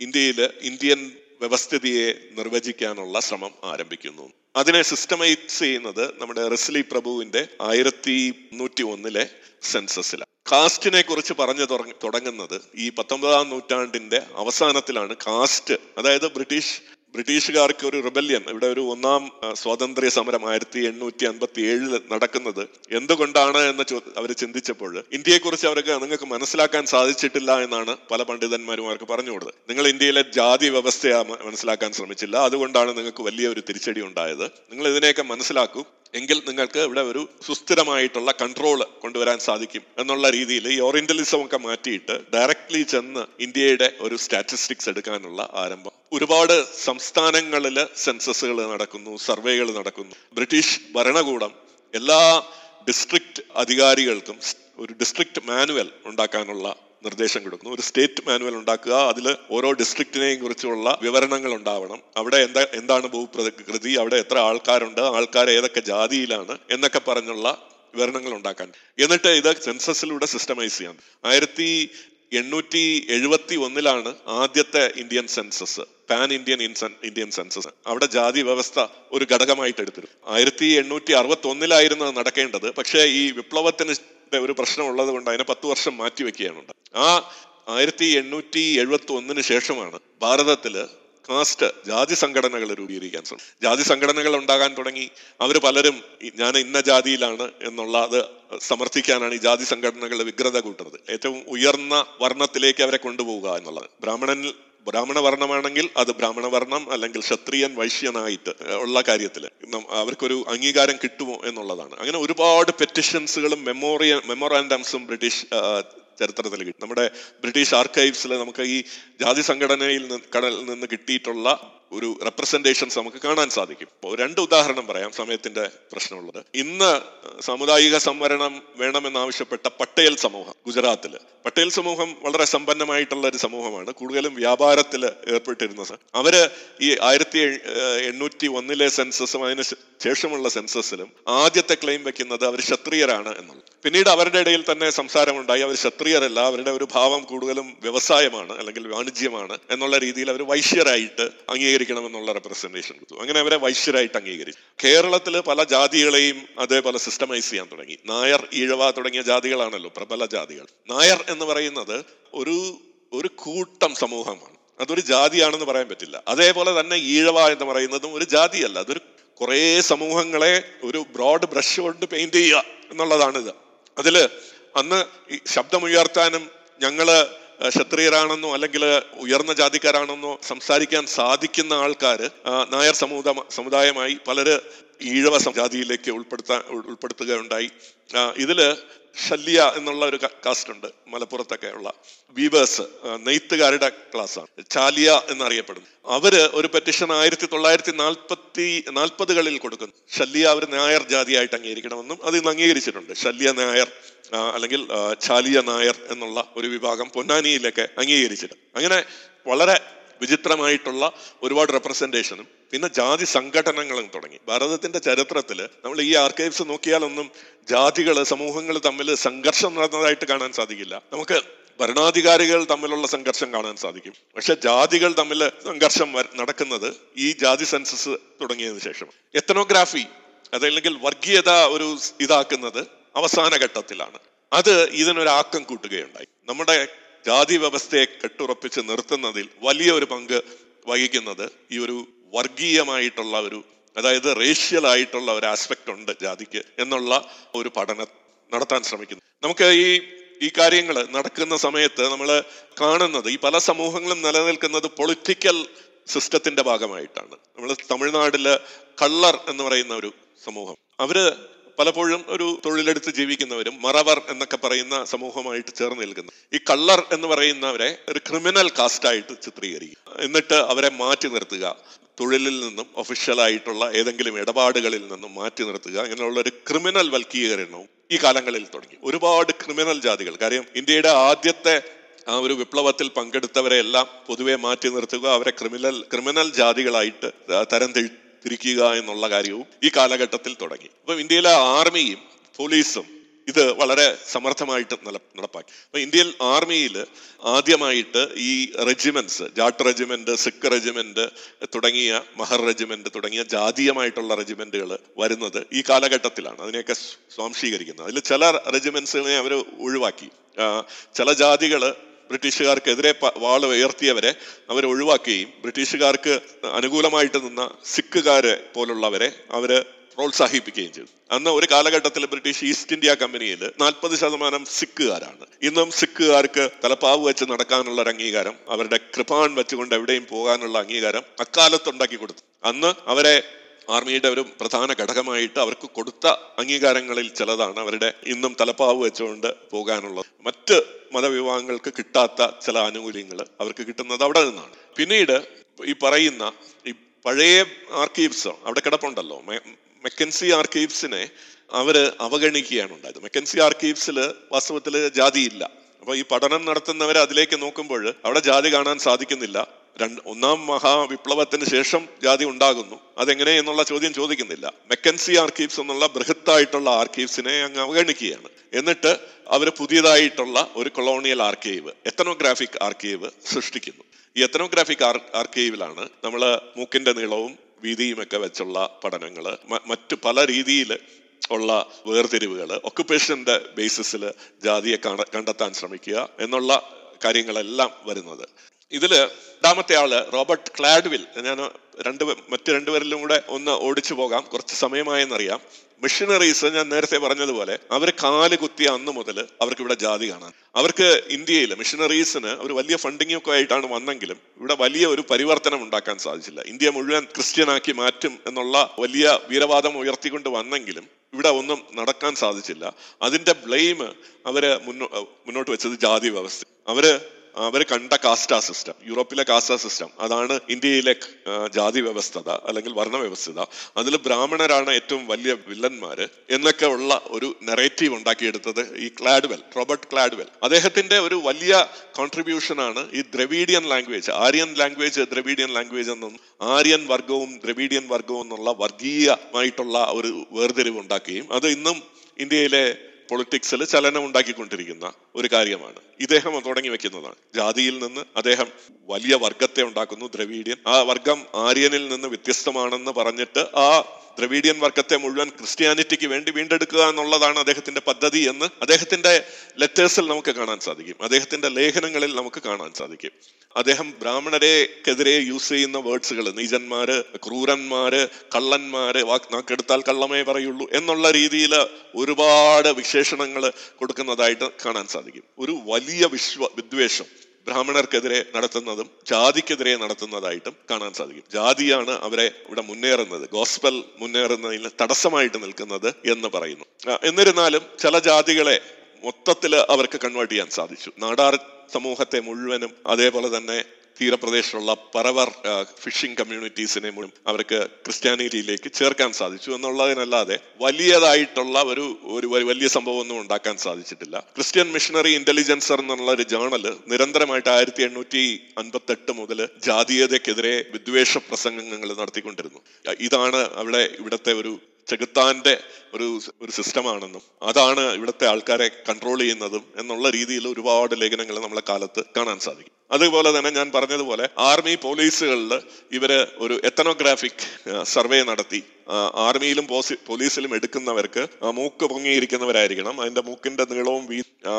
ഇന്ത്യയിൽ ഇന്ത്യൻ വ്യവസ്ഥിതിയെ നിർവചിക്കാനുള്ള ശ്രമം ആരംഭിക്കുന്നു. അതിനെ സിസ്റ്റമൈസ് ചെയ്യുന്നത് നമ്മുടെ റെസ്ലി പ്രഭുവിന്റെ ആയിരത്തി നൂറ്റി ഒന്നിലെ സെൻസസിലാണ് കാസ്റ്റിനെ കുറിച്ച് പറഞ്ഞു തുടങ്ങുന്നത് ഈ പത്തൊമ്പതാം നൂറ്റാണ്ടിന്റെ അവസാനത്തിലാണ് കാസ്റ്റ് അതായത് ബ്രിട്ടീഷ് ബ്രിട്ടീഷുകാർക്ക് ഒരു റിബല്യൻ ഇവിടെ ഒരു ഒന്നാം സ്വാതന്ത്ര്യ സമരം ആയിരത്തി എണ്ണൂറ്റി അൻപത്തി ഏഴിൽ നടക്കുന്നത്. എന്തുകൊണ്ടാണ് എന്ന് അവർ ചിന്തിച്ചപ്പോൾ ഇന്ത്യയെക്കുറിച്ച് അവർക്ക് നിങ്ങൾക്ക് മനസ്സിലാക്കാൻ സാധിച്ചിട്ടില്ല എന്നാണ് പല പണ്ഡിതന്മാരും അവർക്ക് പറഞ്ഞു കൊടുത്തത്. നിങ്ങൾ ഇന്ത്യയിലെ ജാതി വ്യവസ്ഥയെ മനസ്സിലാക്കാൻ ശ്രമിച്ചില്ല. അതുകൊണ്ടാണ് നിങ്ങൾക്ക് വലിയ ഒരു തിരിച്ചടി ഉണ്ടായത്. നിങ്ങൾ ഇതിനെയൊക്കെ മനസ്സിലാക്കൂ. എങ്കിൽ നിങ്ങൾക്ക് ഇവിടെ ഒരു സുസ്ഥിരമായിട്ടുള്ള കൺട്രോൾ കൊണ്ടുവരാൻ സാധിക്കും എന്നുള്ള രീതിയിൽ ഈ ഓറിയന്റലിസം ഒക്കെ മാറ്റിയിട്ട് ഡയറക്ട്ലി ചെന്ന് ഇന്ത്യയുടെ ഒരു സ്റ്റാറ്റിസ്റ്റിക്സ് എടുക്കാനുള്ള ആരംഭം. ഒരുപാട് സംസ്ഥാനങ്ങളിൽ സെൻസസുകൾ നടക്കുന്നു സർവേകൾ നടക്കുന്നു. ബ്രിട്ടീഷ് ഭരണകൂടം എല്ലാ ഡിസ്ട്രിക്ട് അധികാരികൾക്കും ഒരു ഡിസ്ട്രിക്ട് മാനുവൽ ഉണ്ടാക്കാനുള്ള നിർദ്ദേശം കൊടുക്കുന്നു. ഒരു സ്റ്റേറ്റ് മാനുവൽ ഉണ്ടാക്കുക. അതിൽ ഓരോ ഡിസ്ട്രിക്റ്റിനെയും കുറിച്ചുള്ള വിവരണങ്ങൾ ഉണ്ടാവണം. അവിടെ എന്താ എന്താണ് ഭൂപ്രകൃതി? അവിടെ എത്ര ആൾക്കാരുണ്ട്? ആൾക്കാർ ഏതൊക്കെ ജാതിയിലാണ്? എന്നൊക്കെ പറഞ്ഞുള്ള വിവരണങ്ങൾ ഉണ്ടാക്കാൻ. എന്നിട്ട് ഇത് സെൻസസിലൂടെ സിസ്റ്റമൈസ് ചെയ്യാം. ആയിരത്തി എണ്ണൂറ്റി എഴുപത്തി ഒന്നിലാണ് ആദ്യത്തെ Indian census pan Indian Indian census അവിടെ ജാതി വ്യവസ്ഥ ഒരു ഘടകമായിട്ട് എടുത്തിരുന്നു. ആയിരത്തി എണ്ണൂറ്റി അറുപത്തി ഒന്നിലായിരുന്നു നടക്കേണ്ടത്. പക്ഷേ ഈ വിപ്ലവത്തിന് ഒരു പ്രശ്നം ഉള്ളത് കൊണ്ട് അതിനെ പത്ത് വർഷം മാറ്റിവെക്കുകയാണ്. ആ ആയിരത്തി എണ്ണൂറ്റി എഴുപത്തി ഒന്നിന് ശേഷമാണ് ഭാരതത്തിൽ കാസ്റ്റ് ജാതി സംഘടനകൾ രൂപീകരിക്കാൻ ശ്രമിച്ചു ജാതി സംഘടനകൾ ഉണ്ടാകാൻ തുടങ്ങി. അവർ പലരും ഞാൻ ഇന്ന ജാതിയിലാണ് എന്നുള്ള അത് സമർത്ഥിക്കാനാണ് ഈ ജാതി സംഘടനകൾ വിഗ്രത കൂട്ടുന്നത്. ഏറ്റവും ഉയർന്ന വർണത്തിലേക്ക് അവരെ കൊണ്ടുപോവുക എന്നുള്ളത്. ബ്രാഹ്മണനിൽ ബ്രാഹ്മണ വർണമാണെങ്കിൽ അത് ബ്രാഹ്മണ വർണം അല്ലെങ്കിൽ ക്ഷത്രിയൻ വൈശ്യനായിട്ട് ഉള്ള കാര്യത്തിൽ അവർക്കൊരു അംഗീകാരം കിട്ടുമോ എന്നുള്ളതാണ്. അങ്ങനെ ഒരുപാട് പെറ്റിഷൻസുകളും മെമ്മോറിയ മെമ്മോറാൻഡംസും ബ്രിട്ടീഷ് ചരിത്രത്തിൽ കിട്ടും. നമ്മുടെ ബ്രിട്ടീഷ് ആർക്കൈവ്സിൽ നമുക്ക് ഈ ജാതി സംഘടനയിൽ നിന്ന് കടലിൽ നിന്ന് കിട്ടിയിട്ടുള്ള ഒരു റെപ്രസെന്റേഷൻസ് നമുക്ക് കാണാൻ സാധിക്കും. ഇപ്പോൾ രണ്ട് ഉദാഹരണം പറയാം സമയത്തിന്റെ പ്രശ്നമുള്ളത്. ഇന്ന് സാമുദായിക സംവരണം വേണമെന്നാവശ്യപ്പെട്ട പട്ടേൽ സമൂഹം ഗുജറാത്തിൽ പട്ടേൽ സമൂഹം വളരെ സമ്പന്നമായിട്ടുള്ള ഒരു സമൂഹമാണ്. കൂടുതലും വ്യാപാരത്തിൽ ഏർപ്പെട്ടിരുന്നത് അവർ ഈ ആയിരത്തി എണ്ണൂറ്റി ഒന്നിലെ സെൻസസും അതിന് ശേഷമുള്ള സെൻസസിലും ആദ്യത്തെ ക്ലെയിം വെക്കുന്നത് അവർ ക്ഷത്രിയരാണ് എന്നുള്ളത്. പിന്നീട് അവരുടെ ഇടയിൽ തന്നെ സംസാരമുണ്ടായി. അവർ ക്ഷത്രിയരല്ല അവരുടെ ഒരു ഭാവം കൂടുതലും വ്യവസായമാണ് അല്ലെങ്കിൽ വാണിജ്യമാണ് എന്നുള്ള രീതിയിൽ അവർ വൈശ്യരായിട്ട് അംഗീകരിക്കണമെന്നുള്ള റെപ്രസെന്റേഷൻ കൊടുത്തു. അങ്ങനെ അവരെ വൈശ്യരായിട്ട് അംഗീകരിച്ചു. കേരളത്തിൽ പല ജാതികളെയും അതേപോലെ സിസ്റ്റമൈസ് ചെയ്യാൻ തുടങ്ങി. നായർ ഈഴവ തുടങ്ങിയ ജാതികളാണല്ലോ പ്രബല ജാതികൾ. നായർ എന്ന് പറയുന്നത് ഒരു ഒരു കൂട്ടം സമൂഹമാണ്. അതൊരു ജാതിയാണെന്ന് പറയാൻ പറ്റില്ല. അതേപോലെ തന്നെ ഈഴവ എന്ന് പറയുന്നതും ഒരു ജാതിയല്ല. അതൊരു കുറേ സമൂഹങ്ങളെ ഒരു ബ്രോഡ് ബ്രഷ് കൊണ്ട് പെയിന്റ് ചെയ്യുക എന്നുള്ളതാണ് ഇത് അതിൽ അന്ന് ഈ ശബ്ദമുയർത്താനും ഞങ്ങൾ ക്ഷത്രിയരാണെന്നോ അല്ലെങ്കിൽ ഉയർന്ന ജാതിക്കാരാണെന്നോ സംസാരിക്കാൻ സാധിക്കുന്ന ആൾക്കാർ നായർ സമൂഹ സമുദായമായി പലര് ഈഴവ ജാതിയിലേക്ക് ഉൾപ്പെടുത്താൻ ഉൾ- ഉൾപ്പെടുത്തുകയുണ്ടായി ഇതിൽ ശല്യ എന്നുള്ള ഒരു കാസ്റ്റ് ഉണ്ട് മലപ്പുറത്തൊക്കെ ഉള്ള വീവേഴ്സ് നെയ്ത്തുകാരുടെ ക്ലാസ്സാണ്. ചാലിയ എന്നറിയപ്പെടുന്നു. അവർ ഒരു പെറ്റിഷൻ ആയിരത്തി തൊള്ളായിരത്തി നാൽപ്പത്തി നാൽപ്പതുകളിൽ കൊടുക്കുന്നു. ശല്യ അവർ നായർ ജാതിയായിട്ട് അംഗീകരിക്കണമെന്നും അത് ഇന്ന് അംഗീകരിച്ചിട്ടുണ്ട്. ശല്യ നായർ അല്ലെങ്കിൽ ചാലിയ നായർ എന്നുള്ള ഒരു വിഭാഗം പൊന്നാനിയിലൊക്കെ അംഗീകരിച്ചിട്ടുണ്ട്. അങ്ങനെ വളരെ വിചിത്രമായിട്ടുള്ള ഒരുപാട് റെപ്രസെന്റേഷനും പിന്നെ ജാതി സംഘടനകളും തുടങ്ങി. ഭാരതത്തിന്റെ ചരിത്രത്തിൽ നമ്മൾ ഈ ആർക്കൈവ്സ് നോക്കിയാലൊന്നും ജാതികൾ സമൂഹങ്ങൾ തമ്മിൽ സംഘർഷം നടന്നതായിട്ട് കാണാൻ സാധിക്കില്ല. നമുക്ക് ഭരണാധികാരികൾ തമ്മിലുള്ള സംഘർഷം കാണാൻ സാധിക്കും. പക്ഷെ ജാതികൾ തമ്മിൽ സംഘർഷം നടക്കുന്നത് ഈ ജാതി സെൻസസ് തുടങ്ങിയതിനു ശേഷം. എത്തനോഗ്രാഫി അതല്ലെങ്കിൽ വർഗീയത ഒരു ഇതാക്കുന്നത് അവസാന ഘട്ടത്തിലാണ്. അത് ഇതിനൊരാക്കം കൂട്ടുകയുണ്ടായി. നമ്മുടെ ജാതി വ്യവസ്ഥയെ കെട്ടുറപ്പിച്ച് നിർത്തുന്നതിൽ വലിയ ഒരു പങ്ക് വഹിക്കുന്നത് ഈ ഒരു വർഗീയമായിട്ടുള്ള ഒരു അതായത് റേഷ്യൽ ആയിട്ടുള്ള ഒരു ആസ്പെക്ട് ഉണ്ട് ജാതിക്ക് എന്നുള്ള ഒരു പഠനം നടത്താൻ ശ്രമിക്കുന്നു. നമുക്ക് ഈ ഈ കാര്യങ്ങൾ നടക്കുന്ന സമയത്ത് നമ്മൾ കാണുന്നത് ഈ പല സമൂഹങ്ങളും നിലനിൽക്കുന്നത് പൊളിറ്റിക്കൽ സിസ്റ്റത്തിന്റെ ഭാഗമായിട്ടാണ്. നമ്മൾ തമിഴ്നാട്ടിൽ കള്ളർ എന്ന് പറയുന്ന ഒരു സമൂഹം. അവർ പലപ്പോഴും ഒരു തൊഴിലെടുത്ത് ജീവിക്കുന്നവരും മറവർ എന്നൊക്കെ പറയുന്ന സമൂഹമായിട്ട് ചേർന്ന് നിൽക്കുന്നു. ഈ കള്ളർ എന്ന് പറയുന്നവരെ ഒരു ക്രിമിനൽ കാസ്റ്റായിട്ട് ചിത്രീകരിക്കും എന്നിട്ട് അവരെ മാറ്റി നിർത്തുക. തൊഴിലിൽ നിന്നും ഒഫീഷ്യലായിട്ടുള്ള ഏതെങ്കിലും ഇടപാടുകളിൽ നിന്നും മാറ്റി നിർത്തുക അങ്ങനെയുള്ള ഒരു ക്രിമിനൽ വൽക്കീകരണവും ഈ കാലങ്ങളിൽ തുടങ്ങി. ഒരുപാട് ക്രിമിനൽ ജാതികൾ. കാര്യം ഇന്ത്യയുടെ ആദ്യത്തെ ആ ഒരു വിപ്ലവത്തിൽ പങ്കെടുത്തവരെ എല്ലാം പൊതുവെ മാറ്റി നിർത്തുക അവരെ ക്രിമിനൽ ക്രിമിനൽ ജാതികളായിട്ട് തരം തിരിക്കുക എന്നുള്ള കാര്യവും ഈ കാലഘട്ടത്തിൽ തുടങ്ങി. അപ്പൊ ഇന്ത്യയിലെ ആർമിയും പോലീസും ഇത് വളരെ സമർത്ഥമായിട്ട് നടപ്പാക്കി. അപ്പൊ ഇന്ത്യൻ ആർമിയിൽ ആദ്യമായിട്ട് ഈ regiments Jat regiment Sikh regiment തുടങ്ങിയ മഹർ റെജിമെന്റ് തുടങ്ങിയ ജാതീയമായിട്ടുള്ള റെജിമെന്റുകൾ വരുന്നത് ഈ കാലഘട്ടത്തിലാണ്. അതിനെയൊക്കെ സ്വാംശീകരിക്കുന്നത് അതിൽ ചില റെജിമെന്റ്സിനെ അവർ ഒഴിവാക്കി. ചില ജാതികൾ ബ്രിട്ടീഷുകാർക്കെതിരെ വാൾ ഉയർത്തിയവരെ അവർ ഒഴിവാക്കുകയും ബ്രിട്ടീഷുകാർക്ക് അനുകൂലമായിട്ട് നിന്ന സിഖുകാരെ പോലുള്ളവരെ അവർ പ്രോത്സാഹിപ്പിക്കുകയും ചെയ്തു. അന്ന് ഒരു കാലഘട്ടത്തിൽ ബ്രിട്ടീഷ് ഈസ്റ്റ് ഇന്ത്യ കമ്പനിയിൽ നാൽപ്പത് ശതമാനം സിഖുകാരാണ്. ഇന്നും സിഖുകാർക്ക് തലപ്പാവ് വെച്ച് നടക്കാനുള്ള ഒരു അംഗീകാരം അവരുടെ കൃപാൺ വെച്ചുകൊണ്ട് എവിടെയും പോകാനുള്ള അംഗീകാരം അക്കാലത്ത് ഉണ്ടാക്കി കൊടുത്തു. അന്ന് അവരെ ആർമിയുടെ ഒരു പ്രധാന ഘടകമായിട്ട് അവർക്ക് കൊടുത്ത അംഗീകാരങ്ങളിൽ ചിലതാണ് അവരുടെ ഇന്നും തലപ്പാവ് വെച്ചുകൊണ്ട് പോകാനുള്ളത്. മറ്റ് മതവിഭാഗങ്ങൾക്ക് കിട്ടാത്ത ചില ആനുകൂല്യങ്ങൾ അവർക്ക് കിട്ടുന്നത് അവിടെ നിന്നാണ്. പിന്നീട് ഈ പറയുന്ന ഈ പഴയ ആർക്കീവ്സ് അവിടെ കിടപ്പുണ്ടല്ലോ മെക്കൻസി ആർക്കൈവ്സിനെ അവർ അവഗണിക്കുകയാണ് ഉണ്ടായത്. മെക്കൻസി ആർക്കൈവ്സിൽ വാസ്തവത്തിൽ ജാതിയില്ല. അപ്പൊ ഈ പഠനം നടത്തുന്നവർ അതിലേക്ക് നോക്കുമ്പോൾ അവിടെ ജാതി കാണാൻ സാധിക്കുന്നില്ല. രണ്ട് ഒന്നാം മഹാവിപ്ലവത്തിന് ശേഷം ജാതി ഉണ്ടാകുന്നു. അതെങ്ങനെ എന്നുള്ള ചോദ്യം ചോദിക്കുന്നില്ല. മെക്കൻസി ആർക്കീവ്സ് എന്നുള്ള ബൃഹത്തായിട്ടുള്ള ആർക്കീവ്സിനെ അങ്ങ് അവഗണിക്കുകയാണ്. എന്നിട്ട് അവർ പുതിയതായിട്ടുള്ള ഒരു കൊളോണിയൽ ആർക്കൈവ് എത്തനോഗ്രാഫിക് ആർക്കൈവ് സൃഷ്ടിക്കുന്നു. ഈ എത്തനോഗ്രാഫിക് ആർ ആർക്കൈവിലാണ് നമ്മൾ മൂക്കിന്റെ നീളവും വീതിയും ഒക്കെ വെച്ചുള്ള പഠനങ്ങൾ മറ്റു പല രീതിയിൽ ഉള്ള വേർതിരിവുകൾ ഒക്കുപേഷന്റെ ബേസിസിൽ ജാതിയെ കണ്ടെത്താൻ ശ്രമിക്കുക എന്നുള്ള കാര്യങ്ങളെല്ലാം വരുന്നത്. ഇതിൽ രണ്ടാമത്തെ ആൾ റോബർട്ട് ക്ലാഡ്വിൽ. ഞാൻ രണ്ട് മറ്റ് രണ്ടുപേരിലും കൂടെ ഒന്ന് ഓടിച്ചു പോകാം. കുറച്ച് സമയമായെന്നറിയാം. മിഷനറീസ് ഞാൻ നേരത്തെ പറഞ്ഞതുപോലെ അവർ കാൽ കുത്തിയ അന്ന് മുതൽ അവർക്ക് ഇവിടെ ജാതി കാണാൻ. അവർക്ക് ഇന്ത്യയിൽ മിഷനറീസിന് ഒരു വലിയ ഫണ്ടിങ് ഒക്കെ ആയിട്ടാണ് വന്നെങ്കിലും ഇവിടെ വലിയ ഒരു പരിവർത്തനം ഉണ്ടാക്കാൻ സാധിച്ചില്ല. ഇന്ത്യ മുഴുവൻ ക്രിസ്ത്യനാക്കി മാറ്റും എന്നുള്ള വലിയ വീരവാദം ഉയർത്തിക്കൊണ്ട് വന്നെങ്കിലും ഇവിടെ ഒന്നും നടക്കാൻ സാധിച്ചില്ല. അതിന്റെ ബ്ലെയിം അവർ മുന്നോ മുന്നോട്ട് വെച്ചത് ജാതി വ്യവസ്ഥ. അവർ അവർ കണ്ട കാസ്റ്റാ സിസ്റ്റം യൂറോപ്പിലെ കാസ്റ്റാ സിസ്റ്റം. അതാണ് ഇന്ത്യയിലെ ജാതി വ്യവസ്ഥത അല്ലെങ്കിൽ വർണ വ്യവസ്ഥത. അതിൽ ബ്രാഹ്മണരാണ് ഏറ്റവും വലിയ വില്ലന്മാര് എന്നൊക്കെ ഉള്ള ഒരു നെറേറ്റീവ് ഉണ്ടാക്കിയെടുത്തത് ഈ ക്ലാഡ്വെൽ റോബർട്ട് ക്ലാഡ്വെൽ. അദ്ദേഹത്തിന്റെ ഒരു വലിയ കോൺട്രിബ്യൂഷൻ ആണ് ഈ Dravidian language Aryan language Dravidian language എന്നും ആര്യൻ വർഗവും ദ്രവീഡിയൻ വർഗവും എന്നുള്ള വർഗീയമായിട്ടുള്ള ഒരു വേർതിരിവ് ഉണ്ടാക്കുകയും അത് ഇന്നും ഇന്ത്യയിലെ പൊളിറ്റിക്സിൽ ചലനം ഉണ്ടാക്കിക്കൊണ്ടിരിക്കുന്ന ഒരു കാര്യമാണ്. ഇദ്ദേഹം തുടങ്ങി വെക്കുന്നതാണ്. ജാതിയിൽ നിന്ന് അദ്ദേഹം വലിയ വർഗത്തെ ഉണ്ടാക്കുന്നു ദ്രവീഡിയൻ. ആ വർഗം ആര്യനിൽ നിന്ന് വ്യത്യസ്തമാണെന്ന് പറഞ്ഞിട്ട് ആ ദ്രവീഡിയൻ വർഗത്തെ മുഴുവൻ ക്രിസ്ത്യാനിറ്റിക്ക് വേണ്ടി വീണ്ടെടുക്കുക എന്നുള്ളതാണ് അദ്ദേഹത്തിന്റെ പദ്ധതി എന്ന് അദ്ദേഹത്തിന്റെ ലെറ്റേഴ്സിൽ നമുക്ക് കാണാൻ സാധിക്കും. അദ്ദേഹത്തിന്റെ ലേഖനങ്ങളിൽ നമുക്ക് കാണാൻ സാധിക്കും. അദ്ദേഹം ബ്രാഹ്മണരെക്കെതിരെ യൂസ് ചെയ്യുന്ന വേർഡ്സുകൾ നീചന്മാര് ക്രൂരന്മാര് കള്ളന്മാര് വാക്ക് നാക്കെടുത്താൽ കള്ളമേ പറയുള്ളൂ എന്നുള്ള രീതിയിൽ ഒരുപാട് വിശേഷണങ്ങൾ കൊടുക്കുന്നതായിട്ട് കാണാൻ സാധിക്കും. ഒരു വലിയ വിശ്വ വിദ്വേഷം ബ്രാഹ്മണർക്കെതിരെ നടത്തുന്നതും ജാതിക്കെതിരെ നടത്തുന്നതായിട്ടും കാണാൻ സാധിക്കും. ജാതിയാണ് അവരെ ഇവിടെ മുന്നേറുന്നത് ഗോസ്പൽ മുന്നേറുന്നതിന് തടസ്സമായിട്ട് നിൽക്കുന്നത് എന്ന് പറയുന്നു. എന്നിരുന്നാലും ചില ജാതികളെ മൊത്തത്തിൽ അവർക്ക് കൺവേർട്ട് ചെയ്യാൻ സാധിച്ചു. നാടാർ സമൂഹത്തെ മുഴുവനും അതേപോലെ തന്നെ തീരപ്രദേശത്തുള്ള പറവർ ഫിഷിംഗ് കമ്മ്യൂണിറ്റീസിനെ മുഴുവൻ അവർക്ക് ക്രിസ്ത്യാനിറ്റിയിലേക്ക് ചേർക്കാൻ സാധിച്ചു എന്നുള്ളതിനല്ലാതെ വലിയതായിട്ടുള്ള ഒരു ഒരു വലിയ സംഭവം ഒന്നും ഉണ്ടാക്കാൻ സാധിച്ചിട്ടില്ല. ക്രിസ്ത്യൻ മിഷണറി ഇന്റലിജൻസർ എന്നുള്ള ഒരു ജേണൽ നിരന്തരമായിട്ട് ആയിരത്തി എണ്ണൂറ്റി അൻപത്തി എട്ട് മുതൽ ജാതീയതക്കെതിരെ വിദ്വേഷ പ്രസംഗങ്ങൾ നടത്തിക്കൊണ്ടിരുന്നു. ഇതാണ് അവിടെ ഇവിടുത്തെ ഒരു ചെകുത്താന്റെ ഒരു ഒരു സിസ്റ്റമാണെന്നും അതാണ് ഇവിടുത്തെ ആൾക്കാരെ കൺട്രോൾ ചെയ്യുന്നതും എന്നുള്ള രീതിയിൽ ഒരുപാട് ലേഖനങ്ങൾ നമ്മളെ കാലത്ത് കാണാൻ സാധിക്കും. അതുപോലെ തന്നെ ഞാൻ പറഞ്ഞതുപോലെ ആർമി പോലീസുകളിൽ ഇവർ ഒരു എത്തനോഗ്രാഫിക് സർവേ നടത്തി. ആർമിയിലും പോലീസിലും എടുക്കുന്നവർക്ക് മൂക്ക് പൊങ്ങിയിരിക്കുന്നവരായിരിക്കണം അതിന്റെ മൂക്കിന്റെ നീളവും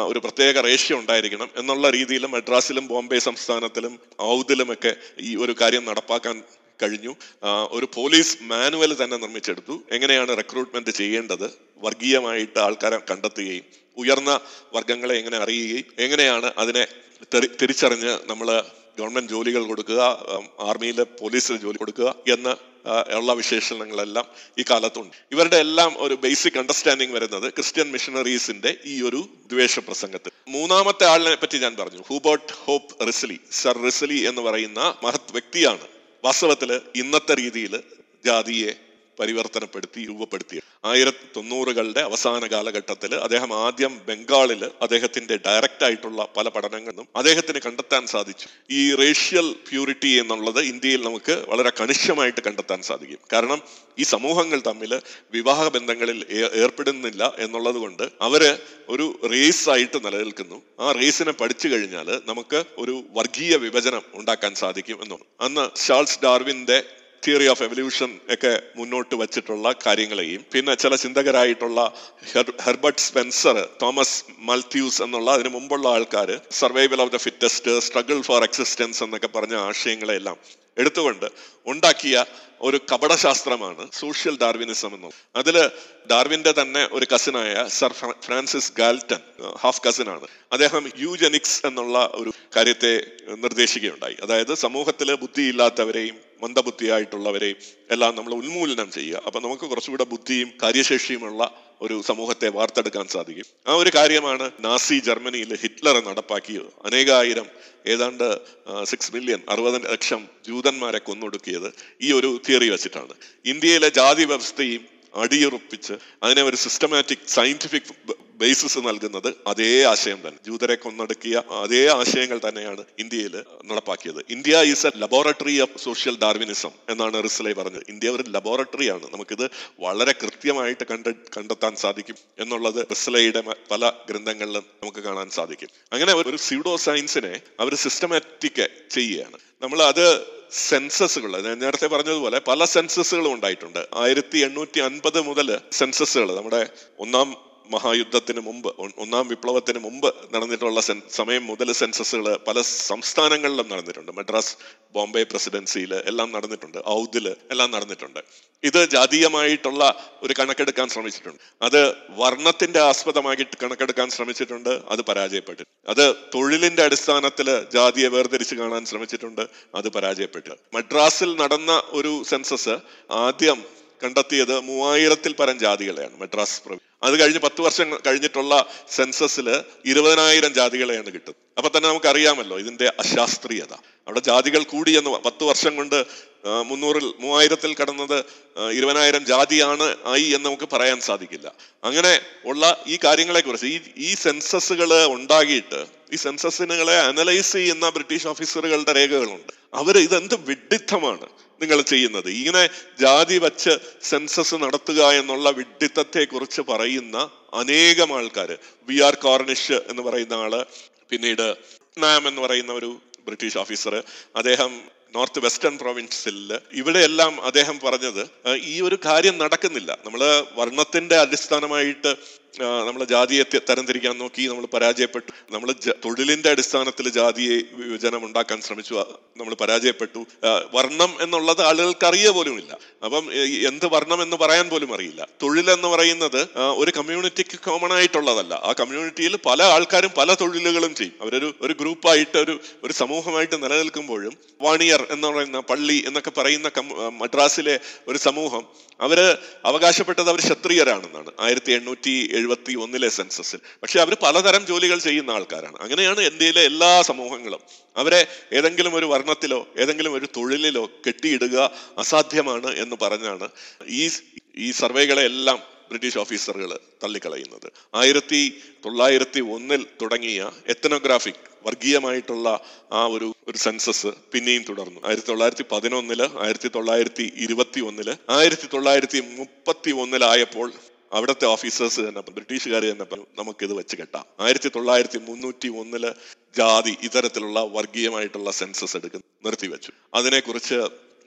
ഒരു പ്രത്യേക റേഷ്യ ഉണ്ടായിരിക്കണം എന്നുള്ള രീതിയിൽ മദ്രാസിലും ബോംബെ സംസ്ഥാനത്തിലും ഔദിലുമൊക്കെ ഈ ഒരു കാര്യം നടപ്പാക്കാൻ കഴിഞ്ഞു. ഒരു പോലീസ് മാനുവൽ തന്നെ നിർമ്മിച്ചെടുത്തു. എങ്ങനെയാണ് റിക്രൂട്ട്മെന്റ് ചെയ്യേണ്ടത്? വർഗീയമായിട്ട് ആൾക്കാരെ കണ്ടെത്തുകയും ഉയർന്ന വർഗങ്ങളെ എങ്ങനെ അറിയുകയും എങ്ങനെയാണ് അതിനെ തിരിച്ചറിഞ്ഞ് നമ്മൾ ഗവൺമെന്റ് ജോലികൾ കൊടുക്കുക ആർമിയിലെ പോലീസിൽ ജോലി കൊടുക്കുക എന്ന് ഉള്ള വിശേഷണങ്ങളെല്ലാം ഈ കാലത്തുണ്ട്. ഇവരുടെ എല്ലാം ഒരു ബേസിക് അണ്ടർസ്റ്റാൻഡിങ് വരുന്നത് ക്രിസ്ത്യൻ മിഷണറീസിന്റെ ഈ ഒരു ദ്വേഷ പ്രസംഗത്തിൽ മൂന്നാമത്തെ ആളിനെ പറ്റി ഞാൻ പറഞ്ഞു. Hubert Hope Risley sir Risley എന്ന് പറയുന്ന മഹത് വ്യക്തിയാണ്. വാസ്തവത്തിൽ ഇന്നത്തെ രീതിയിൽ ജാതിയെ പരിവർത്തനപ്പെടുത്തി രൂപപ്പെടുത്തി. ആയിരത്തി തൊണ്ണൂറുകളുടെ അവസാന കാലഘട്ടത്തിൽ അദ്ദേഹം ആദ്യം ബംഗാളിൽ അദ്ദേഹത്തിന്റെ ഡയറക്റ്റ് ആയിട്ടുള്ള പല പഠനങ്ങളും അദ്ദേഹത്തിന് കണ്ടെത്താൻ സാധിച്ചു. ഈ റേഷ്യൽ പ്യൂരിറ്റി എന്നുള്ളത് ഇന്ത്യയിൽ നമുക്ക് വളരെ കണിശമായിട്ട് കണ്ടെത്താൻ സാധിക്കും. കാരണം ഈ സമൂഹങ്ങൾ തമ്മിൽ വിവാഹ ബന്ധങ്ങളിൽ ഏർപ്പെടുന്നില്ല എന്നുള്ളത് കൊണ്ട് അവർ ഒരു റേസ് ആയിട്ട് നിലനിൽക്കുന്നു. ആ റേസിനെ പഠിച്ചു കഴിഞ്ഞാൽ നമുക്ക് ഒരു വർഗീയ വിഭജനം ഉണ്ടാക്കാൻ സാധിക്കും എന്നാണ് അന്ന് ചാൾസ് ഡാർവിന്റെ തിയറി ഓഫ് എവല്യൂഷൻ ഒക്കെ മുന്നോട്ട് വച്ചിട്ടുള്ള കാര്യങ്ങളെയും പിന്നെ ചില ചിന്തകരായിട്ടുള്ള her- Herbert Spencer Thomas Malthus എന്നുള്ള അതിന് മുമ്പുള്ള ആൾക്കാർ survival of the fittest struggle for existence എന്നൊക്കെ പറഞ്ഞ ആശയങ്ങളെല്ലാം എടുത്തുകൊണ്ട് ഉണ്ടാക്കിയ ഒരു കപടശാസ്ത്രമാണ് സോഷ്യൽ ഡാർവിനിസം എന്നത് അതിൽ ഡാർവിന്റെ തന്നെ ഒരു കസിനായ sir Francis Galton half cousin ആണ്. അദ്ദേഹം യൂജനിക്സ് എന്നുള്ള ഒരു കാര്യത്തെ നിർദ്ദേശിക്കുകയുണ്ടായി. അതായത് സമൂഹത്തിൽ ബുദ്ധിയില്ലാത്തവരെയും മന്ദബുദ്ധിയായിട്ടുള്ളവരെയും എല്ലാം നമ്മൾ ഉന്മൂലനം ചെയ്യുക. അപ്പൊ നമുക്ക് കുറച്ചുകൂടെ ബുദ്ധിയും കാര്യശേഷിയുമുള്ള ഒരു സമൂഹത്തെ വാർത്തെടുക്കാൻ സാധിക്കും. ആ ഒരു കാര്യമാണ് നാസി ജർമ്മനിയിൽ ഹിറ്റ്ലർ നടപ്പാക്കിയത്. അനേകായിരം ഏതാണ്ട് സിക്സ് മില്യൺ അറുപത് ലക്ഷം ജൂതന്മാരെ കൊന്നൊടുക്കിയത് ഈ ഒരു തിയറി വെച്ചിട്ടാണ്. ഇന്ത്യയിലെ ജാതി വ്യവസ്ഥയും അടിയുറപ്പിച്ച് അതിനെ ഒരു സിസ്റ്റമാറ്റിക് സയന്റിഫിക് ബേസിസ് നൽകുന്നത് അതേ ആശയം തന്നെ. ജൂതരെ കൊന്നടക്കിയ അതേ ആശയങ്ങൾ തന്നെയാണ് ഇന്ത്യയിൽ നടപ്പാക്കിയത്. India is a laboratory of social Darwinism എന്നാണ് റിസ്ലൈ പറഞ്ഞത്. ഇന്ത്യ ഒരു ലബോറട്ടറിയാണ് നമുക്കിത് വളരെ കൃത്യമായിട്ട് കണ്ട കണ്ടെത്താൻ സാധിക്കും എന്നുള്ളത് റിസ്ലൈയുടെ പല ഗ്രന്ഥങ്ങളിലും നമുക്ക് കാണാൻ സാധിക്കും. അങ്ങനെ ഒരു സ്യൂഡോ സയൻസിനെ അവർ സിസ്റ്റമാറ്റിക് ചെയ്യുകയാണ്. നമ്മൾ അത് സെൻസസുകൾ. നേരത്തെ പറഞ്ഞതുപോലെ പല സെൻസസുകളും ഉണ്ടായിട്ടുണ്ട്. ആയിരത്തി എണ്ണൂറ്റി അൻപത് മുതൽ സെൻസസുകൾ. നമ്മുടെ ഒന്നാം മഹായുദ്ധത്തിന് മുമ്പ് ഒന്നാം വിപ്ലവത്തിന് മുമ്പ് നടന്നിട്ടുള്ള സമയം മുതൽ സെൻസസുകൾ പല സംസ്ഥാനങ്ങളിലും നടന്നിട്ടുണ്ട്. മദ്രാസ് ബോംബെ പ്രസിഡൻസിയിൽ എല്ലാം നടന്നിട്ടുണ്ട്. ഔദിൽ എല്ലാം നടന്നിട്ടുണ്ട്. ഇത് ജാതീയമായിട്ടുള്ള ഒരു കണക്കെടുക്കാൻ ശ്രമിച്ചിട്ടുണ്ട്. അത് വർണത്തിന്റെ ആസ്പദമായിട്ട് കണക്കെടുക്കാൻ ശ്രമിച്ചിട്ടുണ്ട്. അത് പരാജയപ്പെട്ടു. അത് തൊഴിലിന്റെ അടിസ്ഥാനത്തിൽ ജാതിയെ വേർതിരിച്ച് കാണാൻ ശ്രമിച്ചിട്ടുണ്ട്. അത് പരാജയപ്പെട്ടു. മദ്രാസിൽ നടന്ന ഒരു സെൻസസ് ആദ്യം കണ്ടെത്തിയത് മൂവായിരത്തിൽ പരം ജാതികളെയാണ് മദ്രാസ് പ്രവി അത് കഴിഞ്ഞ് പത്ത് വർഷം കഴിഞ്ഞിട്ടുള്ള സെൻസസിൽ ഇരുപതിനായിരം ജാതികളെയാണ് കിട്ടുന്നത്. അപ്പൊ തന്നെ നമുക്ക് അറിയാമല്ലോ ഇതിന്റെ അശാസ്ത്രീയത. അവിടെ ജാതികൾ കൂടി എന്ന് പത്ത് വർഷം കൊണ്ട് മുന്നൂറിൽ മൂവായിരത്തിൽ കടന്നത് ഇരുപതിനായിരം ജാതിയാണ് ആയി എന്ന് നമുക്ക് പറയാൻ സാധിക്കില്ല. അങ്ങനെ ഉള്ള ഈ കാര്യങ്ങളെക്കുറിച്ച് ഈ ഈ സെൻസസുകൾ ഉണ്ടാകിയിട്ട് ഈ സെൻസസിനുകളെ അനലൈസ് ചെയ്യുന്ന ബ്രിട്ടീഷ് ഓഫീസറുകളുടെ രേഖകളുണ്ട്. അവർ ഇതെന്ത് വിഡ്ഢിത്തമാണ് നിങ്ങൾ ചെയ്യുന്നത്. ഇങ്ങനെ ജാതി വച്ച് സെൻസസ് നടത്തുക എന്നുള്ള വിഡിത്തത്തെ കുറിച്ച് പറയുന്ന അനേകം ആൾക്കാർ വി ആർ കോർണിഷ് എന്ന് പറയുന്ന ആൾ പിന്നീട് നാം എന്ന് പറയുന്ന ഒരു ബ്രിട്ടീഷ് ഓഫീസർ അദ്ദേഹം നോർത്ത് വെസ്റ്റേൺ പ്രൊവിൻസിൽ ഇവിടെയെല്ലാം അദ്ദേഹം പറഞ്ഞത് ഈ ഒരു കാര്യം നടക്കുന്നില്ല. നമ്മൾ വർണത്തിന്റെ അടിസ്ഥാനമായിട്ട് നമ്മൾ ജാതിയെ തരംതിരിക്കാൻ നോക്കി നമ്മൾ പരാജയപ്പെട്ടു. നമ്മൾ തൊഴിലിന്റെ അടിസ്ഥാനത്തിൽ ജാതിയെ വിഭജനം ഉണ്ടാക്കാൻ ശ്രമിച്ചു. നമ്മൾ പരാജയപ്പെട്ടു. വർണം എന്നുള്ളത് ആളുകൾക്ക് അറിയ പോലുമില്ല. അപ്പം എന്ത് വർണം എന്ന് പറയാൻ പോലും അറിയില്ല. തൊഴിൽ എന്ന് പറയുന്നത് ഒരു കമ്മ്യൂണിറ്റിക്ക് കോമൺ ആയിട്ടുള്ളതല്ല. ആ കമ്മ്യൂണിറ്റിയിൽ പല ആൾക്കാരും പല തൊഴിലുകളും ചെയ്യും. അവരൊരു ഒരു ഗ്രൂപ്പായിട്ട് ഒരു ഒരു സമൂഹമായിട്ട് നിലനിൽക്കുമ്പോഴും വാണിയർ എന്ന് പറയുന്ന പള്ളി എന്നൊക്കെ പറയുന്ന മദ്രാസിലെ ഒരു സമൂഹം അവർ അവകാശപ്പെട്ടത് അവർ ക്ഷത്രിയരാണെന്നാണ്. ആയിരത്തി എണ്ണൂറ്റി എഴുപത്തി ഒന്നിലെ സെൻസസിൽ. പക്ഷെ അവർ പലതരം ജോലികൾ ചെയ്യുന്ന ആൾക്കാരാണ്. അങ്ങനെയാണ് ഇന്ത്യയിലെ എല്ലാ സമൂഹങ്ങളും. അവരെ ഏതെങ്കിലും ഒരു വർണത്തിലോ ഏതെങ്കിലും ഒരു തൊഴിലിലോ കെട്ടിയിടുക അസാധ്യമാണ് എന്ന് പറഞ്ഞാണ് ഈ ഈ സർവേകളെ എല്ലാം ബ്രിട്ടീഷ് ഓഫീസറുകൾ തള്ളിക്കളയുന്നത്. ആയിരത്തി തൊള്ളായിരത്തി ഒന്നിൽ തുടങ്ങിയ എത്തനോഗ്രാഫിക് വർഗീയമായിട്ടുള്ള ആ ഒരു ഒരു സെൻസസ് പിന്നെയും തുടർന്നു. ആയിരത്തി തൊള്ളായിരത്തി പതിനൊന്നിൽ ആയിരത്തി തൊള്ളായിരത്തി ഇരുപത്തി ഒന്നിൽ ആയിരത്തി തൊള്ളായിരത്തി മുപ്പത്തി ഒന്നിലായപ്പോൾ അവിടുത്തെ ഓഫീസേഴ്സ് തന്നെ ബ്രിട്ടീഷുകാർ തന്നെ നമുക്കിത് വെച്ച് കെട്ടാം. ആയിരത്തി തൊള്ളായിരത്തി മുന്നൂറ്റി ഒന്നിൽ ജാതി ഇത്തരത്തിലുള്ള വർഗീയമായിട്ടുള്ള സെൻസസ് എടുക്കുന്നു നിർത്തിവെച്ചു. അതിനെക്കുറിച്ച്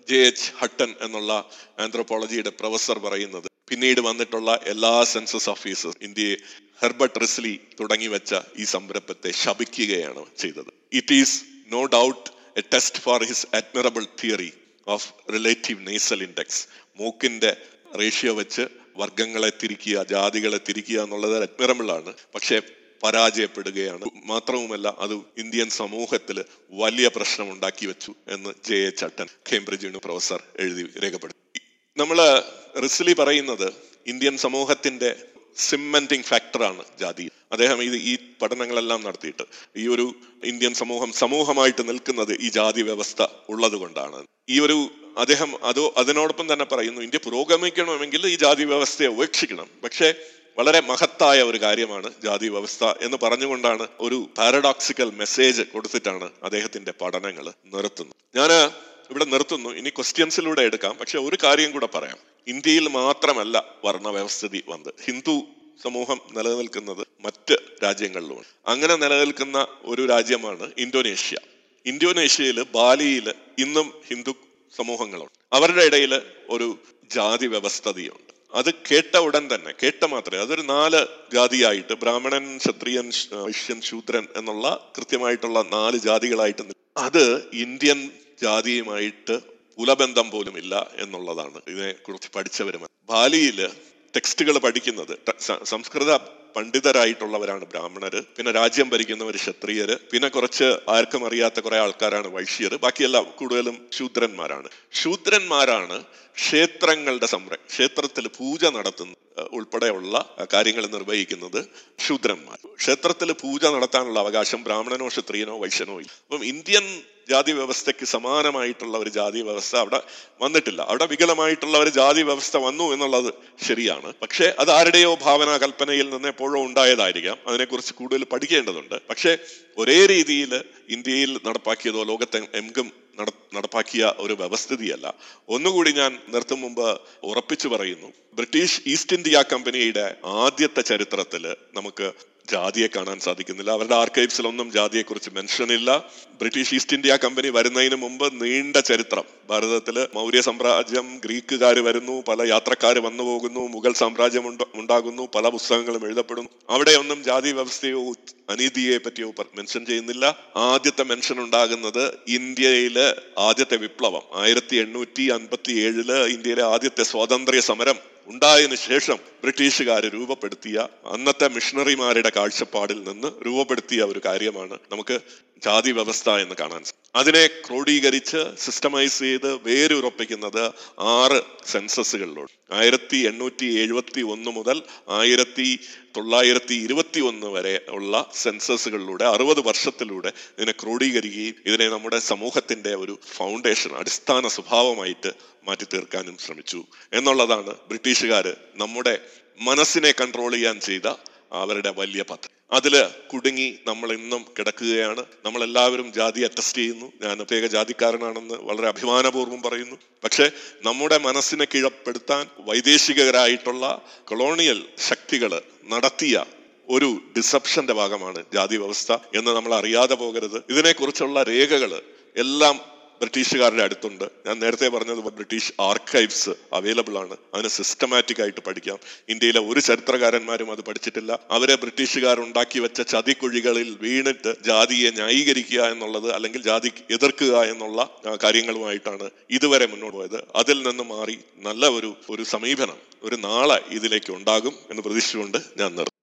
ജെ എച്ച് ഹട്ടൻ എന്നുള്ള ആന്ത്രോപോളജിയുടെ പ്രൊഫസർ പറയുന്നത്. പിന്നീട് വന്നിട്ടുള്ള എല്ലാ സെൻസസ് ഓഫീസേഴ്സ് ഇന്ത്യയെ ഹെർബർട്ട് റിസ്ലി തുടങ്ങി വെച്ച ഈ സംരംഭത്തെ ശപിക്കുകയാണ് ചെയ്തത്. It is no doubt a test for his admirable theory of relative nasal index മൂക്കിന്റെ റേഷ്യോ വെച്ച് വർഗങ്ങളെ തിരിക്കുക ജാതികളെ തിരിക്കുക എന്നുള്ളത് അഡ്മിറബിൾ ആണ്. പക്ഷേ പരാജയപ്പെടുകയാണ്. മാത്രവുമല്ല അത് ഇന്ത്യൻ സമൂഹത്തിൽ വലിയ പ്രശ്നം ഉണ്ടാക്കി വെച്ചു എന്ന് J A Hutton Cambridge professor എഴുതി രേഖപ്പെടുത്തി. നമ്മൾ റിസ്ലി പറയുന്നത് ഇന്ത്യൻ സമൂഹത്തിന്റെ സിമെന്റിങ് ഫാക്ടറാണ് ജാതി. അദ്ദേഹം ഇത് ഈ പഠനങ്ങളെല്ലാം നടത്തിയിട്ട് ഈ ഒരു ഇന്ത്യൻ സമൂഹം സമൂഹമായിട്ട് നിൽക്കുന്നത് ഈ ജാതി വ്യവസ്ഥ ഉള്ളത് കൊണ്ടാണ് ഈ ഒരു അദ്ദേഹം അതോ അതിനോടൊപ്പം തന്നെ പറയുന്നു ഇന്ത്യ പുരോഗമിക്കണമെങ്കിൽ ഈ ജാതി വ്യവസ്ഥയെ ഉപേക്ഷിക്കണം. പക്ഷേ വളരെ മഹത്തായ ഒരു കാര്യമാണ് ജാതി വ്യവസ്ഥ എന്ന് പറഞ്ഞുകൊണ്ടാണ് ഒരു പാരഡോക്സിക്കൽ മെസ്സേജ് കൊടുത്തിട്ടാണ് അദ്ദേഹത്തിന്റെ പഠനങ്ങൾ നിർത്തുന്നത്. ഞാൻ ഇവിടെ നിർത്തുന്നു. ഇനി ക്വസ്റ്റ്യൻസിലൂടെ എടുക്കാം. പക്ഷെ ഒരു കാര്യം കൂടെ പറയാം. ഇന്ത്യയിൽ മാത്രമല്ല വർണ വ്യവസ്ഥിതി വന്നത്. ഹിന്ദു സമൂഹം നിലനിൽക്കുന്നത് മറ്റ് രാജ്യങ്ങളിലുമാണ്. അങ്ങനെ നിലനിൽക്കുന്ന ഒരു രാജ്യമാണ് ഇന്തോനേഷ്യ. ഇന്തോനേഷ്യയിൽ ബാലിയിൽ ഇന്നും ഹിന്ദു സമൂഹങ്ങളുണ്ട്. അവരുടെ ഇടയിൽ ഒരു ജാതി വ്യവസ്ഥതയുണ്ട്. അത് കേട്ട ഉടൻ തന്നെ കേട്ട മാത്രമേ അതൊരു നാല് ജാതിയായിട്ട് ബ്രാഹ്മണൻ ക്ഷത്രിയൻ വൈശ്യൻ ശൂദ്രൻ എന്നുള്ള കൃത്യമായിട്ടുള്ള നാല് ജാതികളായിട്ട് അത് ഇന്ത്യൻ ജാതിയുമായിട്ട് കുലബന്ധം പോലും ഇല്ല എന്നുള്ളതാണ് ഇതിനെ കുറിച്ച് പഠിച്ചവരും ബാലിയിൽ ടെക്സ്റ്റുകൾ പഠിക്കുന്നത് സംസ്കൃത പണ്ഡിതരായിട്ടുള്ളവരാണ് ബ്രാഹ്മണർ പിന്നെ രാജ്യം ഭരിക്കുന്നവർ ക്ഷത്രിയര് പിന്നെ കുറച്ച് ആർക്കും അറിയാത്ത കുറെ ആൾക്കാരാണ് വൈശ്യർ ബാക്കിയെല്ലാം കൂടുതലും ശൂദ്രന്മാരാണ്. ശൂദ്രന്മാരാണ് ക്ഷേത്രങ്ങളുടെ സംര ക്ഷേത്രത്തിൽ പൂജ നടത്തുന്ന ഉൾപ്പെടെയുള്ള കാര്യങ്ങൾ നിർവഹിക്കുന്നത് ശൂദ്രന്മാർ. ക്ഷേത്രത്തിൽ പൂജ നടത്താനുള്ള അവകാശം ബ്രാഹ്മണനോ ക്ഷത്രിയനോ വൈശ്യനോ ഇല്ല. അപ്പം ഇന്ത്യൻ ജാതി വ്യവസ്ഥയ്ക്ക് സമാനമായിട്ടുള്ള ഒരു ജാതി വ്യവസ്ഥ അവിടെ വന്നിട്ടില്ല. അവിടെ വികലമായിട്ടുള്ള ഒരു ജാതി വ്യവസ്ഥ വന്നു എന്നുള്ളത് ശരിയാണ്. പക്ഷേ അത് ആരുടെയോ ഭാവനാ കൽപ്പനയിൽ നിന്ന് എപ്പോഴോ ഉണ്ടായതായിരിക്കാം. അതിനെക്കുറിച്ച് കൂടുതൽ പഠിക്കേണ്ടതുണ്ട്. പക്ഷേ ഒരേ രീതിയിൽ ഇന്ത്യയിൽ നടപ്പാക്കിയതോ ലോകത്തെ എങ്കും നട നടപ്പാക്കിയ ഒരു വ്യവസ്ഥിതിയല്ല. ഒന്നുകൂടി ഞാൻ നിർത്തും മുമ്പ് ഉറപ്പിച്ചു പറയുന്നു. ബ്രിട്ടീഷ് ഈസ്റ്റ് ഇന്ത്യ കമ്പനിയുടെ ആദ്യത്തെ ചരിത്രത്തിൽ നമുക്ക് ജാതിയെ കാണാൻ സാധിക്കുന്നില്ല. അവരുടെ ആർക്കൈവ്സിലൊന്നും ജാതിയെക്കുറിച്ച് മെൻഷൻ ഇല്ല. ബ്രിട്ടീഷ് ഈസ്റ്റ് ഇന്ത്യ കമ്പനി വരുന്നതിന് മുമ്പ് നീണ്ട ചരിത്രം. ഭാരതത്തിൽ മൗര്യ സാമ്രാജ്യം ഗ്രീക്കുകാർ വരുന്നു പല യാത്രക്കാർ വന്നു പോകുന്നു മുഗൾ സാമ്രാജ്യം ഉണ്ട- ഉണ്ടാകുന്നു പല പുസ്തകങ്ങളും എഴുതപ്പെടുന്നു. അവിടെയൊന്നും ജാതി വ്യവസ്ഥയോ അനീതിയെ പറ്റിയോ മെൻഷൻ ചെയ്യുന്നില്ല. ആദ്യത്തെ മെൻഷൻ ഉണ്ടാകുന്നത് ഇന്ത്യയിലെ ആദ്യത്തെ വിപ്ലവം. ആയിരത്തി എണ്ണൂറ്റി അൻപത്തി ഏഴിൽ ഇന്ത്യയിലെ ആദ്യത്തെ സ്വാതന്ത്ര്യ സമരം ഉണ്ടായതിനു ശേഷം ബ്രിട്ടീഷുകാർ രൂപപ്പെടുത്തിയ അന്നത്തെ മിഷണറിമാരുടെ കാഴ്ചപ്പാടിൽ നിന്ന് രൂപപ്പെടുത്തിയ ഒരു കാര്യമാണ് നമുക്ക് ജാതി വ്യവസ്ഥ എന്ന് കാണാൻ സാധിക്കും. അതിനെ ക്രോഡീകരിച്ച് സിസ്റ്റമൈസ് ചെയ്ത് വേരുറപ്പിക്കുന്നത് ആറ് സെൻസസുകളിലൂടെ ആയിരത്തി എണ്ണൂറ്റി എഴുപത്തി ഒന്ന് മുതൽ ആയിരത്തി തൊള്ളായിരത്തി ഇരുപത്തി ഒന്ന് വരെ ഉള്ള സെൻസസുകളിലൂടെ അറുപത് വർഷത്തിലൂടെ ഇതിനെ ക്രോഡീകരിക്കുകയും ഇതിനെ നമ്മുടെ സമൂഹത്തിന്റെ ഒരു ഫൗണ്ടേഷൻ അടിസ്ഥാന സ്വഭാവമായിട്ട് മാറ്റി തീർക്കാനും ശ്രമിച്ചു. എന്നുള്ളതാണ് ബ്രിട്ടീഷുകാർ നമ്മുടെ മനസ്സിനെ കൺട്രോൾ ചെയ്യാൻ ചെയ്ത അവരുടെ വലിയ പദ്ധതി. അതിൽ കുടുങ്ങി നമ്മൾ ഇന്നും കിടക്കുകയാണ്. നമ്മളെല്ലാവരും ജാതി അറ്റസ്റ്റ് ചെയ്യുന്നു. ഞാൻ പ്രത്യേക ജാതിക്കാരനാണെന്ന് വളരെ അഭിമാനപൂർവം പറയുന്നു. പക്ഷേ നമ്മുടെ മനസ്സിനെ കീഴപ്പെടുത്താൻ വൈദേശികരായിട്ടുള്ള കൊളോണിയൽ ശക്തികൾ നടത്തിയ ഒരു ഡിസപ്ഷന്റെ ഭാഗമാണ് ജാതി വ്യവസ്ഥ എന്ന് നമ്മൾ അറിയാതെ പോകരുത്. ഇതിനെക്കുറിച്ചുള്ള രേഖകൾ എല്ലാം ബ്രിട്ടീഷുകാരുടെ അടുത്തുണ്ട്. ഞാൻ നേരത്തെ പറഞ്ഞതുപോലെ ബ്രിട്ടീഷ് ആർക്കൈവ്സ് അവൈലബിൾ ആണ്. അതിന് സിസ്റ്റമാറ്റിക് ആയിട്ട് പഠിക്കാം. ഇന്ത്യയിലെ ഒരു ചരിത്രകാരന്മാരും അത് പഠിച്ചിട്ടില്ല. അവരെ ബ്രിട്ടീഷുകാർ ഉണ്ടാക്കി വെച്ച ചതിക്കുഴികളിൽ വീണിട്ട് ജാതിയെ ന്യായീകരിക്കുക എന്നുള്ളത് അല്ലെങ്കിൽ ജാതി എതിർക്കുക എന്നുള്ള കാര്യങ്ങളുമായിട്ടാണ് ഇതുവരെ മുന്നോട്ട് പോയത്. അതിൽ നിന്ന് മാറി നല്ല ഒരു ഒരു സമീപനം ഒരു നാളെ ഇതിലേക്ക് ഉണ്ടാകും എന്ന് പ്രതീക്ഷിച്ചുകൊണ്ട് ഞാൻ നിർത്തുന്നു.